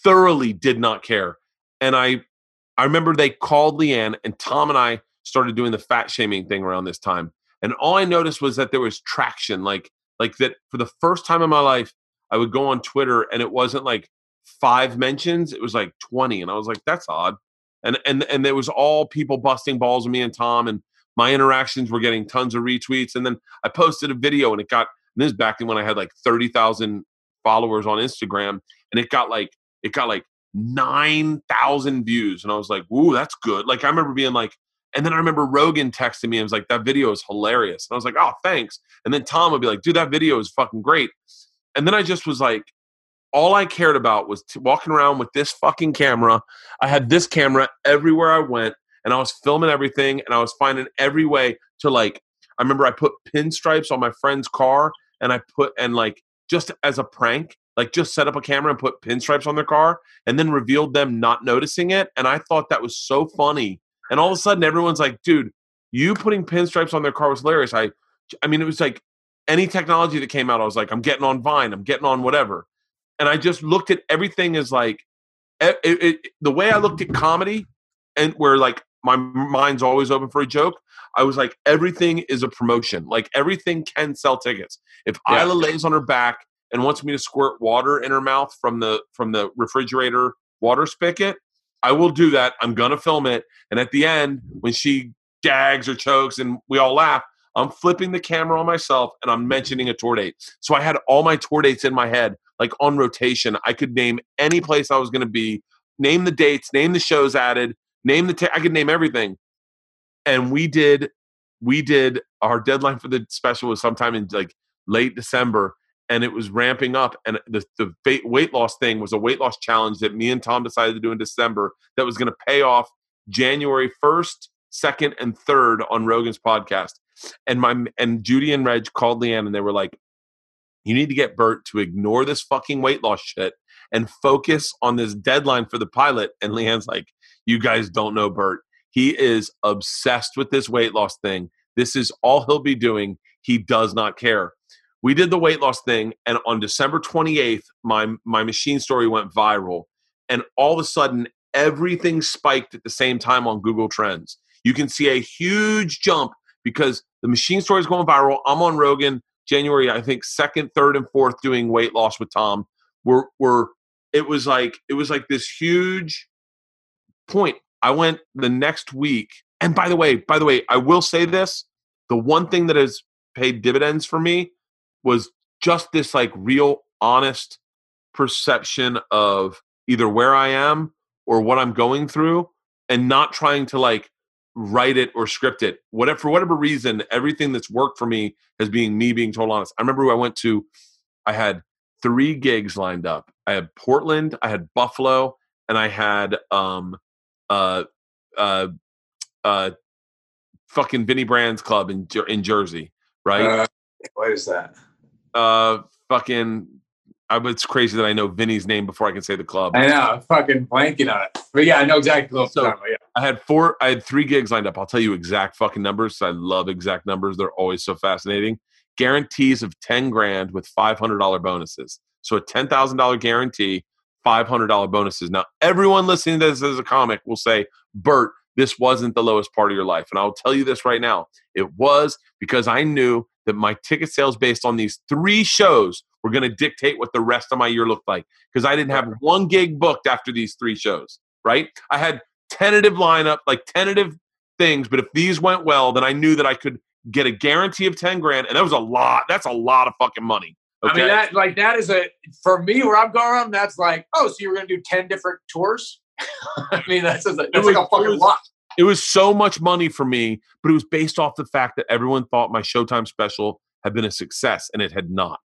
thoroughly did not care. And I, I remember they called LeeAnn and Tom and I started doing the fat shaming thing around this time. And all I noticed was that there was traction, like like that for the first time in my life, I would go on Twitter and it wasn't like five mentions, it was like 20. And I was like, that's odd. And and and there was all people busting balls with me and Tom and my interactions were getting tons of retweets. And then I posted a video and it got this is back when I had like 30,000 followers on Instagram and it got like it got like 9,000 views. And I was like, "Ooh, that's good." Like I remember being like and then I remember Rogan texting me and was like, that video is hilarious. And I was like, oh, thanks. And then Tom would be like, dude, that video is fucking great. And then I just was like, all I cared about was t- walking around with this fucking camera. I had this camera everywhere I went and I was filming everything and I was finding every way to like, I remember I put pinstripes on my friend's car and I put, and like, just as a prank, like just set up a camera and put pinstripes on their car and then revealed them not noticing it. And I thought that was so funny and all of a sudden, everyone's like, dude, you putting pinstripes on their car was hilarious. I, I mean, it was like any technology that came out, I was like, I'm getting on Vine, I'm getting on whatever. And I just looked at everything as like, it, it, the way I looked at comedy and where like my mind's always open for a joke. I was like, everything is a promotion. Like everything can sell tickets. If yeah. Isla lays on her back and wants me to squirt water in her mouth from the from the refrigerator water spigot, I will do that. I'm gonna film it. And at the end, when she gags or chokes and we all laugh, I'm flipping the camera on myself and I'm mentioning a tour date. So I had all my tour dates in my head, like on rotation. I could name any place I was gonna be, name the dates, name the shows added, name the I could name everything. And we did we did our deadline for the special was sometime in like late December and it was ramping up. And the, the weight loss thing was a weight loss challenge that me and Tom decided to do in December that was going to pay off January 1st, 2nd, and 3rd on Rogan's podcast. And my and Judy and Reg called LeeAnn and they were like, you need to get Bert to ignore this fucking weight loss shit and focus on this deadline for the pilot. And LeeAnn's like, you guys don't know Bert. He is obsessed with this weight loss thing. This is all he'll be doing. He does not care we did the weight loss thing and on december 28th my my machine story went viral and all of a sudden everything spiked at the same time on google trends you can see a huge jump because the machine story is going viral i'm on rogan january i think second third and fourth doing weight loss with tom we're, we're it was like it was like this huge point i went the next week and by the way by the way i will say this the one thing that has paid dividends for me was just this like real honest perception of either where I am or what I'm going through and not trying to like write it or script it. Whatever for whatever reason, everything that's worked for me has been me being told honest. I remember who I went to I had three gigs lined up. I had Portland, I had Buffalo, and I had um uh uh uh fucking Vinnie Brand's club in in Jersey, right? Uh, what is that? uh, fucking. I, it's crazy that I know Vinnie's name before I can say the club. I know, I'm fucking blanking on it. But yeah, I know exactly. So yeah. I had four. I had three gigs lined up. I'll tell you exact fucking numbers. I love exact numbers. They're always so fascinating. Guarantees of ten grand with five hundred dollar bonuses. So a ten thousand dollar guarantee, five hundred dollar bonuses. Now everyone listening to this as a comic will say, Bert, this wasn't the lowest part of your life. And I'll tell you this right now. It was because I knew that my ticket sales based on these three shows were going to dictate what the rest of my year looked like because I didn't have one gig booked after these three shows, right? I had tentative lineup, like tentative things, but if these went well, then I knew that I could get a guarantee of 10 grand and that was a lot. That's a lot of fucking money. Okay? I mean, that like that is a for me where I'm going. That's like, oh, so you're going to do ten different tours? I mean, that's a, that's was, like a fucking was, lot. It was so much money for me, but it was based off the fact that everyone thought my Showtime special had been a success, and it had not.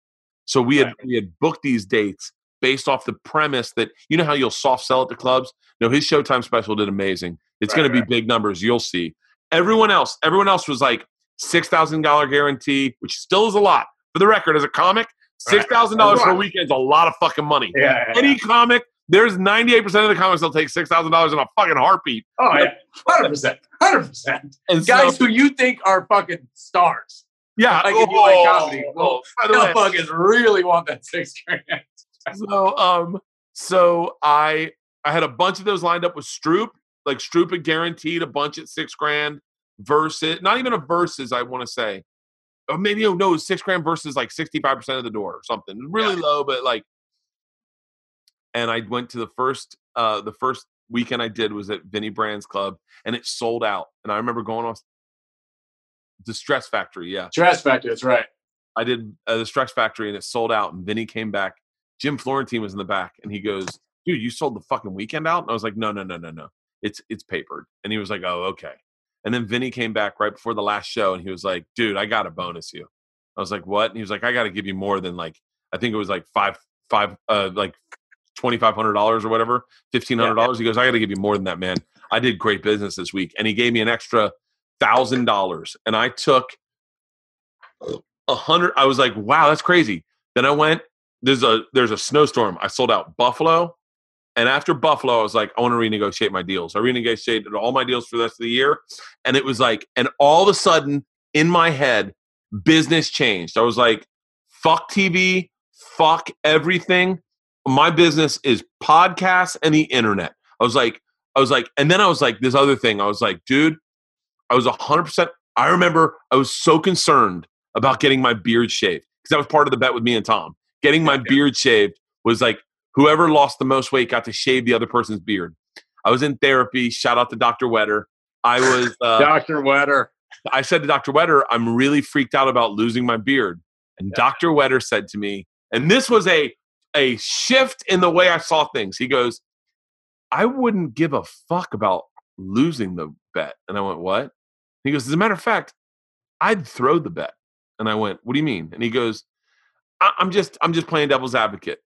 So we had we had booked these dates based off the premise that you know how you'll soft sell at the clubs. No, his Showtime special did amazing. It's Right, going to be big numbers. You'll see. Everyone else, everyone else was like six thousand dollar guarantee, which still is a lot. For the record, as a comic, six thousand dollars for a lot. weekend is a lot of fucking money. Yeah. yeah, Any yeah. comic, there's ninety eight percent of the comics that'll take six thousand dollars in a fucking heartbeat. Oh yeah. Hundred percent. Hundred percent. And so- Guys who you think are fucking stars. yeah, like if you like comedy, oh, well, by the fucking really want that six grand. so um so i i had a bunch of those lined up with stroop like stroop had guaranteed a bunch at six grand versus not even a versus i want to say or maybe oh no it was six grand versus like 65% of the door or something really Yeah. low but like and i went to the first uh the first weekend i did was at vinnie brand's club and it sold out and i remember going off the stress factory yeah Stress Factory. That's right. I did uh, the Stress Factory and it sold out. And Vinnie came back. Jim Florentine was in the back and he goes, "Dude, you sold the fucking weekend out?" And I was like, "No, no, no, no, no. It's it's papered." And he was like, "Oh, okay." And then Vinny came back right before the last show and he was like, "Dude, I got to bonus you." I was like, "What?" And he was like, "I got to give you more than like I think it was like five five uh like twenty five hundred dollars or whatever, fifteen hundred dollars." He goes, "I got to give you more than that, man. I did great business this week." And he gave me an extra thousand dollars, and I took a hundred. I was like, wow, that's crazy. Then I went. There's a there's a snowstorm. I sold out Buffalo, and after Buffalo, I was like, I want to renegotiate my deals. I renegotiated all my deals for the rest of the year, and it was like, and all of a sudden in my head, business changed. I was like, fuck TV, fuck everything. My business is podcasts and the internet. I was like, I was like, and then I was like, this other thing. I was like, dude, I was hundred percent. I remember I was so concerned about getting my beard shaved because that was part of the bet with me and Tom. Getting my beard shaved was like whoever lost the most weight got to shave the other person's beard. I was in therapy. Shout out to Dr. Wetter. I was. Uh, Doctor Wetter. I said to Dr. Wetter, I'm really freaked out about losing my beard. And Dr. Wetter said to me, and this was a a shift in the way I saw things. He goes, I wouldn't give a fuck about losing the bet. And I went, What? He goes, As a matter of fact, I'd throw the bet. And I went, What do you mean? And he goes, I- I'm just I'm just playing devil's advocate.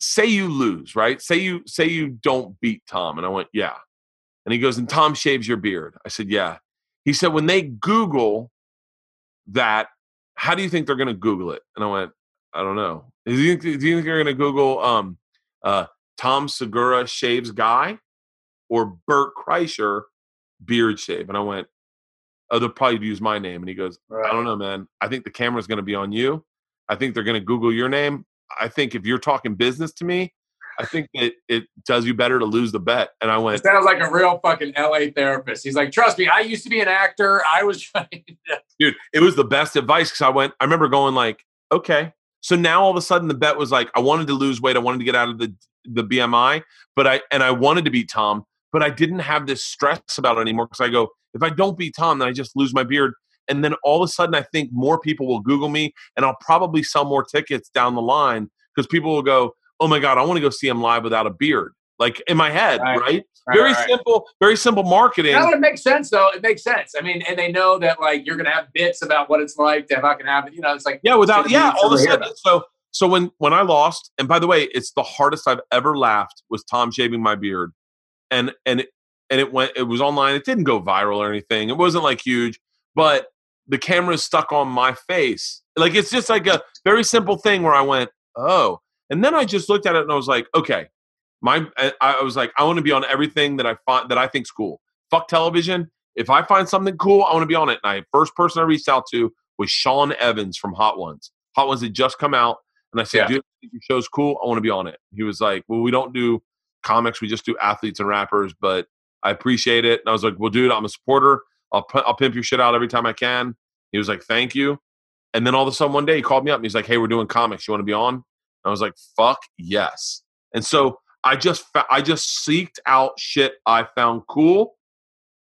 Say you lose, right? Say you say you don't beat Tom. And I went, Yeah. And he goes, and Tom shaves your beard. I said, Yeah. He said, when they Google that, how do you think they're going to Google it? And I went, I don't know. Do you think, do you think they're going to Google um, uh, Tom Segura shaves guy or Bert Kreischer beard shave? And I went, oh, they'll probably use my name. And he goes, I don't know, man. I think the camera's going to be on you. I think they're going to Google your name. I think if you're talking business to me, I think it, it does you better to lose the bet. And I It went, sounds like a real fucking LA therapist. He's like, trust me, I used to be an actor. I was trying to dude it was the best advice because i went i remember going like okay so now all of a sudden the bet was like i wanted to lose weight i wanted to get out of the the bmi but i and i wanted to be tom but i didn't have this stress about it anymore because i go if i don't be tom then i just lose my beard and then all of a sudden i think more people will google me and i'll probably sell more tickets down the line because people will go oh my god i want to go see him live without a beard like in my head Right. right, Right, very right. simple very simple marketing No, it makes sense though. It makes sense. I mean, and they know that like you're gonna have bits about what it's like to fucking have it. You know, it's like Yeah, without yeah, all of a sudden. So so when when I lost, and by the way, it's the hardest I've ever laughed was Tom shaving my beard, and and it, and it went. It was online. It didn't go viral or anything. It wasn't like huge, but the camera is stuck on my face. Like it's just like a very simple thing where I went, oh, and then I just looked at it and I was like, okay, my I, I was like, I want to be on everything that I find that I think's cool. Fuck television. If I find something cool, I want to be on it. And I first person I reached out to was Sean Evans from Hot Ones. Hot Ones had just come out, and I said, Yeah. "Dude, think your show's cool. I want to be on it." He was like, "Well, we don't do comics. We just do athletes and rappers, but I appreciate it." And I was like, "Well, dude, I'm a supporter. I'll I'll pimp your shit out every time I can." He was like, "Thank you." And then all of a sudden one day he called me up and he's like, "Hey, we're doing comics. You want to be on?" And I was like, "Fuck yes." And so I just I just seeked out shit I found cool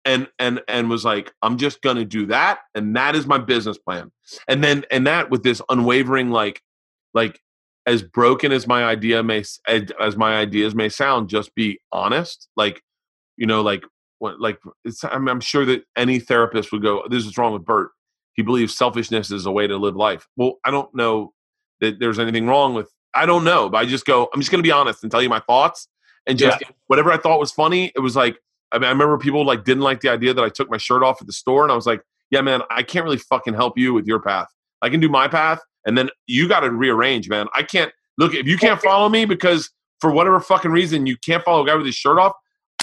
and and and was like i'm just to do that and that is my business plan and then and that with this unwavering like like as broken as my idea may as, my ideas may sound just be honest like you know like what, like it's, I'm, I'm sure that any therapist would go, "This is wrong with Bert." He believes selfishness is a way to live life. Well, I don't know that there's anything wrong with. I don't know, but I just go. I'm just going to be honest and tell you my thoughts, and just Yeah. whatever I thought was funny. It was like I, mean, I remember people like didn't like the idea that I took my shirt off at the store, and I was like, "Yeah, man, I can't really fucking help you with your path. I can do my path, and then you got to rearrange, man. I can't look if you can't follow me because for whatever fucking reason you can't follow a guy with his shirt off.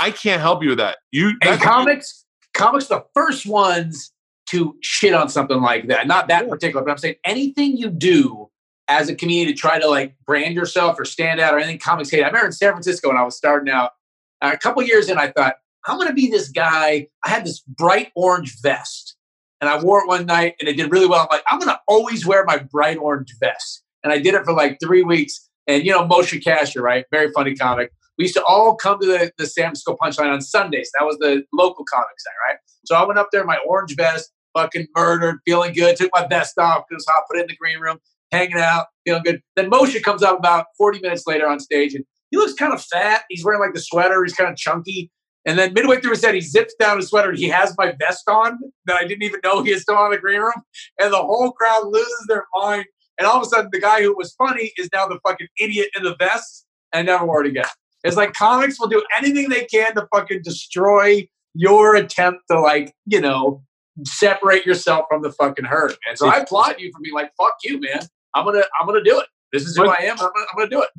I can't help you with that. You And comics, comics, the first ones to shit on something like that. Not that Yeah. particular, but I'm saying anything you do as a comedian to try to like brand yourself or stand out or anything comics hate. I remember in San Francisco when I was starting out, uh, a couple years in, I thought, I'm going to be this guy. I had this bright orange vest and I wore it one night and it did really well. I'm like, I'm going to always wear my bright orange vest. And I did it for like three weeks. And, you know, Moshe Kasher, right? Very funny comic. We used to all come to the, the San Francisco Punchline on Sundays. That was the local comics night, right? So I went up there in my orange vest, fucking murdered, feeling good, took my vest off because I put it in the green room, hanging out, feeling good. Then Moshe comes up about 40 minutes later on stage and he looks kind of fat. He's wearing like the sweater, he's kind of chunky. And then midway through his set, he zips down his sweater and he has my vest on that I didn't even know he was still on the green room. And the whole crowd loses their mind. And all of a sudden, the guy who was funny is now the fucking idiot in the vest and never wore it again. It's like comics will do anything they can to fucking destroy your attempt to like, you know, separate yourself from the fucking herd, man. So I applaud you for being like, fuck you, man. I'm gonna I'm gonna do it. This is who I am. I'm gonna, I'm gonna do it.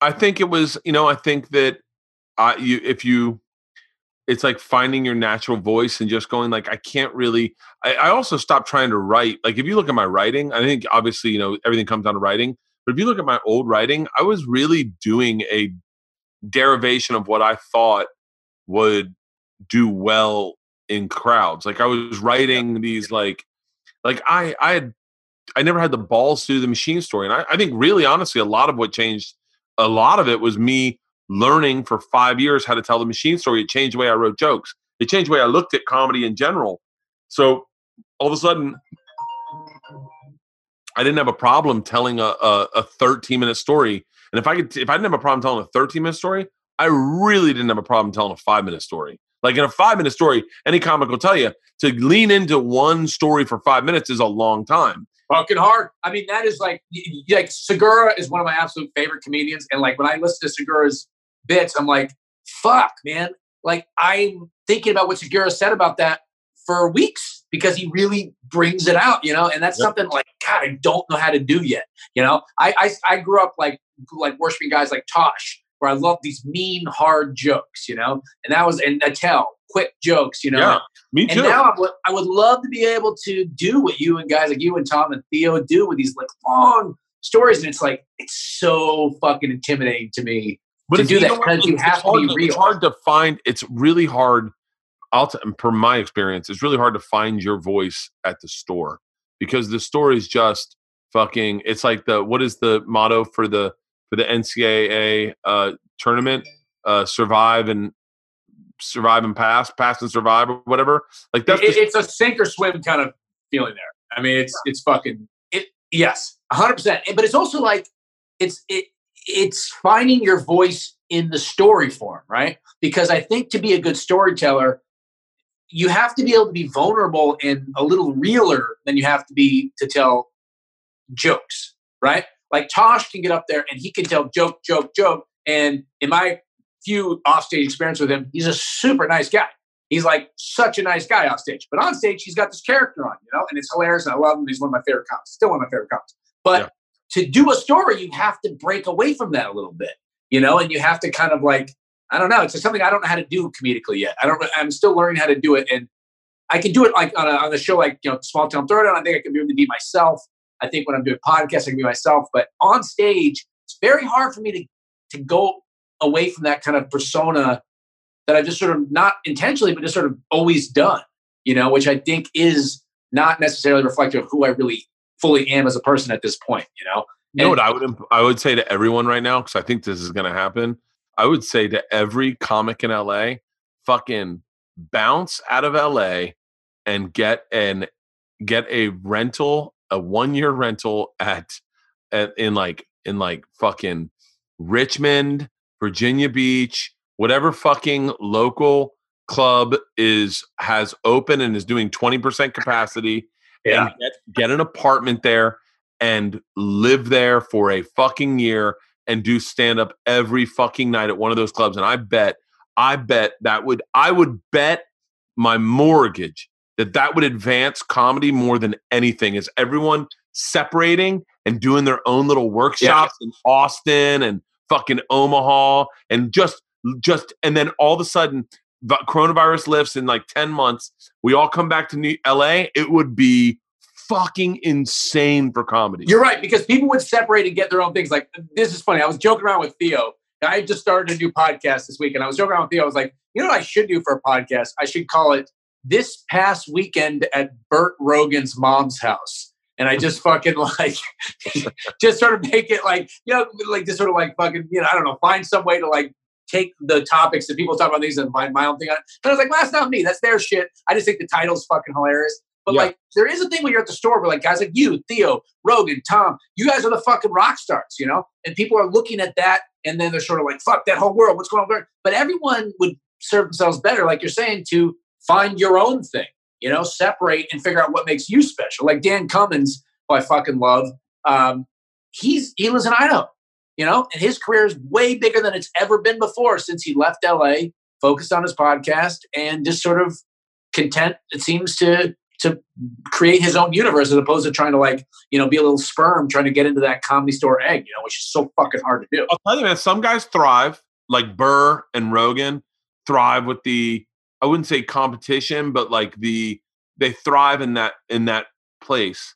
I think it was, you know, I think that I you if you it's like finding your natural voice and just going like I can't really I, I also stopped trying to write. Like if you look at my writing, I think obviously, you know, everything comes down to writing. But if you look at my old writing, I was really doing a derivation of what I thought would do well in crowds. Like I was writing these like like I I had I never had the balls to do the machine story. And I, I think really honestly, a lot of what changed a lot of it was me learning for five years how to tell the machine story. It changed the way I wrote jokes. It changed the way I looked at comedy in general. So all of a sudden, I didn't have a problem telling a, a, a 13 minute story. And if I could, if I didn't have a problem telling a 13 minute story, I really didn't have a problem telling a five minute story. Like in a five minute story, any comic will tell you to lean into one story for five minutes is a long time. Fucking hard. I mean, that is like like Segura is one of my absolute favorite comedians. And like when I listen to Segura's bits, I'm like, fuck, man. Like I'm thinking about what Segura said about that for weeks because he really brings it out, you know. And that's Yep. something like God, I don't know how to do yet. You know, I I, I grew up like like worshiping guys like Tosh, where I love these mean, hard jokes, you know. And that was and Attell, quick jokes, you know. Yeah, me too. And now I would, I would love to be able to do what you and guys like you and Tom and Theo do with these like long stories. And it's like, it's so fucking intimidating to me. to do that because you have to be It's real. hard to find. It's really hard. I'll t- per my experience, it's really hard to find your voice at the store because the store is just fucking. It's like the what is the motto for the for the NCAA uh, tournament? Uh, survive and survive and pass, pass and survive, or whatever. Like that's It- it's a sink or swim kind of feeling there. I mean, it's it's fucking it. Yes, hundred percent. But it's also like it's it it's finding your voice in the story form, right? Because I think to be a good storyteller, you have to be able to be vulnerable and a little realer than you have to be to tell jokes, right? Like Tosh can get up there and he can tell joke, joke, joke. And in my few offstage experience with him, he's a super nice guy. He's like such a nice guy offstage. But on stage, he's got this character on, you know, and it's hilarious. And I love him. He's one of my favorite comics. Still one of my favorite comics. But Yeah. to do a story, you have to break away from that a little bit, you know, and you have to kind of like, I don't know. It's something I don't know how to do comedically yet. I don't. I'm still learning how to do it, and I can do it like on a, on a show like you know Small Town Throwdown. I think I can be able to be myself. I think when I'm doing podcasts, I can be myself. But on stage, it's very hard for me to to go away from that kind of persona that I've just sort of not intentionally, but just sort of always done. You know, which I think is not necessarily reflective of who I really fully am as a person at this point. You know, You know what I would imp- I would say to everyone right now because I think this is going to happen. I would say to every comic in LA, fucking bounce out of LA and get an get a rental, a one year rental at, at in like in like fucking Richmond, Virginia Beach, whatever fucking local club is has open and is doing 20% capacity Yeah. and get, get an apartment there and live there for a fucking year and do stand up every fucking night at one of those clubs and i bet i bet that would i would bet my mortgage that that would advance comedy more than anything is everyone separating and doing their own little workshops in austin and fucking omaha and just just and then all of a sudden the coronavirus lifts in like 10 months we all come back to New- la it would be fucking insane for comedy You're right because people would separate and get their own things. Like this is funny. I was joking around with Theo. I just started a new podcast this week, and I was joking around with Theo. I was like, you know what I should do for a podcast? I should call it "This Past Weekend at Burt Rogan's Mom's House." And I just fucking like, just sort of make it like, you know, like just sort of like fucking, you know, I don't know, find some way to like take the topics that people talk about these and find my own thing on it. But I was like, well, that's not me. That's their shit. I just think the title's fucking hilarious. But Yeah. like, there is a thing when you're at the store where like guys like you, Theo, Rogan, Tom, you guys are the fucking rock stars, you know? And people are looking at that and then they're sort of like, fuck that whole world. What's going on? But everyone would serve themselves better, like you're saying, to find your own thing, you know, separate and figure out what makes you special. Like Dan Cummins, who I fucking love, um, he's he lives in Idaho, you know, and his career is way bigger than it's ever been before since he left LA, focused on his podcast, and just sort of content, it seems to to create his own universe as opposed to trying to like, you know, be a little sperm trying to get into that comedy store egg, you know, which is so fucking hard to do. I'll tell you, man, some guys thrive, like Burr and Rogan, thrive with the I wouldn't say competition, but like the they thrive in that in that place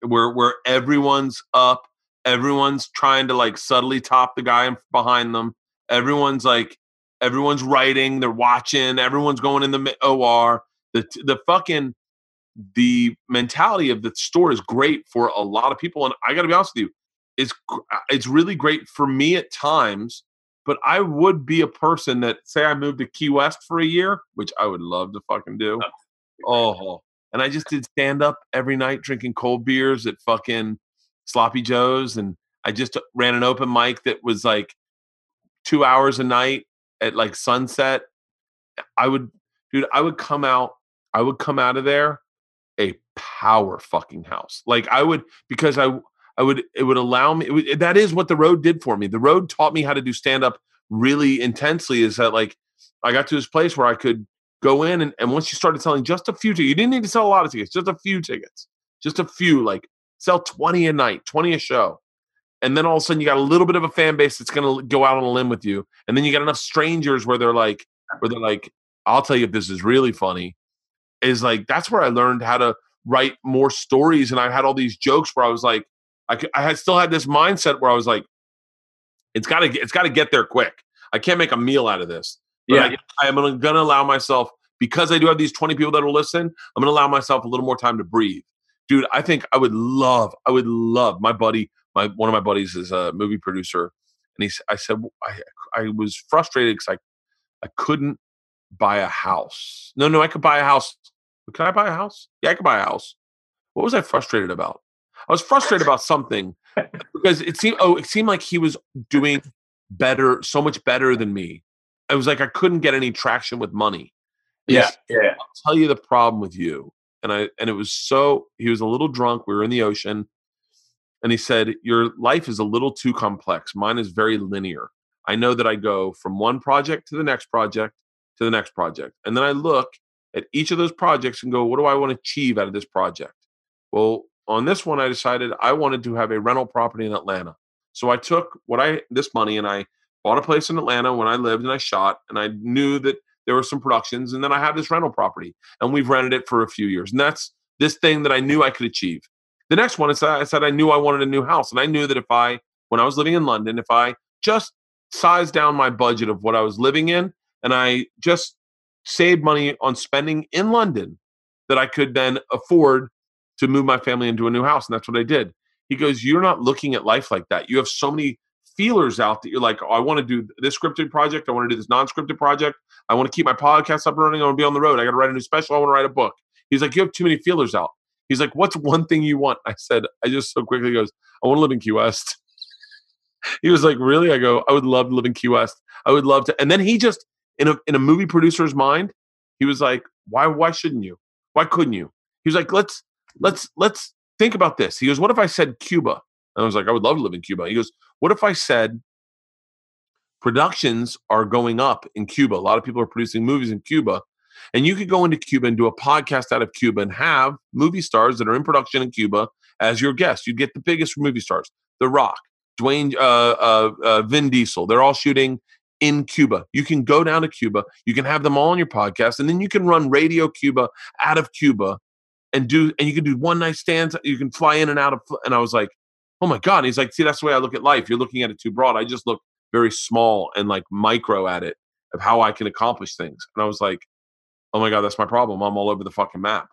where where everyone's up, everyone's trying to like subtly top the guy behind them. Everyone's like everyone's writing, they're watching, everyone's going in the OR. The the fucking the mentality of the store is great for a lot of people and I got to be honest with you it's uh, it's really great for me at times but i would be a person that say i moved to key west for a year which i would love to fucking do. Oh and i just did stand up every night drinking cold beers at fucking sloppy joe's and i just ran an open mic that was like two hours a night at like sunset. I would dude i would come out i would come out of there a power fucking house. Like i would because i I would it would allow me that is what the road did for me. The road taught me how to do stand up really intensely is that like I got to this place where I could go in and, and once you started selling just a few tickets, you didn't need to sell a lot of tickets, just a few tickets. Just a few like sell 20 a night, 20 a show. And then all of a sudden you got a little bit of a fan base that's going to go out on a limb with you. And then you got enough strangers where they're like where they're like I'll tell you if this is really funny is like that's where I learned how to write more stories and I had all these jokes where I was like I, I had still had this mindset where I was like, it's got to it's got to get there quick. I can't make a meal out of this. But Yeah. I, I'm going to allow myself because I do have these 20 people that will listen. I'm going to allow myself a little more time to breathe, dude. I think I would love, I would love my buddy. My one of my buddies is a movie producer, and he's. I said I I was frustrated because I I couldn't buy a house. No, no, I could buy a house. Can I buy a house? Yeah, I could buy a house. What was I frustrated about? I was frustrated about something because it seemed oh, it seemed like he was doing better, so much better than me. I was like I couldn't get any traction with money. And Yeah. said, Yeah. I'll tell you the problem with you. And I and it was so he was a little drunk. We were in the ocean. And he said, Your life is a little too complex. Mine is very linear. I know that I go from one project to the next project to the next project. And then I look at each of those projects and go, what do I want to achieve out of this project? Well, on this one, I decided I wanted to have a rental property in Atlanta. So I took what I this money and I bought a place in Atlanta when I lived and I shot, and I knew that there were some productions, and then I had this rental property, and we've rented it for a few years, and that's this thing that I knew I could achieve. The next one is I said I knew I wanted a new house, and I knew that if I, when I was living in London, if I just sized down my budget of what I was living in, and I just saved money on spending in London, that I could then afford to move my family into a new house, and that's what I did. He goes, "You're not looking at life like that. You have so many feelers out that you're like, oh, I want to do this scripted project. I want to do this non-scripted project. I want to keep my podcast up and running. I want to be on the road. I got to write a new special. I want to write a book." He's like, "You have too many feelers out." He's like, "What's one thing you want?" I said, "I just so quickly goes, I want to live in Key West." he was like, "Really?" I go, "I would love to live in Key West. I would love to." And then he just in a in a movie producer's mind, He was like, why why shouldn't you? Why couldn't you? He was like, let's let's let's think about this. He goes, what if I said Cuba? And I was like, I would love to live in Cuba. He goes, what if I said productions are going up in Cuba? A lot of people are producing movies in Cuba. And you could go into Cuba and do a podcast out of Cuba and have movie stars that are in production in Cuba as your guest. You'd get the biggest movie stars, The Rock, Dwayne, uh, uh, uh, Vin Diesel. They're all shooting in Cuba. You can go down to Cuba. You can have them all on your podcast, and then you can run Radio Cuba out of Cuba and do. And you can do one night stands. You can fly in and out of. And I was like, oh my god. And he's like, see, that's the way I look at life. You're looking at it too broad. I just look very small and like micro at it of how I can accomplish things. And I was like, oh my god, that's my problem. I'm all over the fucking map.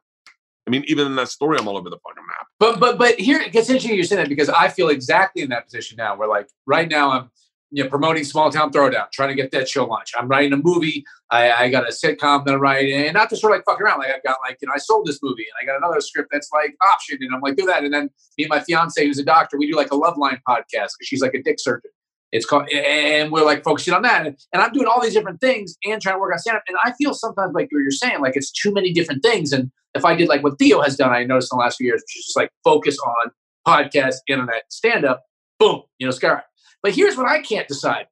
I mean, even in that story, I'm all over the fucking map. But but but here it gets interesting you're saying that because I feel exactly in that position now where like right now I'm you know promoting small town throwdown, trying to get that show launched. I'm writing a movie. I, I got a sitcom that I'm writing, and not to sort of like fuck around. Like I've got like you know I sold this movie and I got another script that's like option, and I'm like do that. And then me and my fiance who's a doctor, we do like a love line podcast because she's like a dick surgeon. It's called, and we're like focusing on that. And, and I'm doing all these different things and trying to work on stand up. And I feel sometimes like you're saying, like it's too many different things. And if I did like what Theo has done, I noticed in the last few years, which is just like focus on podcast, internet, stand up, boom, you know, skyrocket. But here's what I can't decide.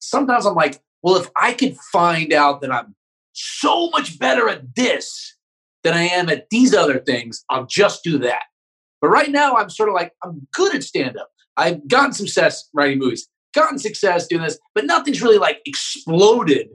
Sometimes I'm like, well, if I could find out that I'm so much better at this than I am at these other things, I'll just do that. But right now, I'm sort of like, I'm good at stand up. I've gotten success writing movies, gotten success doing this, but nothing's really like exploded.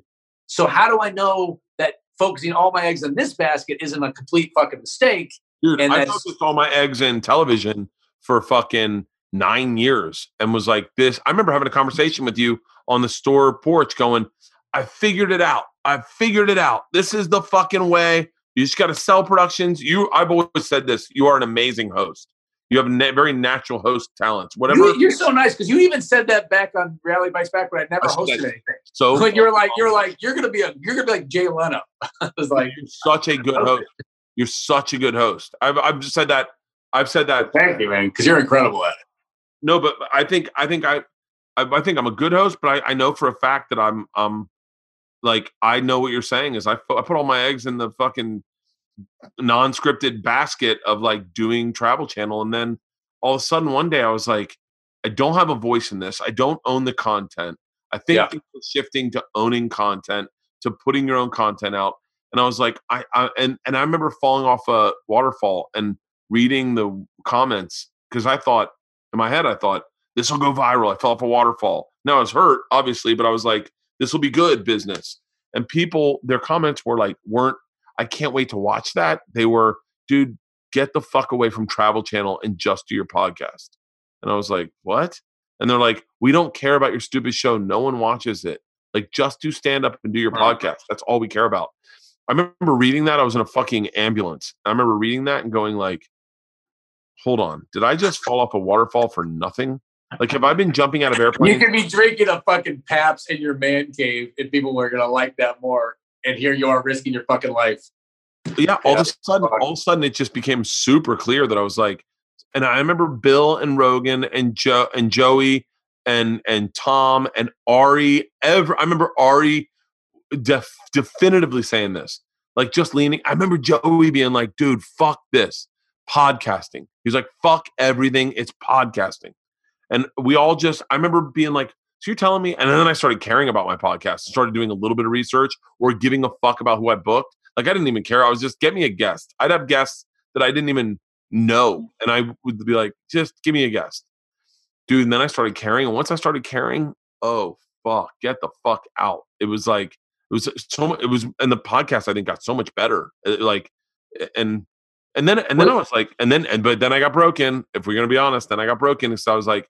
So, how do I know that focusing all my eggs in this basket isn't a complete fucking mistake? Dude, and I focused all my eggs in television for fucking nine years and was like this. I remember having a conversation with you on the store porch going, I figured it out. I figured it out. This is the fucking way. You just got to sell productions. You, I've always said this. You are an amazing host. You have na- very natural host talents. Whatever. You, are so nice because you even said that back on Rally Bites back when I never I hosted anything. So like you're like you're like you're gonna be a you're gonna be like Jay Leno. I was like, you're such a good host. You're such a good host. I've I've just said that. I've said that. Thank you, man, because you're incredible at it. No, but I think I think I I, I think I'm a good host, but I, I know for a fact that I'm um like I know what you're saying is I, I put all my eggs in the fucking non-scripted basket of like doing travel channel and then all of a sudden one day i was like i don't have a voice in this. I don't own the content. I think yeah. shifting to owning content to putting your own content out. And i was like I, I and and i remember falling off a waterfall and reading the comments because i thought in my head i thought this will go viral i fell off a waterfall now i was hurt obviously but i was like this will be good business and people their comments were like weren't I can't wait to watch that. They were, dude, get the fuck away from Travel Channel and just do your podcast. And I was like, what? And they're like, we don't care about your stupid show. No one watches it. Like, just do stand up and do your podcast. That's all we care about. I remember reading that. I was in a fucking ambulance. I remember reading that and going like, hold on, did I just fall off a waterfall for nothing? Like, have I been jumping out of airplanes? You could be drinking a fucking Pabst in your man cave, and people were gonna like that more and here you are risking your fucking life. Yeah, all yeah. of a sudden, all of a sudden, it just became super clear that I was like, and I remember Bill and Rogan and Joe and Joey and and Tom and Ari. Ever, I remember Ari def, definitively saying this, like just leaning. I remember Joey being like, "Dude, fuck this podcasting." He's like, "Fuck everything, it's podcasting," and we all just. I remember being like, so you're telling me, and then I started caring about my podcast, started doing a little bit of research or giving a fuck about who I booked. Like I didn't even care. I was just get me a guest. I'd have guests that I didn't even know, and I would be like, just give me a guest, dude. And then I started caring, and once I started caring, oh fuck, get the fuck out. It was like it was so much. It was, and the podcast I think got so much better. It, like, and and then and then I was like, and then and but then I got broken. If we're gonna be honest, then I got broken. So I was like,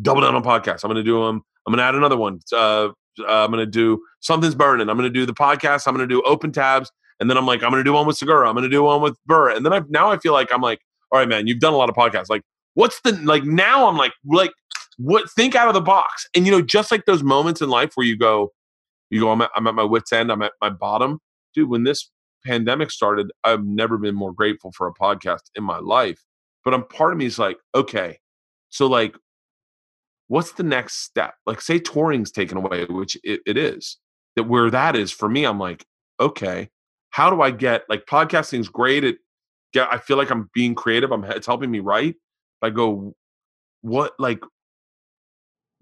double down on podcasts. I'm gonna do them. I'm gonna add another one. Uh, uh, I'm gonna do something's burning. I'm gonna do the podcast. I'm gonna do open tabs, and then I'm like, I'm gonna do one with Segura. I'm gonna do one with Burr, and then I now I feel like I'm like, all right, man, you've done a lot of podcasts. Like, what's the like now? I'm like, like what? Think out of the box, and you know, just like those moments in life where you go, you go, I'm at, I'm at my wits end. I'm at my bottom, dude. When this pandemic started, I've never been more grateful for a podcast in my life. But I'm part of me is like, okay, so like what's the next step? Like, say touring's taken away, which it, it is. That where that is for me, I'm like, okay, how do I get like podcasting's great. It get I feel like I'm being creative. I'm it's helping me write. I go, what like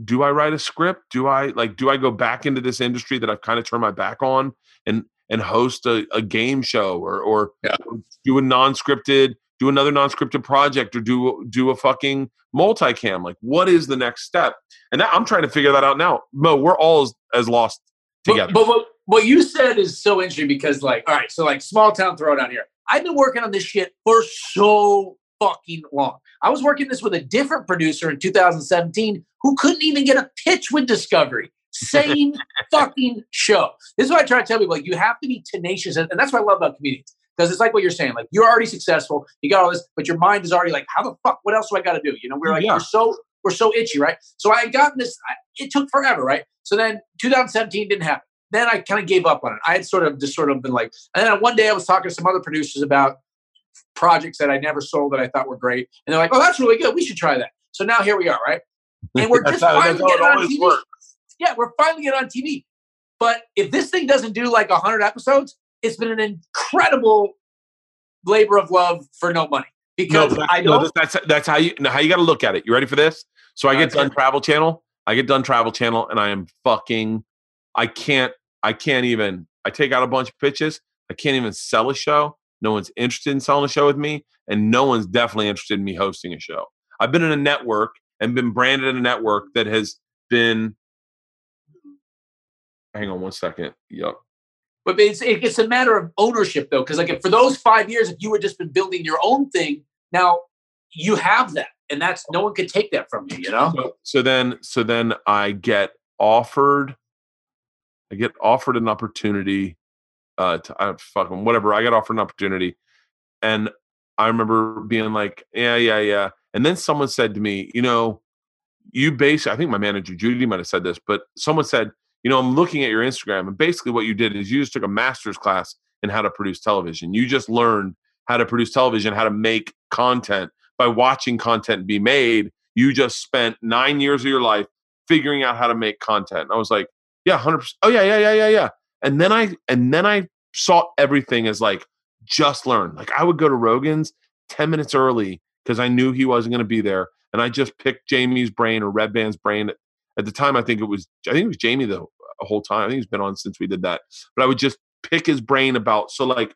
do I write a script? Do I like do I go back into this industry that I've kind of turned my back on and and host a, a game show or or Yeah. do a non-scripted, do another non-scripted project or do do a fucking multicam? Like what is the next step? And that, I'm trying to figure that out now. Mo, we're all as, as lost together. But, but what, what you said is so interesting because, like, all right, so like small town throwdown here. I've been working on this shit for so fucking long. I was working this with a different producer in 2017 who couldn't even get a pitch with Discovery. Same fucking show. This is what I try to tell people. Like, you have to be tenacious, and, that's what I love about comedians. Because it's like what you're saying. Like, you're already successful, you got all this, but your mind is already like, how the fuck? What else do I got to do? You know, we're like, Yeah. we're so we're so itchy, right? So I had gotten this. I, it took forever, right? So then 2017 didn't happen. Then I kind of gave up on it. I had sort of just sort of been like, and then one day I was talking to some other producers about projects that I never sold that I thought were great, and they're like, "Oh, that's really good. We should try that." So now here we are, right? And we're That's just how- finally that's how it getting on always TV. works. Yeah, we're finally getting on TV. But if this thing doesn't do like 100 episodes, it's been an incredible labor of love for no money because I no, don't. that's that's that's how you no, how you got to look at it. You ready for this? So I get Let's done. Travel Channel. I get done Travel Channel, and I am fucking. I can't. I can't even. I take out a bunch of pitches. I can't even sell a show. No one's interested in selling a show with me, and no one's definitely interested in me hosting a show. I've been in a network and been branded in a network that has been. Hang on one second. Yep. But it's it's a matter of ownership though, because like if for those five years, if you had just been building your own thing, now you have that, and that's no one could take that from you. You know. So, so then so then I get offered I get offered an opportunity uh to I fucking whatever. I got offered an opportunity and I remember being like, yeah, yeah, yeah. And then someone said to me, you know, you base I think my manager Judy might have said this, but someone said, you know, I'm looking at your Instagram and basically what you did is you just took a master's class in how to produce television. You just learned how to produce television, how to make content by watching content be made. You just spent nine years of your life figuring out how to make content. And I was like, yeah, hundred percent. Oh yeah, yeah, yeah, yeah, yeah. And then I and then I saw everything as like just learn. Like I would go to Rogan's ten minutes early because I knew he wasn't going to be there, and I just picked Jamie's brain or Redban's brain. At the time, I think it was I think it was Jamie the whole time. I think he's been on since we did that. But I would just pick his brain about so like.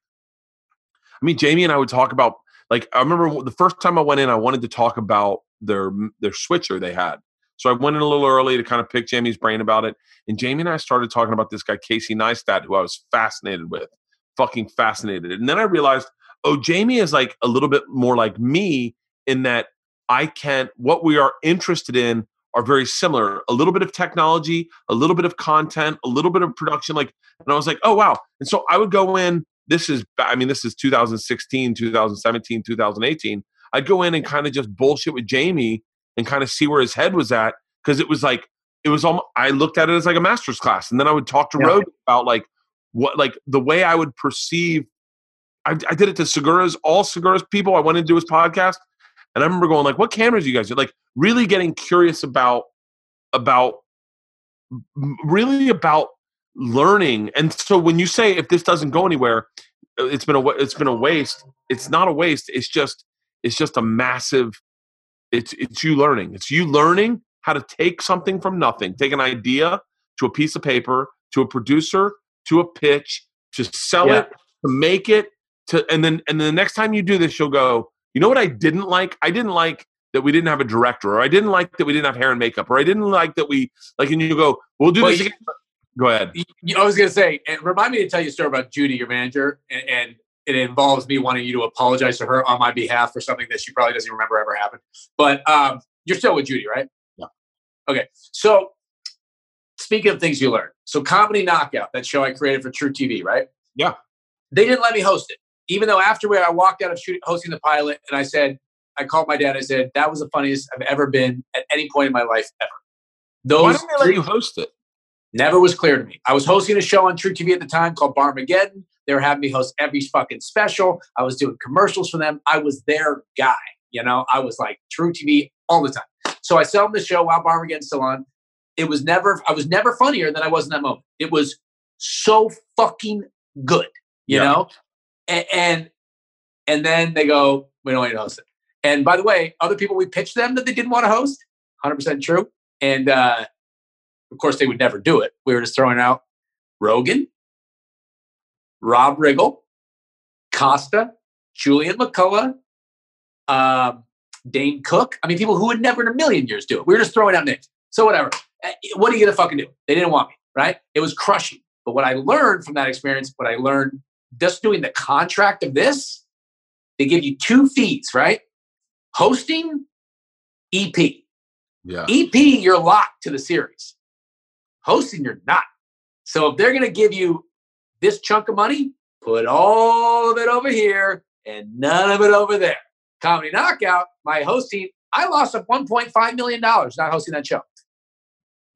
I mean, Jamie and I would talk about like I remember the first time I went in, I wanted to talk about their their switcher they had. So I went in a little early to kind of pick Jamie's brain about it. And Jamie and I started talking about this guy, Casey Neistat, who I was fascinated with, fucking fascinated. And then I realized, oh, Jamie is like a little bit more like me in that I can't what we are interested in are very similar. A little bit of technology, a little bit of content, a little bit of production. Like, and I was like, oh, wow. And so I would go in, this is, I mean, this is 2016, 2017, 2018. I'd go in and kind of just bullshit with Jamie and kind of see where his head was at because it was like it was almost I looked at it as like a master's class, and then I would talk to Yeah. About like what like the way I would perceive. I, I did it to Segura's all Segura's people. I went into his podcast, and I remember going like, "What cameras you guys do?" Like really getting curious about about really about learning. And so when you say if this doesn't go anywhere, uh, it's been a it's been a waste. It's not a waste. It's just it's just a massive it's it's you learning it's you learning how to take something from nothing take an idea to a piece of paper to a producer to a pitch to sell Yeah. it to make it to and then and then the next time you do this you'll go you know what i didn't like i didn't like that we didn't have a director or i didn't like that we didn't have hair and makeup or i didn't like that we like and you go we'll do Well, this you- go ahead You- I was going to say, and remind me to tell you a story about Judy, your manager, and, and it involves me wanting you to apologize to her on my behalf for something that she probably doesn't remember ever happened. But um, you're still with Judy, right? Yeah. Okay. So, speaking of things you learned, so Comedy Knockout, that show I created for truTV, right? Yeah. They didn't let me host it, even though afterward I walked out of shooting, hosting the pilot and I said, I called my dad. I said that was the funniest I've ever been at any point in my life ever. Those why didn't they let you host it Never was clear to me. I was hosting a show on truTV at the time called Barmageddon. They were having me host every fucking special. I was doing commercials for them. I was their guy. You know, I was like truTV all the time. So I sell them the show while Barmageddon's still on. It was never, I was never funnier than I was in that moment. It was so fucking good. you Yeah. know, and, and and then they go, we don't want you to host it. And by the way, other people we pitched them that they didn't want to host, hundred percent true. And uh, of course, they would never do it. We were just throwing out Rogan, Rob Riggle, Costa, Julian McCullough, um, Dane Cook. I mean, people who would never in a million years do it. We were just throwing out names. So whatever. What are you gonna fucking do? They didn't want me, right? It was crushing. But what I learned from that experience, what I learned just doing the contract of this, they give you two fees, right? Hosting, EP. Yeah. EP, you're locked to the series. Hosting, you're not. So if they're going to give you this chunk of money, put all of it over here and none of it over there. Comedy Knockout, my hosting, I lost up $1.5 million not hosting that show.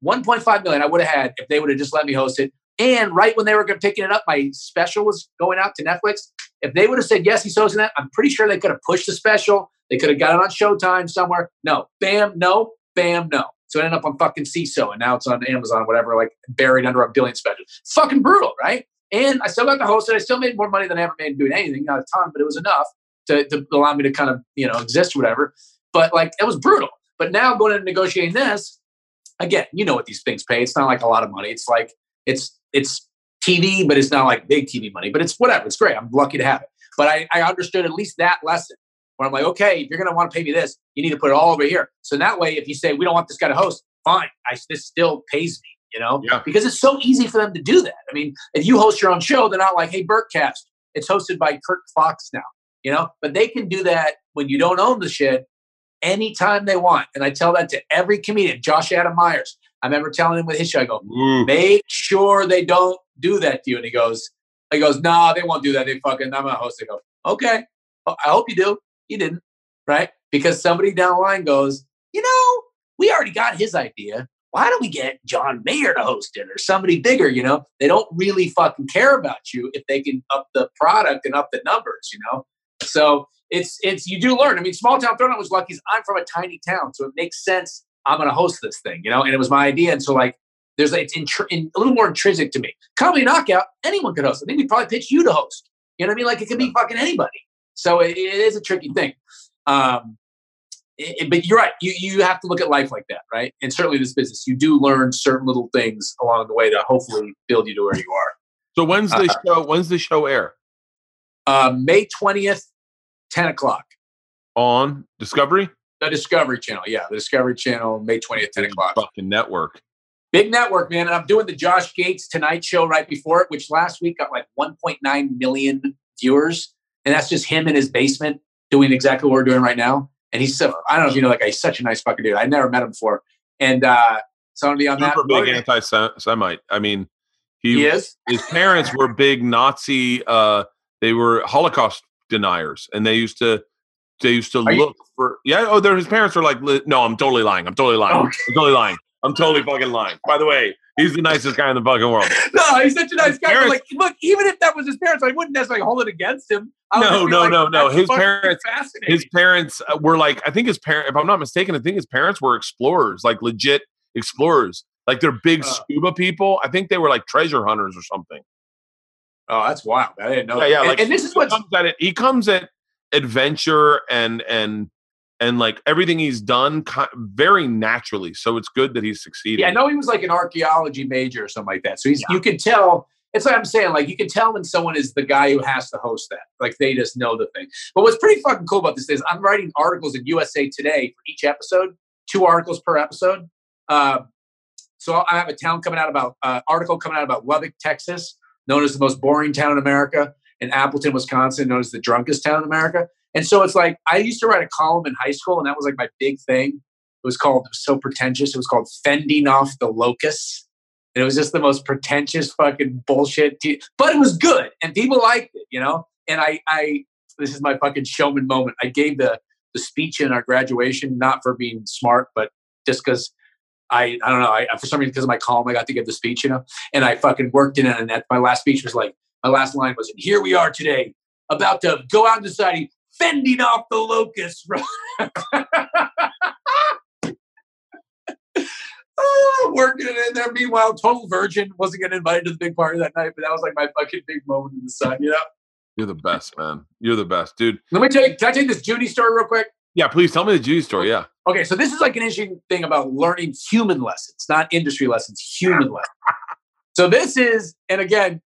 1.5 million I would have had if they would have just let me host it. And right when they were picking it up, my special was going out to Netflix. If they would have said yes, he's hosting that, I'm pretty sure they could have pushed the special. They could have got it on Showtime somewhere. No, bam, no, bam, no. So it ended up on fucking Seeso, and now it's on Amazon, whatever, like buried under a billion special. Fucking brutal, right? And I still got the host it. I still made more money than I ever made doing anything, not a ton, but it was enough to, to allow me to kind of you know exist, or whatever. But like it was brutal. But now going into negotiating this, again, you know what these things pay. It's not like a lot of money. It's like it's it's TV, but it's not like big TV money. But it's whatever. It's great. I'm lucky to have it. But I, I understood at least that lesson where I'm like, okay, if you're gonna want to pay me this, you need to put it all over here. So that way, if you say we don't want this guy to host, fine. I this still pays me, you know, Yeah. because it's so easy for them to do that. I mean, if you host your own show, they're not like, hey, Bertcast, it's hosted by Kurt Fox now, you know. But they can do that when you don't own the shit anytime they want. And I tell that to every comedian. Josh Adam Meyers, I remember telling him with his show, I go, Ooh. make sure they don't do that to you. And he goes, he goes, no, nah, they won't do that. They fucking, I'm a host. I go, okay, oh, I hope you do. You didn't, right? Because somebody down the line goes, you know, we already got his idea. Why don't we get John Mayer to host it or somebody bigger? You know, they don't really fucking care about you if they can up the product and up the numbers. You know, so it's it's you do learn. I mean, small town throwdown was lucky. I'm from a tiny town, so it makes sense. I'm going to host this thing, you know, and it was my idea. And so like, there's it's intr- in, a little more intrinsic to me. Comedy knockout, anyone could host. I think we probably pitch you to host. You know what I mean? Like it could be fucking anybody. So it, it is a tricky thing. Um, it- but you're right. You you have to look at life like that, right? And certainly this business, you do learn certain little things along the way to hopefully build you to where you are. So when's the Uh, show? When's the show air Uh, May twentieth, ten o'clock. on Discovery? The Discovery Channel, yeah, the Discovery Channel, May twentieth, ten o'clock. Fucking network. Big network, man. And I'm doing the Josh Gates Tonight Show right before it, which last week got like 1.9 million viewers, and that's just him in his basement doing exactly what we're doing right now. And he's so I don't know if you know like. He's such a nice fucking dude. I never met him before, and uh, so I'm gonna be on that. Super big anti-Semite. I mean, he, He is. his parents were big Nazi. Uh, they were Holocaust deniers, and they used to they used to Are you- look for yeah. Oh, they're his parents are like no, I'm totally lying. I'm totally lying. I'm totally lying. I'm totally fucking lying. By the way, he's the nicest guy in the fucking world. No, he's such a nice guy. Parents- like, look, even if that was his parents, I wouldn't necessarily hold it against him. No, no, like, no, no. His parents- His parents uh, were like I think his parent. If I'm not mistaken, I think his parents were explorers, like legit explorers. Like they're big Uh. scuba people. I think they were like treasure hunters or something. oh, that's wild. I didn't know. Yeah, that. yeah. And- Like and, this is he what's comes at it. He comes at adventure and and and like everything he's done very naturally. So it's good that he's succeeding. Yeah, I know he was like an archaeology major or something like that. So he's you can tell. It's like I'm saying, like you can tell when someone is the guy who has to host that. Like they just know the thing. But what's pretty fucking cool about this is I'm writing articles in USA Today for each episode, two articles per episode. Um, so I have a town coming out about uh, article coming out about Lubbock, Texas, known as the most boring town in America, and Appleton, Wisconsin, known as the drunkest town in America. And so it's like I used to write a column in high school, and that was like my big thing. It was called it was so pretentious. It was called fending off the locusts. And it was just the most pretentious fucking bullshit. But it was good, and people liked it, you know. And I, I, this is my fucking showman moment. I gave the the speech in our graduation, not for being smart, but just because I, I don't know. I for some reason because of my column, I got to give the speech, you know. And I fucking worked in it, and that my last speech was like my last line was, "And here we are today, about to go out in society, fending off the locusts." oh, working it in there. Meanwhile, total virgin wasn't getting invited to the big party that night, but that was like my fucking big moment in the sun, you know? You're the best, man. You're the best, dude. Let me tell you, can I you this Judy story real quick? Yeah, please tell me the Judy story. Yeah. Okay, so this is like an interesting thing about learning human lessons, not industry lessons, human lessons. So this is, and again,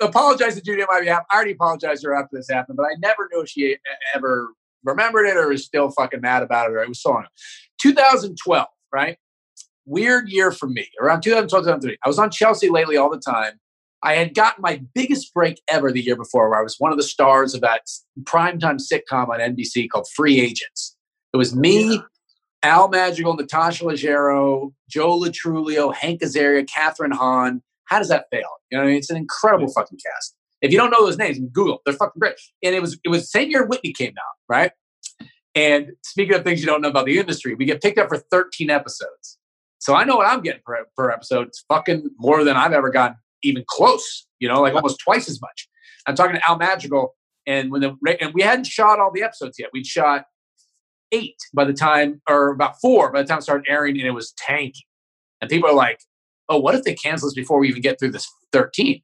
apologize to Judy on my behalf. I already apologized to her after this happened, but I never knew she ever remembered it or is still fucking mad about it or it was so on. 2012, right? Weird year for me. Around 2012, 2013. I was on Chelsea lately all the time. I had gotten my biggest break ever the year before, where I was one of the stars of that primetime sitcom on NBC called Free Agents. It was me, Al Madrigal, Natasha Leggero, Joe Lo Truglio, Hank Azaria, Kathryn Hahn. How does that fail? You know, I mean? it's an incredible fucking cast. If you don't know those names, Google. They're fucking great. And it was it was same year Whitney came out, right? And speaking of things you don't know about the industry, we get picked up for 13 episodes. So I know what I'm getting per, per episode. It's fucking more than I've ever gotten even close, you know, like almost twice as much. I'm talking to Al Madrigal, and when the and we hadn't shot all the episodes yet. We'd shot eight by the time, or about four by the time it started airing, and it was tanking. And people are like, "Oh, what if they cancel this before we even get through this 13?"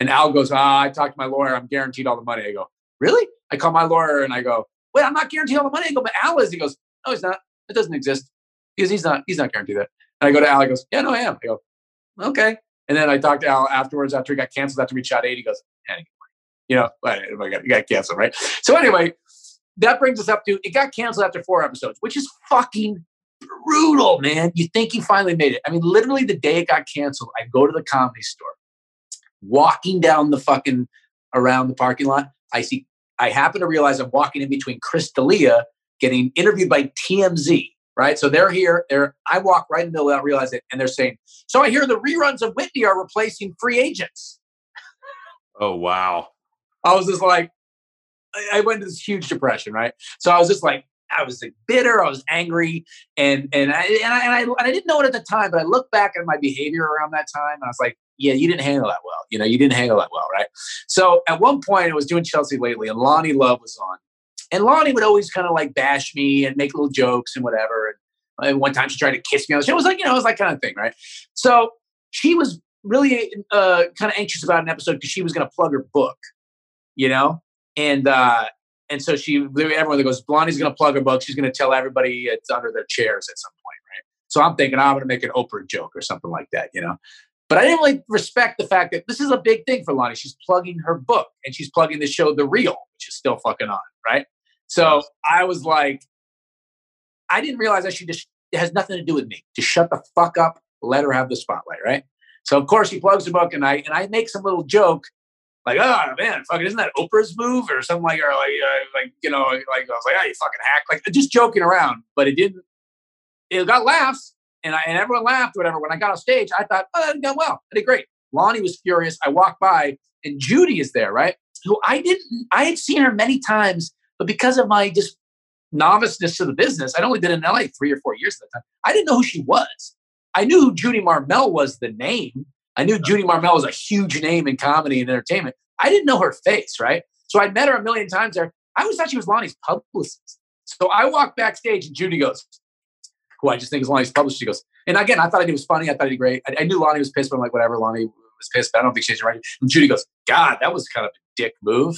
And Al goes, "Ah, I talked to my lawyer. I'm guaranteed all the money." I go, "Really?" I call my lawyer and I go, "Wait, I'm not guaranteed all the money." I go, "But Al is." He goes, "No, he's not. It doesn't exist because he's not. He's not guaranteed that." And I go to Al. He goes, "Yeah, no, I am." I go, "Okay." And then I talked to Al afterwards after he got canceled after we shot eight. He goes, you know, I got, got canceled, right? So anyway, that brings us up to it got canceled after four episodes, which is fucking brutal, man. You think you finally made it. I mean, literally the day it got canceled, I go to the comedy store, walking down the fucking around the parking lot. I see, I happen to realize I'm walking in between Chris D'Elia getting interviewed by TMZ right? So they're here. They're I walk right in the middle without realizing it, and they're saying, "So I hear the reruns of Whitney are replacing free agents." Oh wow! I was just like, I went into this huge depression, right? So I was just like, I was like bitter, I was angry, and and I and I, and I, and I didn't know it at the time, but I look back at my behavior around that time, and I was like, yeah, you didn't handle that well. You know, you didn't handle that well, right? So at one point, I was doing Chelsea lately, and Loni Love was on, and Loni would always kind of like bash me and make little jokes and whatever. And, one time she tried to kiss me on the show. It was like, you know, it was like kind of thing, right? So she was really uh, kind of anxious about an episode because she was going to plug her book, you know? And, uh, and so she, everyone that goes, Blondie's going to plug her book. She's going to tell everybody it's under their chairs at some point, right? So I'm thinking oh, I'm going to make an Oprah joke or something like that, you know? But I didn't really respect the fact that this is a big thing for Loni. She's plugging her book and she's plugging the show The Real, which is still fucking on, right? So I was like, I didn't realize that she just it has nothing to do with me. Just shut the fuck up, let her have the spotlight, right? So of course he plugs the book and I and I make some little joke like, oh man, fucking isn't that Oprah's move or something like or like uh, like you know like I was like, oh you fucking hack like just joking around, but it didn't. It got laughs and I and everyone laughed whatever. When I got off stage, I thought, oh, that done well, I did great. Loni was furious. I walked by and Judy is there, right? Who I didn't I had seen her many times but because of my just noviceness to the business, I'd only been in LA three or four years at the time. I didn't know who she was. I knew who Judy Marmel was the name. I knew Judy Marmel was a huge name in comedy and entertainment. I didn't know her face, right? So I'd met her a million times there. I always thought she was Loni's publicist. So I walked backstage and Judy goes, who I just think is Loni's publicist. She goes, and again, I thought it was funny. I thought he did great. I, I, knew Loni was pissed, but I'm like, whatever. Loni was pissed, but I don't think she's right. And Judy goes, God, that was kind of a dick move.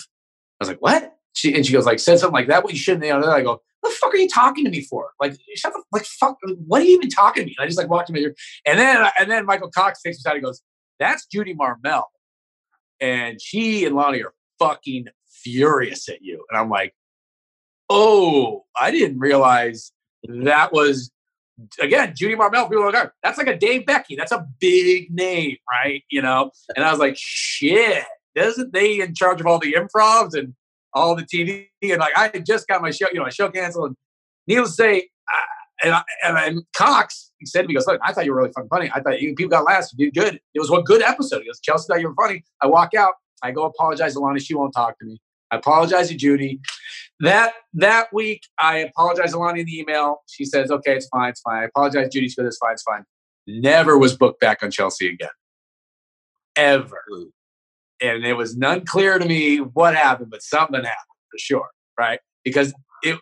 I was like, what? She and she goes like said something like that. What you shouldn't. You I go, what the fuck are you talking to me for? Like, shut the like fuck. What are you even talking to me? And I just like walked him here, and then uh, and then Michael Cox takes me aside. and goes, that's Judy Marmel, and she and Loni are fucking furious at you. And I'm like, oh, I didn't realize that was again Judy Marmel. People are like, that's like a Dave Becky. That's a big name, right? You know. And I was like, shit. Isn't they in charge of all the improvs and all the TV, and like I had just got my show, you know, my show canceled. And needless to say, and, I, and, and Cox he said to me, he goes, "Look, I thought you were really fucking funny. I thought you, people got last. You did good. It was a good episode." He goes, "Chelsea thought you were funny." I walk out. I go apologize to Loni. She won't talk to me. I apologize to Judy. That that week, I apologize to Loni in the email. She says, "Okay, it's fine, it's fine." I apologize, Judy. She goes, "It's fine, it's fine." Never was booked back on Chelsea again, ever and it was none clear to me what happened, but something happened for sure, right? Because it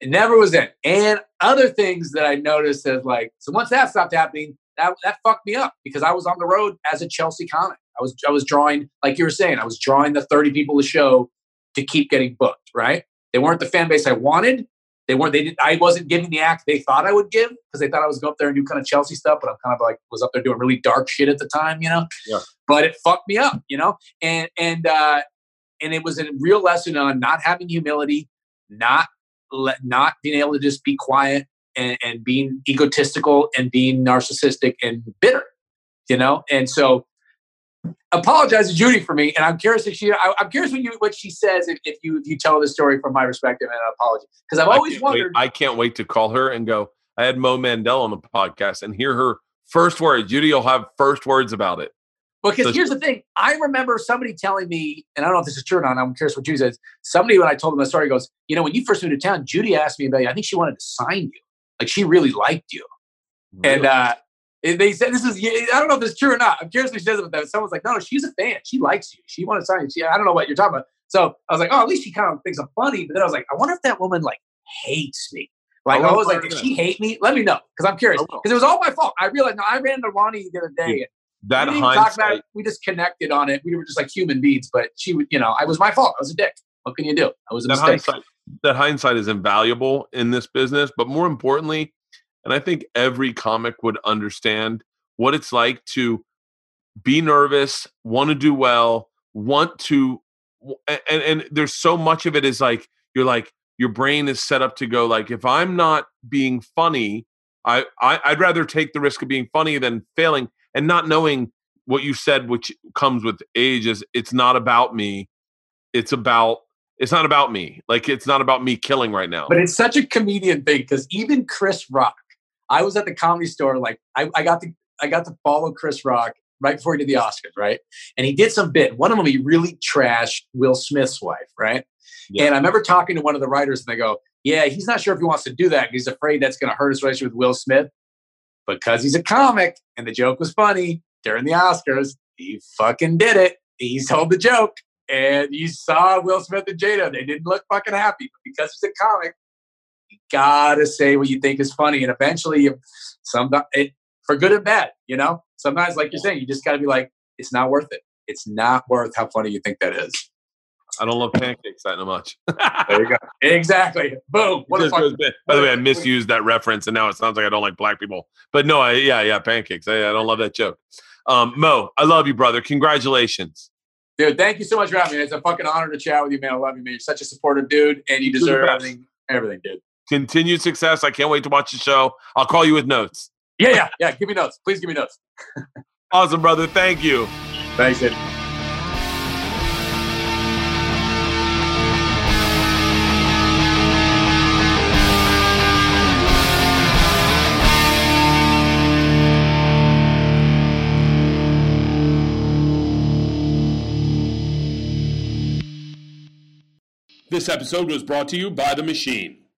It never was in. And other things that I noticed as like, so once that stopped happening, that that fucked me up because I was on the road as a Chelsea comic. I was I was drawing, like you were saying, I was drawing the 30 people a show to keep getting booked, right? They weren't the fan base I wanted. They weren't, they did I wasn't giving the act they thought I would give because they thought I was going up there and do kind of Chelsea stuff, but I'm kind of like was up there doing really dark shit at the time, you know? Yeah. But it fucked me up, you know? And and uh and it was a real lesson on not having humility, not let, not being able to just be quiet and, and being egotistical and being narcissistic and bitter, you know. And so, apologize to Judy for me. And I'm curious if she, I, am curious when you what she says if, if you if you tell the story from my perspective and an apology because I've always I wondered. Wait, I can't wait to call her and go. I had Mo Mandel on the podcast and hear her first words. Judy will have first words about it. Because so, here's the thing, I remember somebody telling me, and I don't know if this is true or not. I'm curious what Judy says. Somebody, when I told them the story, goes, "You know, when you first moved to town, Judy asked me about you. I think she wanted to sign you. Like she really liked you." Really? And uh, they said this is. I don't know if it's true or not. I'm curious what she says about that. Someone's like, "No, no, she's a fan. She likes you. She wanted to sign you. She, I don't know what you're talking about." So I was like, "Oh, at least she kind of thinks I'm funny." But then I was like, "I wonder if that woman like hates me." Like I, I was like, did she hate me? Let me know because I'm curious because it was all my fault. I realized. No, I ran into Ronnie the other day that we hindsight, we just connected on it. We were just like human beings, but she would, you know, I was my fault. I was a dick. What can you do? I was a that mistake. Hindsight, that hindsight is invaluable in this business, but more importantly, and I think every comic would understand what it's like to be nervous, want to do well, want to, and, and there's so much of it is like you're like your brain is set up to go like if I'm not being funny, I, I I'd rather take the risk of being funny than failing and not knowing what you said, which comes with age, is it's not about me. It's about it's not about me. Like it's not about me killing right now. But it's such a comedian thing because even Chris Rock, I was at the comedy store, like I, I got to I got to follow Chris Rock right before he did the Oscars, right? And he did some bit. One of them he really trashed Will Smith's wife, right? Yeah. And I remember talking to one of the writers, and they go, "Yeah, he's not sure if he wants to do that. He's afraid that's going to hurt his relationship with Will Smith." because he's a comic and the joke was funny during the Oscars, he fucking did it. He told the joke. And you saw Will Smith and Jada. They didn't look fucking happy. But because he's a comic, you gotta say what you think is funny. And eventually, you, some it, for good and bad, you know. Sometimes, like you're saying, you just gotta be like, it's not worth it. It's not worth how funny you think that is. I don't love pancakes that much. there you go. Exactly. Boom. What a fuck- By the way, I misused that reference, and now it sounds like I don't like black people. But no, I, yeah, yeah, pancakes. I, I don't love that joke. Um, Mo, I love you, brother. Congratulations. Dude, thank you so much for having me. It's a fucking honor to chat with you, man. I love you, man. You're such a supportive dude, and you deserve everything, everything, dude. Continued success. I can't wait to watch the show. I'll call you with notes. Yeah, yeah, yeah. Give me notes. Please give me notes. awesome, brother. Thank you. Thanks, dude. This episode was brought to you by The Machine.